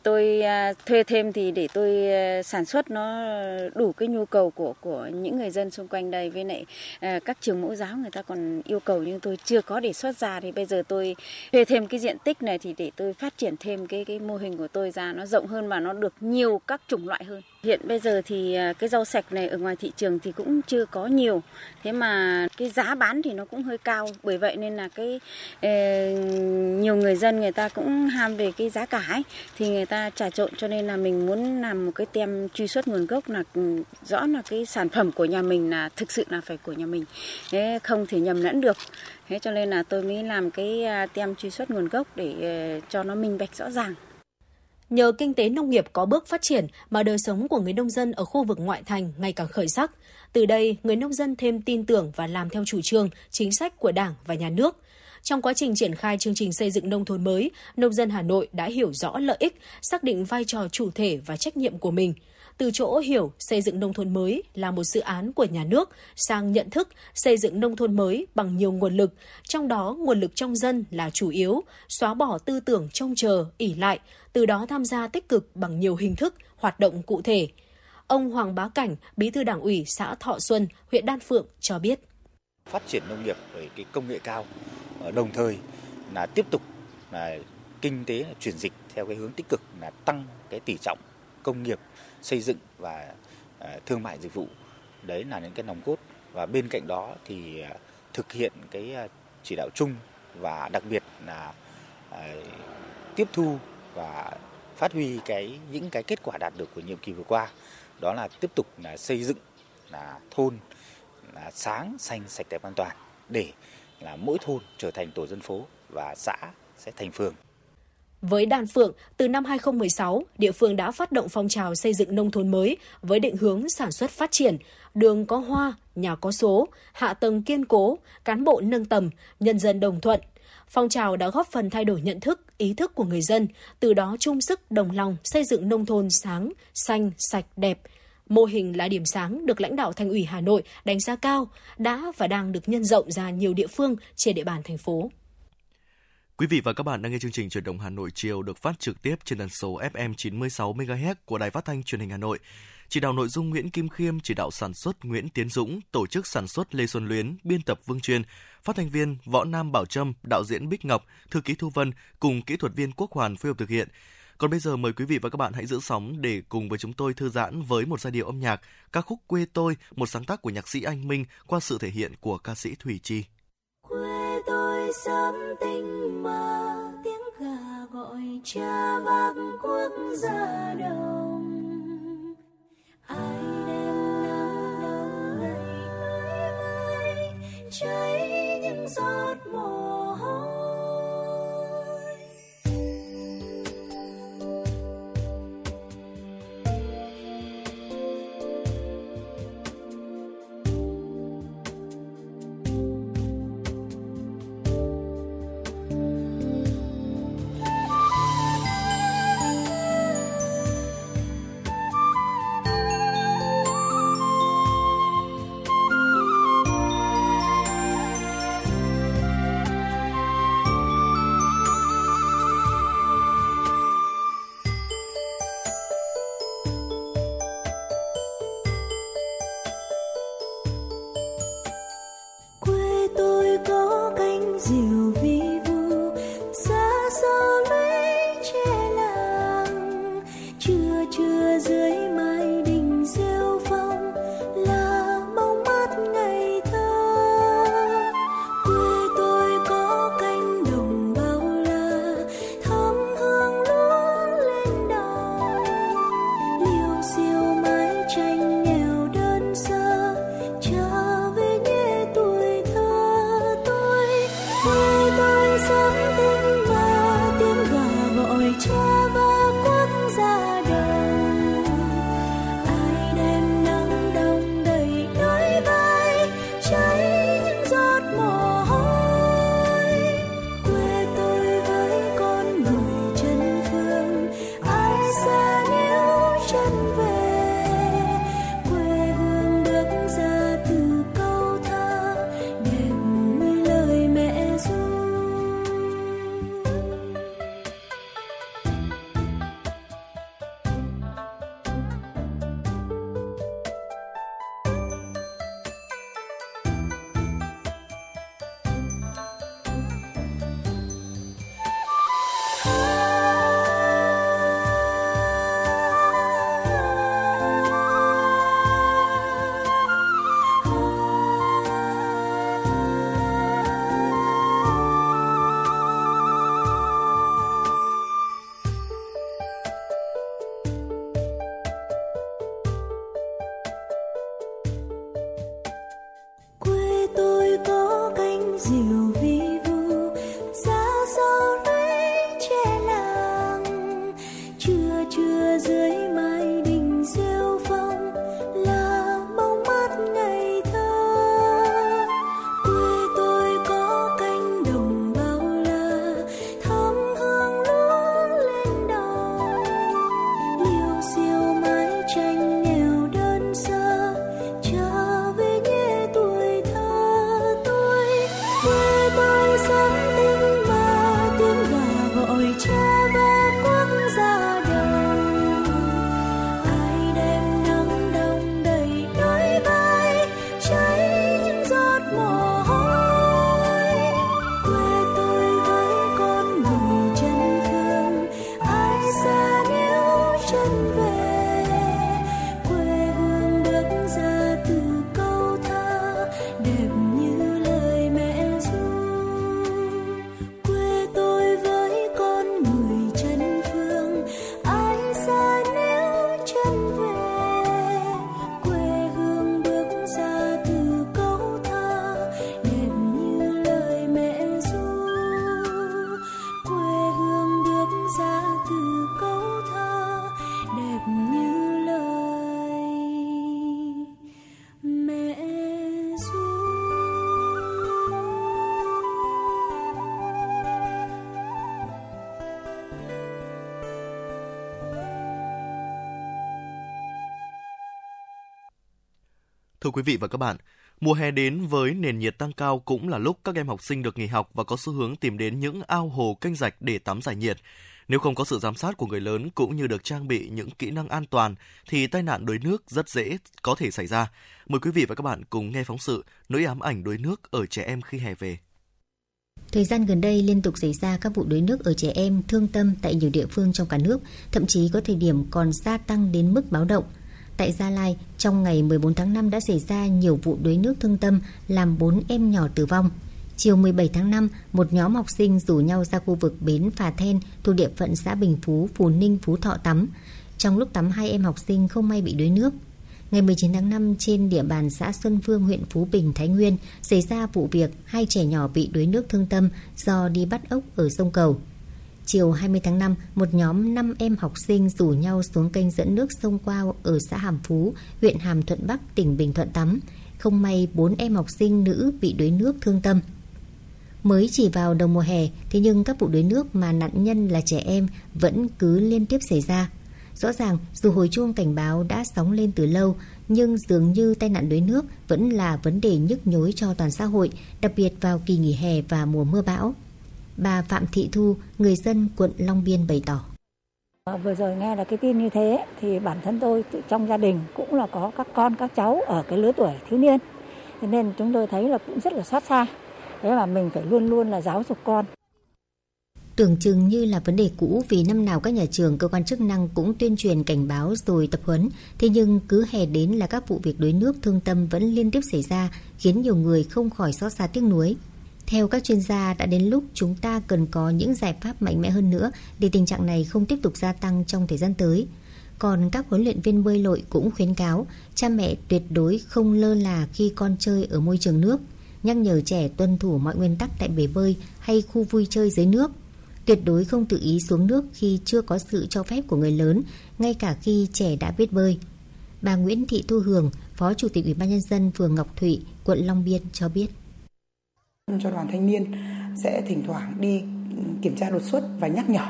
tôi à, thuê thêm thì để tôi à, sản xuất nó đủ cái nhu cầu của của những người dân xung quanh đây với lại à, các trường mẫu giáo người ta còn yêu cầu nhưng tôi chưa có để xuất ra thì bây giờ tôi thuê thêm cái diện tích này thì để tôi phát triển thêm cái cái mô hình của tôi ra nó rộng hơn và nó được nhiều các chủng loại hơn. Hiện bây giờ thì à, cái rau sạch này ở ngoài thị trường thì cũng chưa có nhiều. Thế mà cái giá bán thì nó cũng hơi cao. Bởi vậy nên là cái ờ, nhiều người dân người ta cũng ham về cái giá cả ấy, thì người ta trà trộn cho nên là mình muốn làm một cái tem truy xuất nguồn gốc là ừ, rõ là cái sản phẩm của nhà mình là thực sự là phải của nhà mình thế không thể nhầm lẫn được thế cho nên là tôi mới làm cái à, tem truy xuất nguồn gốc để ờ, cho nó minh bạch rõ ràng Nhờ kinh tế nông nghiệp có bước phát triển mà đời sống của người nông dân ở khu vực ngoại thành ngày càng khởi sắc. Từ đây, người nông dân thêm tin tưởng và làm theo chủ trương, chính sách của Đảng và Nhà nước. Trong quá trình triển khai chương trình xây dựng nông thôn mới, nông dân Hà Nội đã hiểu rõ lợi ích, xác định vai trò chủ thể và trách nhiệm của mình. Từ chỗ hiểu xây dựng nông thôn mới là một dự án của nhà nước sang nhận thức xây dựng nông thôn mới bằng nhiều nguồn lực, trong đó nguồn lực trong dân là chủ yếu, xóa bỏ tư tưởng trông chờ, ỉ lại, từ đó tham gia tích cực bằng nhiều hình thức, hoạt động cụ thể. Ông Hoàng Bá Cảnh, Bí thư Đảng ủy xã Thọ Xuân, huyện Đan Phượng cho biết. Phát triển nông nghiệp với cái công nghệ cao ờ, đồng thời là tiếp tục là kinh tế chuyển dịch theo cái hướng tích cực là tăng cái tỷ trọng công nghiệp, xây dựng và à, thương mại dịch vụ. Đấy là những cái nòng cốt. Và bên cạnh đó thì à, thực hiện cái à, chỉ đạo chung và đặc biệt là tiếp thu và phát huy cái, những cái kết quả đạt được của nhiệm kỳ vừa qua. Đó là tiếp tục là xây dựng, là thôn, là sáng xanh sạch đẹp an toàn để là mỗi thôn trở thành tổ dân phố và xã sẽ thành phường. Với Đan Phượng, từ năm 2016, địa phương đã phát động phong trào xây dựng nông thôn mới với định hướng sản xuất phát triển, đường có hoa, nhà có số, hạ tầng kiên cố, cán bộ nâng tầm, nhân dân đồng thuận. Phong trào đã góp phần thay đổi nhận thức, ý thức của người dân, từ đó chung sức đồng lòng xây dựng nông thôn sáng, xanh, sạch, đẹp, Mô hình là điểm sáng được lãnh đạo Thành ủy Hà Nội đánh giá cao, đã và đang được nhân rộng ra nhiều địa phương trên địa bàn thành phố. Quý vị và các bạn đang nghe chương trình chuyển động Hà Nội chiều được phát trực tiếp trên tần số FM 96 MHz của Đài Phát thanh Truyền hình Hà Nội. Chỉ đạo nội dung Nguyễn Kim Khiêm, chỉ đạo sản xuất Nguyễn Tiến Dũng, tổ chức sản xuất Lê Xuân Luyến, biên tập Vương Truyền, phát thanh viên Võ Nam Bảo Trâm, đạo diễn Bích Ngọc, thư ký Thu Vân cùng kỹ thuật viên Quốc Hoàn phối hợp thực hiện. Còn bây giờ mời quý vị và các bạn hãy giữ sóng để cùng với chúng tôi thư giãn với một giai điệu âm nhạc ca khúc Quê tôi, một sáng tác của nhạc sĩ Anh Minh qua sự thể hiện của ca sĩ Thủy Chi. Quê tôi sớm tinh mơ tiếng gà gọi cha vác quốc gia đồng. Ai đem nắng đầu mãi mãi cháy những giọt mồ Thưa quý vị và các bạn, mùa hè đến với nền nhiệt tăng cao cũng là lúc các em học sinh được nghỉ học và có xu hướng tìm đến những ao hồ kênh rạch để tắm giải nhiệt. Nếu không có sự giám sát của người lớn cũng như được trang bị những kỹ năng an toàn thì tai nạn đuối nước rất dễ có thể xảy ra. Mời quý vị và các bạn cùng nghe phóng sự Nỗi ám ảnh đuối nước ở trẻ em khi hè về. Thời gian gần đây liên tục xảy ra các vụ đuối nước ở trẻ em thương tâm tại nhiều địa phương trong cả nước, thậm chí có thời điểm còn gia tăng đến mức báo động. Tại Gia Lai, trong ngày 14 tháng 5 đã xảy ra nhiều vụ đuối nước thương tâm làm 4 em nhỏ tử vong. Chiều 17 tháng 5, một nhóm học sinh rủ nhau ra khu vực bến Phà Then thuộc địa phận xã Bình Phú, Phú Ninh, Phú Thọ tắm. Trong lúc tắm hai em học sinh không may bị đuối nước. Ngày 19 tháng 5 trên địa bàn xã Xuân Phương huyện Phú Bình, Thái Nguyên xảy ra vụ việc hai trẻ nhỏ bị đuối nước thương tâm do đi bắt ốc ở sông Cầu. Chiều 20 tháng 5, một nhóm 5 em học sinh rủ nhau xuống kênh dẫn nước sông qua ở xã Hàm Phú, huyện Hàm Thuận Bắc, tỉnh Bình Thuận tắm. Không may 4 em học sinh nữ bị đuối nước thương tâm. Mới chỉ vào đầu mùa hè, thế nhưng các vụ đuối nước mà nạn nhân là trẻ em vẫn cứ liên tiếp xảy ra. Rõ ràng, dù hồi chuông cảnh báo đã sóng lên từ lâu, nhưng dường như tai nạn đuối nước vẫn là vấn đề nhức nhối cho toàn xã hội, đặc biệt vào kỳ nghỉ hè và mùa mưa bão. Bà Phạm Thị Thu, người dân quận Long Biên bày tỏ. À, vừa rồi nghe là cái tin như thế thì bản thân tôi trong gia đình cũng là có các con các cháu ở cái lứa tuổi thiếu niên. Thế nên chúng tôi thấy là cũng rất là xót xa. Thế mà mình phải luôn luôn là giáo dục con. Tưởng chừng như là vấn đề cũ vì năm nào các nhà trường, cơ quan chức năng cũng tuyên truyền cảnh báo rồi tập huấn. Thế nhưng cứ hè đến là các vụ việc đuối nước thương tâm vẫn liên tiếp xảy ra, khiến nhiều người không khỏi xót xa tiếc nuối. Theo các chuyên gia, đã đến lúc chúng ta cần có những giải pháp mạnh mẽ hơn nữa để tình trạng này không tiếp tục gia tăng trong thời gian tới. Còn các huấn luyện viên bơi lội cũng khuyến cáo cha mẹ tuyệt đối không lơ là khi con chơi ở môi trường nước, nhắc nhở trẻ tuân thủ mọi nguyên tắc tại bể bơi hay khu vui chơi dưới nước. Tuyệt đối không tự ý xuống nước khi chưa có sự cho phép của người lớn, ngay cả khi trẻ đã biết bơi. Bà Nguyễn Thị Thu Hường, Phó Chủ tịch Ủy ban nhân dân phường Ngọc Thụy, quận Long Biên cho biết cho đoàn thanh niên sẽ thỉnh thoảng đi ừ, kiểm tra đột xuất và nhắc nhở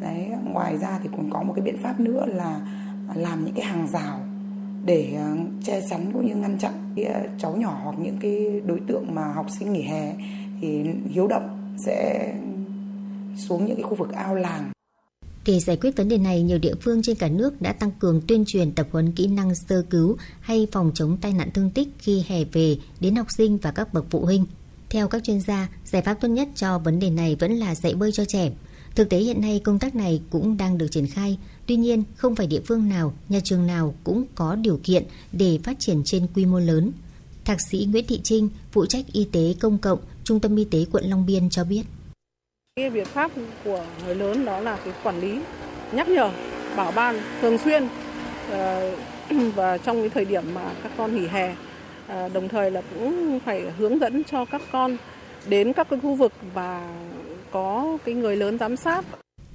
đấy ngoài ra thì cũng có một cái biện pháp nữa là làm những cái hàng rào để ờ, che chắn cũng như ngăn chặn cái ờ, cháu nhỏ hoặc những cái đối tượng mà học sinh nghỉ hè thì hiếu động sẽ xuống những cái khu vực ao làng để giải quyết vấn đề này, nhiều địa phương trên cả nước đã tăng cường tuyên truyền tập huấn kỹ năng sơ cứu hay phòng chống tai nạn thương tích khi hè về đến học sinh và các bậc phụ huynh. Theo các chuyên gia, giải pháp tốt nhất cho vấn đề này vẫn là dạy bơi cho trẻ. Thực tế hiện nay công tác này cũng đang được triển khai, tuy nhiên không phải địa phương nào, nhà trường nào cũng có điều kiện để phát triển trên quy mô lớn. Thạc sĩ Nguyễn Thị Trinh, phụ trách y tế công cộng, Trung tâm Y tế quận Long Biên cho biết. Cái biện pháp của người lớn đó là cái quản lý, nhắc nhở, bảo ban thường xuyên ờ, <clears throat> và trong cái thời điểm mà các con nghỉ hè Ờ, đồng thời là cũng phải hướng dẫn cho các con đến các cái khu vực và có cái người lớn giám sát.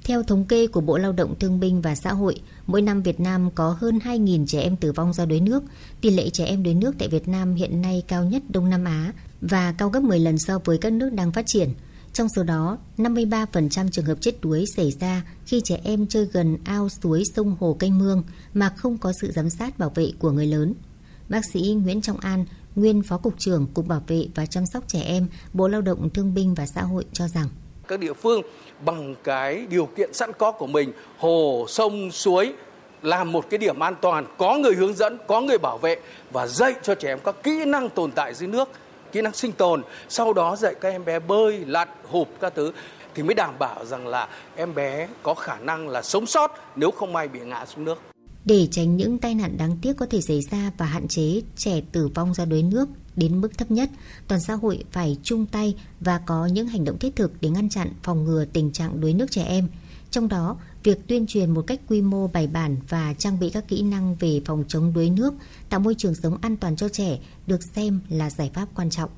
Theo thống kê của Bộ Lao động Thương binh và Xã hội, mỗi năm Việt Nam có hơn 2.000 trẻ em tử vong do đuối nước. Tỷ lệ trẻ em đuối nước tại Việt Nam hiện nay cao nhất Đông Nam Á và cao gấp 10 lần so với các nước đang phát triển. Trong số đó, 53% trường hợp chết đuối xảy ra khi trẻ em chơi gần ao suối sông hồ kênh mương mà không có sự giám sát bảo vệ của người lớn. Bác sĩ Nguyễn Trọng An, nguyên Phó Cục trưởng Cục Bảo vệ và Chăm sóc Trẻ Em, Bộ Lao động Thương binh và Xã hội cho rằng các địa phương bằng cái điều kiện sẵn có của mình, hồ, sông, suối làm một cái điểm an toàn, có người hướng dẫn, có người bảo vệ và dạy cho trẻ em các kỹ năng tồn tại dưới nước, kỹ năng sinh tồn, sau đó dạy các em bé bơi, lặn, hụp các thứ thì mới đảm bảo rằng là em bé có khả năng là sống sót nếu không may bị ngã xuống nước. Để tránh những tai nạn đáng tiếc có thể xảy ra và hạn chế trẻ tử vong do đuối nước đến mức thấp nhất, toàn xã hội phải chung tay và có những hành động thiết thực để ngăn chặn phòng ngừa tình trạng đuối nước trẻ em. Trong đó, việc tuyên truyền một cách quy mô bài bản và trang bị các kỹ năng về phòng chống đuối nước, tạo môi trường sống an toàn cho trẻ được xem là giải pháp quan trọng.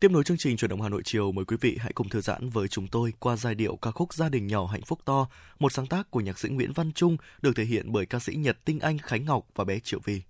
Tiếp nối chương trình chuyển động Hà Nội chiều, mời quý vị hãy cùng thư giãn với chúng tôi qua giai điệu ca khúc Gia đình nhỏ hạnh phúc to, một sáng tác của nhạc sĩ Nguyễn Văn Trung được thể hiện bởi ca sĩ Nhật Tinh Anh Khánh Ngọc và bé Triệu Vi.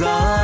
Một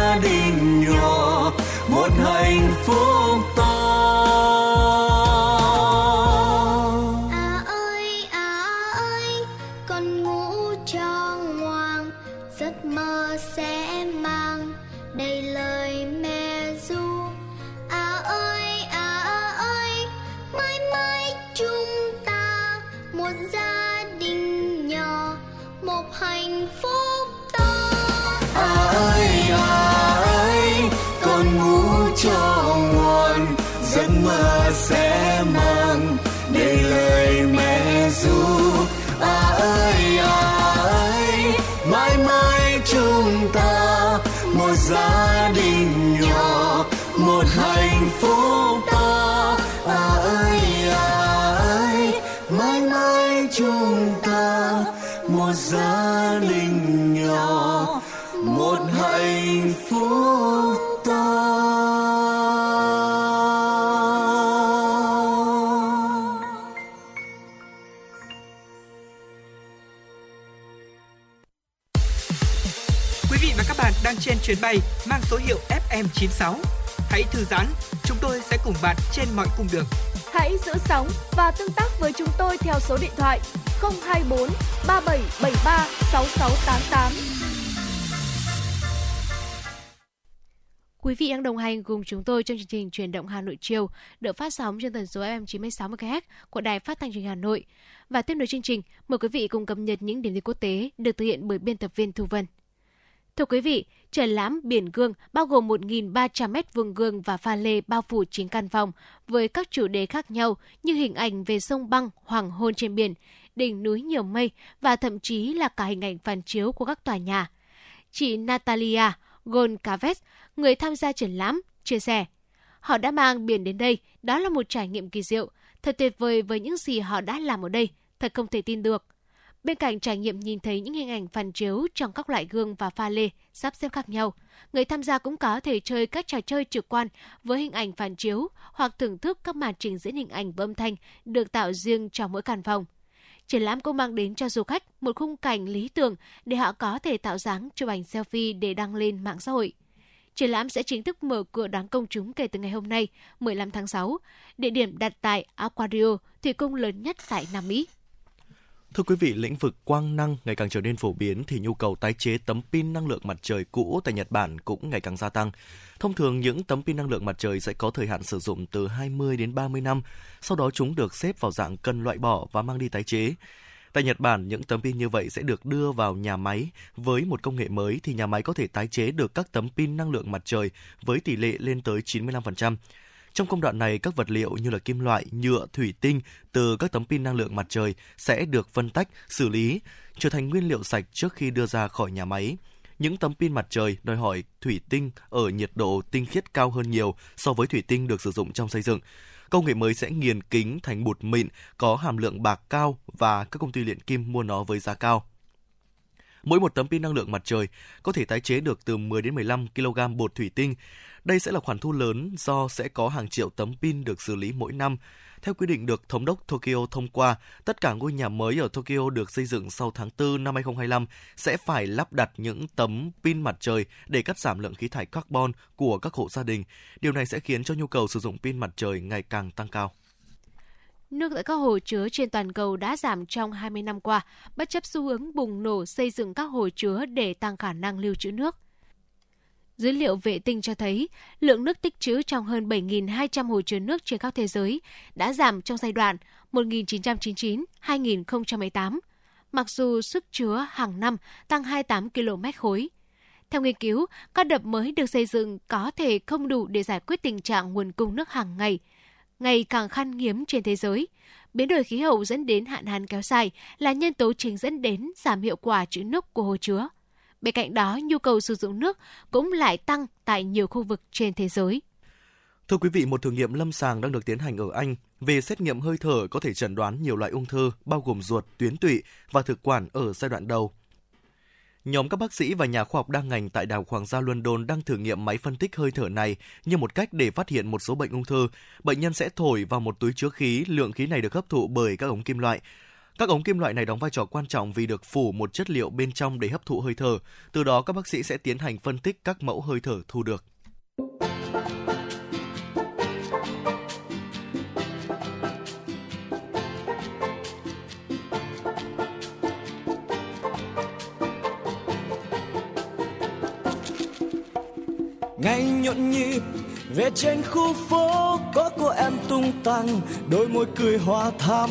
chuyến bay mang số hiệu FM96. Hãy thư giãn, chúng tôi sẽ cùng bạn trên mọi cung đường. Hãy giữ sóng và tương tác với chúng tôi theo số điện thoại 024 3773 6688. Quý vị đang đồng hành cùng chúng tôi trong chương trình Truyền động Hà Nội chiều, được phát sóng trên tần số FM 96 MHz của Đài Phát thanh Truyền hình Hà Nội. Và tiếp nối chương trình, mời quý vị cùng cập nhật những điểm tin quốc tế được thực hiện bởi biên tập viên Thu Vân. Thưa quý vị, triển lãm Biển Gương bao gồm 1.300 mét vuông gương và pha lê bao phủ chính căn phòng với các chủ đề khác nhau như hình ảnh về sông băng, hoàng hôn trên biển, đỉnh núi nhiều mây và thậm chí là cả hình ảnh phản chiếu của các tòa nhà. Chị Natalia Goncalves, người tham gia triển lãm, chia sẻ. Họ đã mang biển đến đây, đó là một trải nghiệm kỳ diệu, thật tuyệt vời với những gì họ đã làm ở đây. thật không thể tin được. Bên cạnh trải nghiệm nhìn thấy những hình ảnh phản chiếu trong các loại gương và pha lê sắp xếp khác nhau, người tham gia cũng có thể chơi các trò chơi trực quan với hình ảnh phản chiếu hoặc thưởng thức các màn trình diễn hình ảnh và âm thanh được tạo riêng cho mỗi căn phòng. Triển lãm cũng mang đến cho du khách một khung cảnh lý tưởng để họ có thể tạo dáng chụp ảnh selfie để đăng lên mạng xã hội. Triển lãm sẽ chính thức mở cửa đón công chúng kể từ ngày hôm nay, 15 tháng 6. Địa điểm đặt tại Aquario, thủy cung lớn nhất tại Nam Mỹ. Thưa quý vị, lĩnh vực quang năng ngày càng trở nên phổ biến thì nhu cầu tái chế tấm pin năng lượng mặt trời cũ tại Nhật Bản cũng ngày càng gia tăng. Thông thường những tấm pin năng lượng mặt trời sẽ có thời hạn sử dụng từ 20 đến 30 năm, sau đó chúng được xếp vào dạng cần loại bỏ và mang đi tái chế. Tại Nhật Bản, những tấm pin như vậy sẽ được đưa vào nhà máy. Với một công nghệ mới thì nhà máy có thể tái chế được các tấm pin năng lượng mặt trời với tỷ lệ lên tới 95%. Trong công đoạn này, các vật liệu như là kim loại, nhựa, thủy tinh từ các tấm pin năng lượng mặt trời sẽ được phân tách, xử lý, trở thành nguyên liệu sạch trước khi đưa ra khỏi nhà máy. Những tấm pin mặt trời đòi hỏi thủy tinh ở nhiệt độ tinh khiết cao hơn nhiều so với thủy tinh được sử dụng trong xây dựng. Công nghệ mới sẽ nghiền kính thành bột mịn có hàm lượng bạc cao và các công ty luyện kim mua nó với giá cao. Mỗi một tấm pin năng lượng mặt trời có thể tái chế được từ 10 đến 15 kg bột thủy tinh. Đây sẽ là khoản thu lớn do sẽ có hàng triệu tấm pin được xử lý mỗi năm. Theo quy định được Thống đốc Tokyo thông qua, tất cả ngôi nhà mới ở Tokyo được xây dựng sau tháng 4 năm 2025 sẽ phải lắp đặt những tấm pin mặt trời để cắt giảm lượng khí thải carbon của các hộ gia đình. Điều này sẽ khiến cho nhu cầu sử dụng pin mặt trời ngày càng tăng cao. Nước tại các hồ chứa trên toàn cầu đã giảm trong 20 năm qua, bất chấp xu hướng bùng nổ xây dựng các hồ chứa để tăng khả năng lưu trữ nước. Dữ liệu vệ tinh cho thấy lượng nước tích trữ trong hơn 7.200 hồ chứa nước trên khắp thế giới đã giảm trong giai đoạn 1999-2018, mặc dù sức chứa hàng năm tăng 28 km khối. Theo nghiên cứu, các đập mới được xây dựng có thể không đủ để giải quyết tình trạng nguồn cung nước hàng ngày, ngày càng khan hiếm trên thế giới. Biến đổi khí hậu dẫn đến hạn hán kéo dài là nhân tố chính dẫn đến giảm hiệu quả trữ nước của hồ chứa. Bên cạnh đó, nhu cầu sử dụng nước cũng lại tăng tại nhiều khu vực trên thế giới. Thưa quý vị, một thử nghiệm lâm sàng đang được tiến hành ở Anh về xét nghiệm hơi thở có thể chẩn đoán nhiều loại ung thư, bao gồm ruột, tuyến tụy và thực quản ở giai đoạn đầu. Nhóm các bác sĩ và nhà khoa học đa ngành tại Đại học Hoàng gia London đang thử nghiệm máy phân tích hơi thở này như một cách để phát hiện một số bệnh ung thư. Bệnh nhân sẽ thổi vào một túi chứa khí, lượng khí này được hấp thụ bởi các ống kim loại. Các ống kim loại này đóng vai trò quan trọng vì được phủ một chất liệu bên trong để hấp thụ hơi thở. Từ đó, các bác sĩ sẽ tiến hành phân tích các mẫu hơi thở thu được. ngày nhộn nhịp, về trên khu phố có cô em tung tăng, đôi môi cười hoa thắm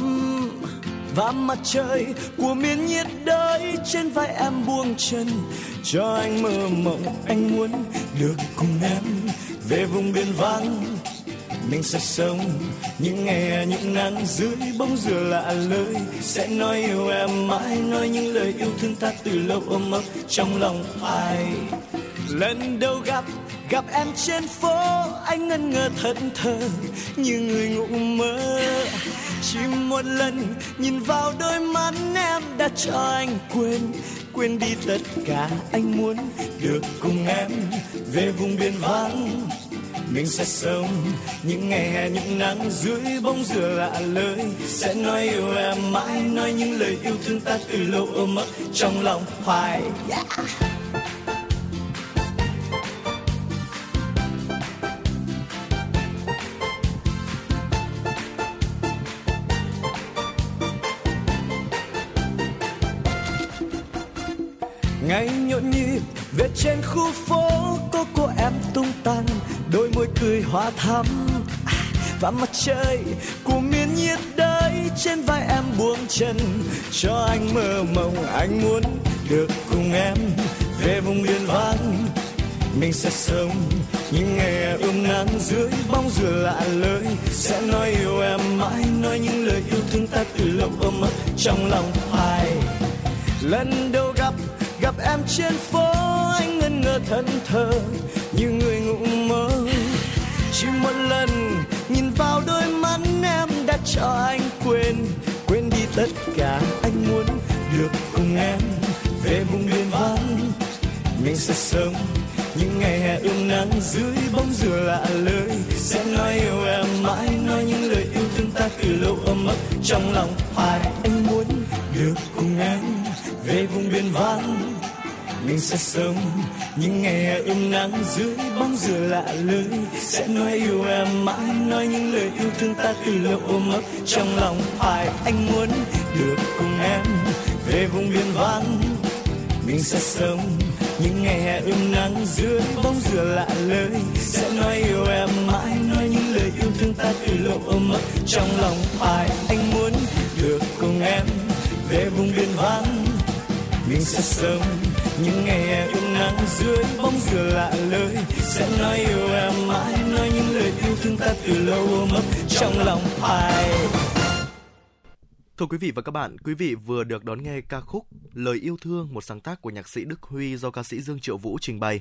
và mặt trời của miền nhiệt đới trên vai em buông chân. Cho anh mơ mộng, anh muốn được cùng em về vùng biển vắng. Mình sẽ sống những ngày những nắng dưới bóng dừa lạ lơi. Sẽ nói yêu em mãi, nói những lời yêu thương ta từ lâu ôm ấp trong lòng ai. Lần đầu gặp gặp em trên phố, anh ngân ngờ thẫn thờ như người ngủ mơ. Chỉ một lần, nhìn vào đôi mắt em đã cho anh quên. Quên đi tất cả anh muốn được cùng em về vùng biển vắng. Mình sẽ sống những ngày hè, những nắng dưới bóng dừa lạ lời sẽ nói yêu em mãi, nói những lời yêu thương ta từ lâu ôm ấp trong lòng hoài. Yeah. Ngày nhộn nhịp về trên khu phố có cô em tung tăng, đôi môi cười hoa thắm. À, và mặt trời của miền nhiệt đới trên vai em buông chân, cho anh mơ mộng, anh muốn được cùng em về vùng liên vắng. Mình sẽ sống những ngày ươm nắng dưới bóng dừa lạ lời sẽ nói yêu em mãi, nói những lời yêu thương ta từ lâu ôm ấp trong lòng hoài. Lần đầu gặp gặp em trên phố, anh ngân ngơ thân thờ, như người ngủ mơ. Chỉ một lần, nhìn vào đôi mắt em đã cho anh quên quên đi tất cả anh muốn được cùng em. Về vùng biên vắng, mình sẽ sống những ngày hè ươm nắng dưới bóng dừa lạ lời sẽ nói yêu em mãi, nói những lời yêu thương ta từ lâu ấm ấp trong lòng hoài anh muốn được cùng em? Về vùng biên vắng mình sẽ sống. Những ngày hè ươm nắng dưới bóng dừa lạ lưới, sẽ nói yêu em mãi, nói những lời yêu thương ta từ lâu ôm ấp trong lòng ai anh muốn được cùng em? Về vùng biên vắng mình sẽ sống. Những ngày hè ươm nắng dưới bóng dừa lạ lời sẽ nói yêu em mãi, nói những lời yêu thương ta từ lâu ôm ấp trong lòng ai anh muốn được cùng em? Về vùng biên vắng mình sẽ sống những ngày hè nắng dưới bóng dừa lạ lơi sẽ nói yêu em mãi nói những lời yêu thương ta từ lâu ôm ấp trong lòng hoài Thưa quý vị và các bạn, quý vị vừa được đón nghe ca khúc Lời yêu thương, một sáng tác của nhạc sĩ Đức Huy do ca sĩ Dương Triệu Vũ trình bày.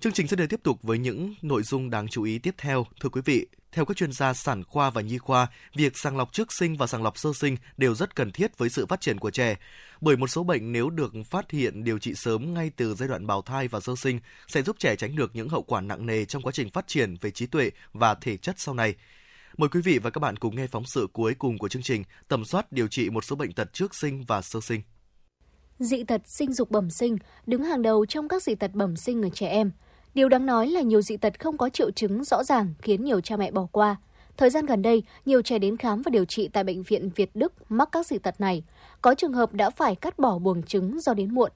Chương trình sẽ được tiếp tục với những nội dung đáng chú ý tiếp theo. Thưa quý vị, theo các chuyên gia sản khoa và nhi khoa, việc sàng lọc trước sinh và sàng lọc sơ sinh đều rất cần thiết với sự phát triển của trẻ. Bởi một số bệnh nếu được phát hiện điều trị sớm ngay từ giai đoạn bào thai và sơ sinh sẽ giúp trẻ tránh được những hậu quả nặng nề trong quá trình phát triển về trí tuệ và thể chất sau này. Mời quý vị và các bạn cùng nghe phóng sự cuối cùng của chương trình tầm soát điều trị một số bệnh tật trước sinh và sơ sinh. Dị tật sinh dục bẩm sinh đứng hàng đầu trong các dị tật bẩm sinh ở trẻ em. Điều đáng nói là nhiều dị tật không có triệu chứng rõ ràng khiến nhiều cha mẹ bỏ qua. Thời gian gần đây, nhiều trẻ đến khám và điều trị tại bệnh viện Việt Đức mắc các dị tật này. Có trường hợp đã phải cắt bỏ buồng trứng do đến muộn.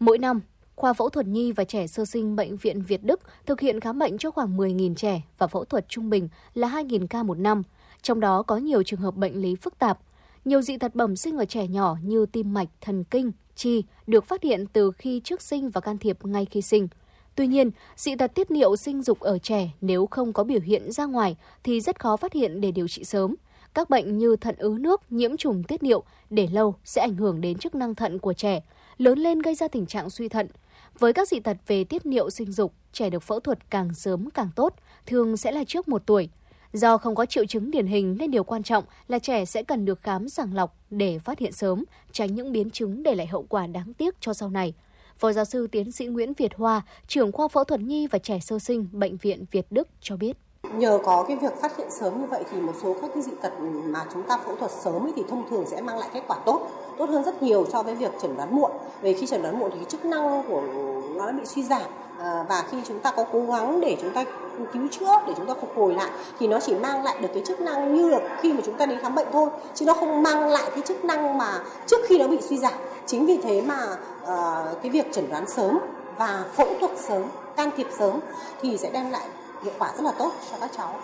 Mỗi năm, Khoa phẫu thuật nhi và trẻ sơ sinh Bệnh viện Việt Đức thực hiện khám bệnh cho khoảng 10.000 trẻ và phẫu thuật trung bình là 2.000 ca một năm. Trong đó có nhiều trường hợp bệnh lý phức tạp. Nhiều dị tật bẩm sinh ở trẻ nhỏ như tim mạch, thần kinh, chi được phát hiện từ khi trước sinh và can thiệp ngay khi sinh. Tuy nhiên, dị tật tiết niệu sinh dục ở trẻ nếu không có biểu hiện ra ngoài thì rất khó phát hiện để điều trị sớm. Các bệnh như thận ứ nước, nhiễm trùng tiết niệu để lâu sẽ ảnh hưởng đến chức năng thận của trẻ, lớn lên gây ra tình trạng suy thận. Với các dị tật về tiết niệu sinh dục, trẻ được phẫu thuật càng sớm càng tốt, thường sẽ là trước một tuổi. Do không có triệu chứng điển hình nên điều quan trọng là trẻ sẽ cần được khám sàng lọc để phát hiện sớm, tránh những biến chứng để lại hậu quả đáng tiếc cho sau này. Phó giáo sư tiến sĩ Nguyễn Việt Hoa, trưởng khoa phẫu thuật nhi và trẻ sơ sinh, Bệnh viện Việt Đức cho biết. Nhờ có cái việc phát hiện sớm như vậy thì một số các cái dị tật mà chúng ta phẫu thuật sớm ấy thì thông thường sẽ mang lại kết quả tốt, tốt hơn rất nhiều so với việc chẩn đoán muộn. Về khi chẩn đoán muộn thì cái chức năng của nó bị suy giảm à, và khi chúng ta có cố gắng để chúng ta cứu chữa để chúng ta phục hồi lại thì nó chỉ mang lại được cái chức năng như được khi mà chúng ta đến khám bệnh thôi chứ nó không mang lại cái chức năng mà trước khi nó bị suy giảm chính vì thế mà uh, cái việc chẩn đoán sớm và phẫu thuật sớm can thiệp sớm thì sẽ đem lại hiệu quả rất là tốt cho các cháu.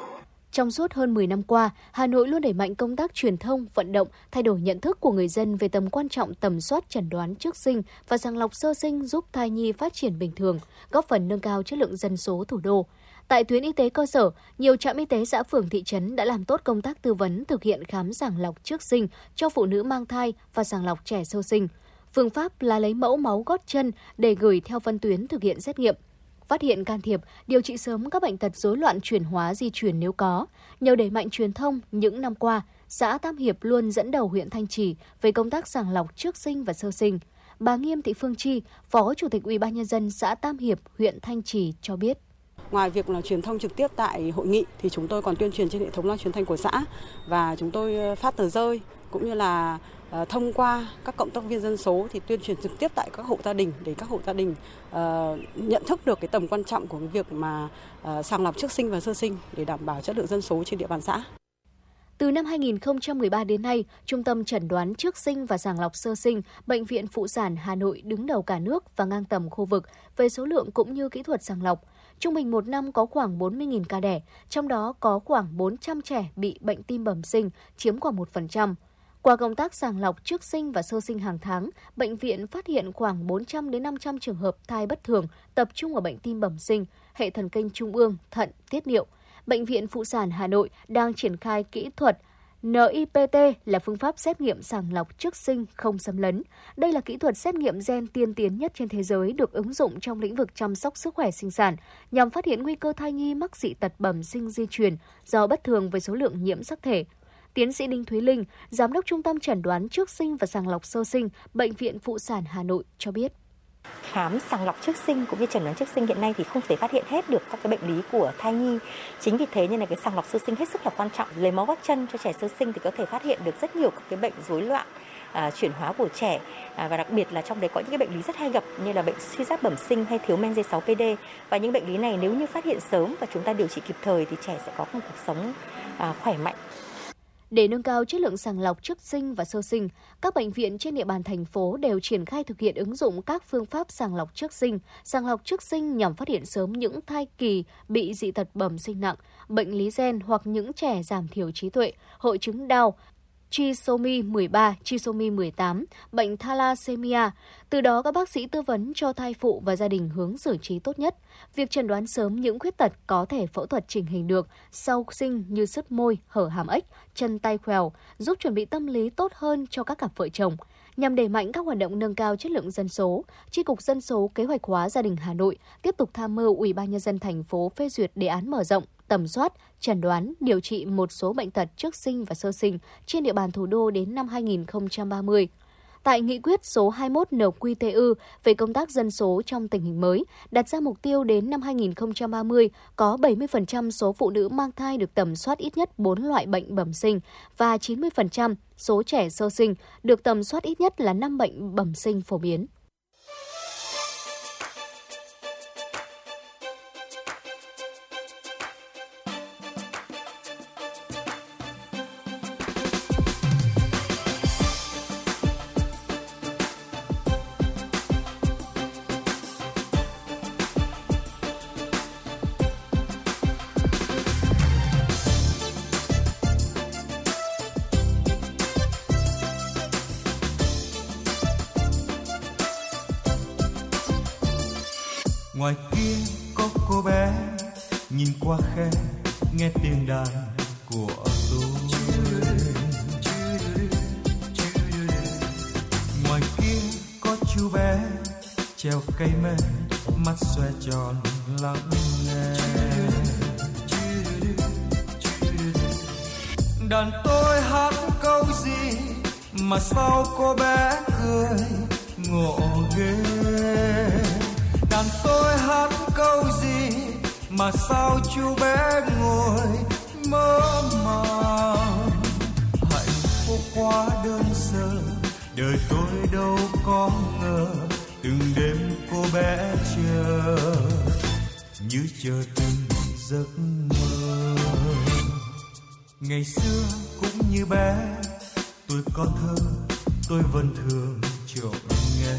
Trong suốt hơn 10 năm qua, Hà Nội luôn đẩy mạnh công tác truyền thông, vận động, thay đổi nhận thức của người dân về tầm quan trọng tầm soát chẩn đoán trước sinh và sàng lọc sơ sinh giúp thai nhi phát triển bình thường, góp phần nâng cao chất lượng dân số thủ đô. Tại tuyến y tế cơ sở, nhiều trạm y tế xã phường thị trấn đã làm tốt công tác tư vấn thực hiện khám sàng lọc trước sinh cho phụ nữ mang thai và sàng lọc trẻ sơ sinh. Phương pháp là lấy mẫu máu gót chân để gửi theo phân tuyến thực hiện xét nghiệm phát hiện can thiệp, điều trị sớm các bệnh tật rối loạn chuyển hóa di chuyển nếu có. Nhờ đẩy mạnh truyền thông những năm qua, xã Tam Hiệp luôn dẫn đầu huyện Thanh Trì về công tác sàng lọc trước sinh và sơ sinh. Bà Nghiêm Thị Phương Chi, Phó Chủ tịch Ủy ban nhân dân xã Tam Hiệp, huyện Thanh Trì cho biết. Ngoài việc là truyền thông trực tiếp tại hội nghị thì chúng tôi còn tuyên truyền trên hệ thống loa truyền thanh của xã và chúng tôi phát tờ rơi cũng như là ờ, thông qua các cộng tác viên dân số thì tuyên truyền trực tiếp tại các hộ gia đình để các hộ gia đình uh, nhận thức được cái tầm quan trọng của cái việc mà uh, sàng lọc trước sinh và sơ sinh để đảm bảo chất lượng dân số trên địa bàn xã. Từ năm 2013 đến nay, Trung tâm Chẩn đoán trước sinh và sàng lọc sơ sinh, Bệnh viện Phụ sản Hà Nội đứng đầu cả nước và ngang tầm khu vực về số lượng cũng như kỹ thuật sàng lọc. Trung bình một năm có khoảng 40.000 ca đẻ, trong đó có khoảng 400 trẻ bị bệnh tim bẩm sinh, chiếm khoảng 1%. Qua công tác sàng lọc trước sinh và sơ sinh hàng tháng, bệnh viện phát hiện khoảng 400 đến 500 trường hợp thai bất thường tập trung ở bệnh tim bẩm sinh, hệ thần kinh trung ương, thận, tiết niệu. Bệnh viện Phụ sản Hà Nội đang triển khai kỹ thuật NIPT là phương pháp xét nghiệm sàng lọc trước sinh không xâm lấn. Đây là kỹ thuật xét nghiệm gen tiên tiến nhất trên thế giới được ứng dụng trong lĩnh vực chăm sóc sức khỏe sinh sản nhằm phát hiện nguy cơ thai nhi mắc dị tật bẩm sinh di truyền do bất thường với số lượng nhiễm sắc thể. Tiến sĩ Đinh Thúy Linh, Giám đốc Trung tâm Chẩn đoán trước sinh và sàng lọc sơ sinh, Bệnh viện Phụ sản Hà Nội cho biết khám sàng lọc trước sinh cũng như chẩn đoán trước sinh hiện nay thì không thể phát hiện hết được các cái bệnh lý của thai nhi. Chính vì thế nên là cái sàng lọc sơ sinh hết sức là quan trọng. Lấy máu gót chân cho trẻ sơ sinh thì có thể phát hiện được rất nhiều các cái bệnh rối loạn à, chuyển hóa của trẻ à, và đặc biệt là trong đấy có những cái bệnh lý rất hay gặp như là bệnh suy giáp bẩm sinh hay thiếu men D6PD và những bệnh lý này nếu như phát hiện sớm và chúng ta điều trị kịp thời thì trẻ sẽ có một cuộc sống à, khỏe mạnh để nâng cao chất lượng sàng lọc trước sinh và sơ sinh, các bệnh viện trên địa bàn thành phố đều triển khai thực hiện ứng dụng các phương pháp sàng lọc trước sinh, sàng lọc trước sinh nhằm phát hiện sớm những thai kỳ bị dị tật bẩm sinh nặng, bệnh lý gen hoặc những trẻ giảm thiểu trí tuệ, hội chứng đau, trisomy 13, trisomy 18, bệnh thalassemia. Từ đó các bác sĩ tư vấn cho thai phụ và gia đình hướng xử trí tốt nhất. Việc chẩn đoán sớm những khuyết tật có thể phẫu thuật chỉnh hình được sau sinh như sứt môi, hở hàm ếch, chân tay khèo, giúp chuẩn bị tâm lý tốt hơn cho các cặp vợ chồng. Nhằm đẩy mạnh các hoạt động nâng cao chất lượng dân số, Tri cục Dân số Kế hoạch hóa gia đình Hà Nội tiếp tục tham mưu Ủy ban nhân dân thành phố phê duyệt đề án mở rộng tầm soát, chẩn đoán, điều trị một số bệnh tật trước sinh và sơ sinh trên địa bàn thủ đô đến năm 2030. Tại nghị quyết số 21 NQTU về công tác dân số trong tình hình mới, đặt ra mục tiêu đến năm 2030 có 70% số phụ nữ mang thai được tầm soát ít nhất 4 loại bệnh bẩm sinh và 90% số trẻ sơ sinh được tầm soát ít nhất là 5 bệnh bẩm sinh phổ biến. Chờ như chờ từng giấc mơ. Ngày xưa cũng như bé, tôi có thơ, tôi vẫn thường trộm nghe.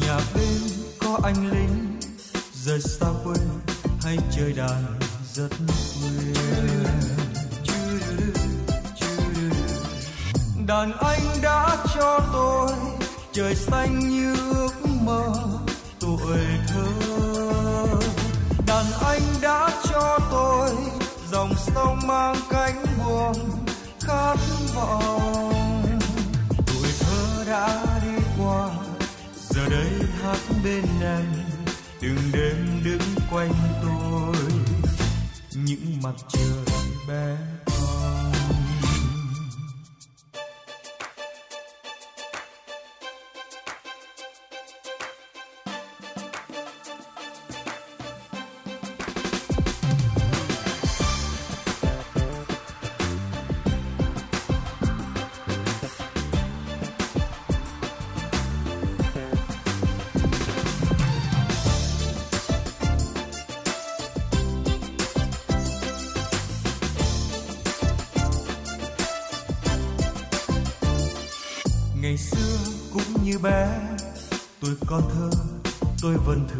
Nhà bên có anh lính, rời xa quê hay chơi đàn rất quên đàn anh đã cho tôi trời xanh như ước mơ, tuổi thơ. Đàn anh đã cho tôi dòng sông mang cánh buồm khát vọng. Tuổi thơ đã đi qua, giờ đây hát bên em, từng đêm đứng quanh tôi. Những mặt trời bé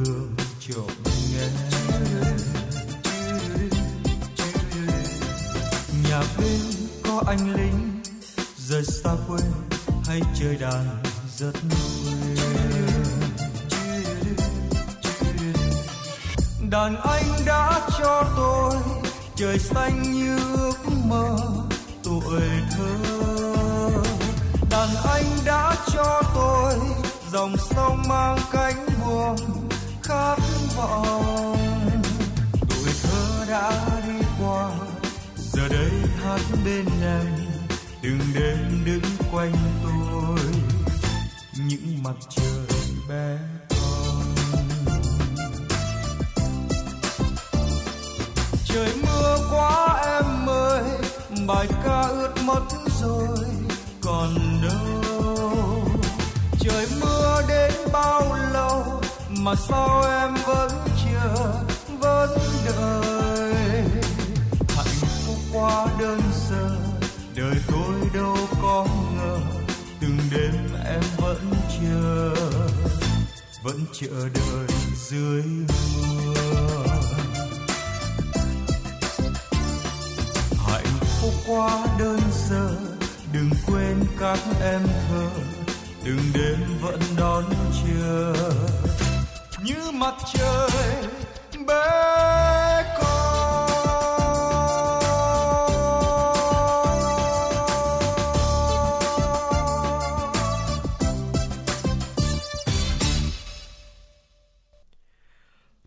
tôi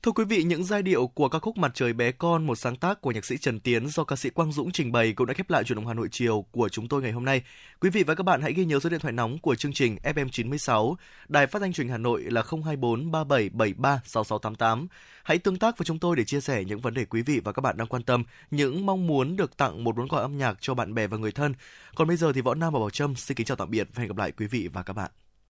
Thưa quý vị, những giai điệu của ca khúc Mặt trời bé con, một sáng tác của nhạc sĩ Trần Tiến do ca sĩ Quang Dũng trình bày cũng đã khép lại chủ động Hà Nội chiều của chúng tôi ngày hôm nay. Quý vị và các bạn hãy ghi nhớ số điện thoại nóng của chương trình FM96, Đài Phát thanh truyền Hà Nội là 024 3773 6688. Hãy tương tác với chúng tôi để chia sẻ những vấn đề quý vị và các bạn đang quan tâm, những mong muốn được tặng một món quà âm nhạc cho bạn bè và người thân. Còn bây giờ thì Võ Nam và Bảo Trâm xin kính chào tạm biệt và hẹn gặp lại quý vị và các bạn.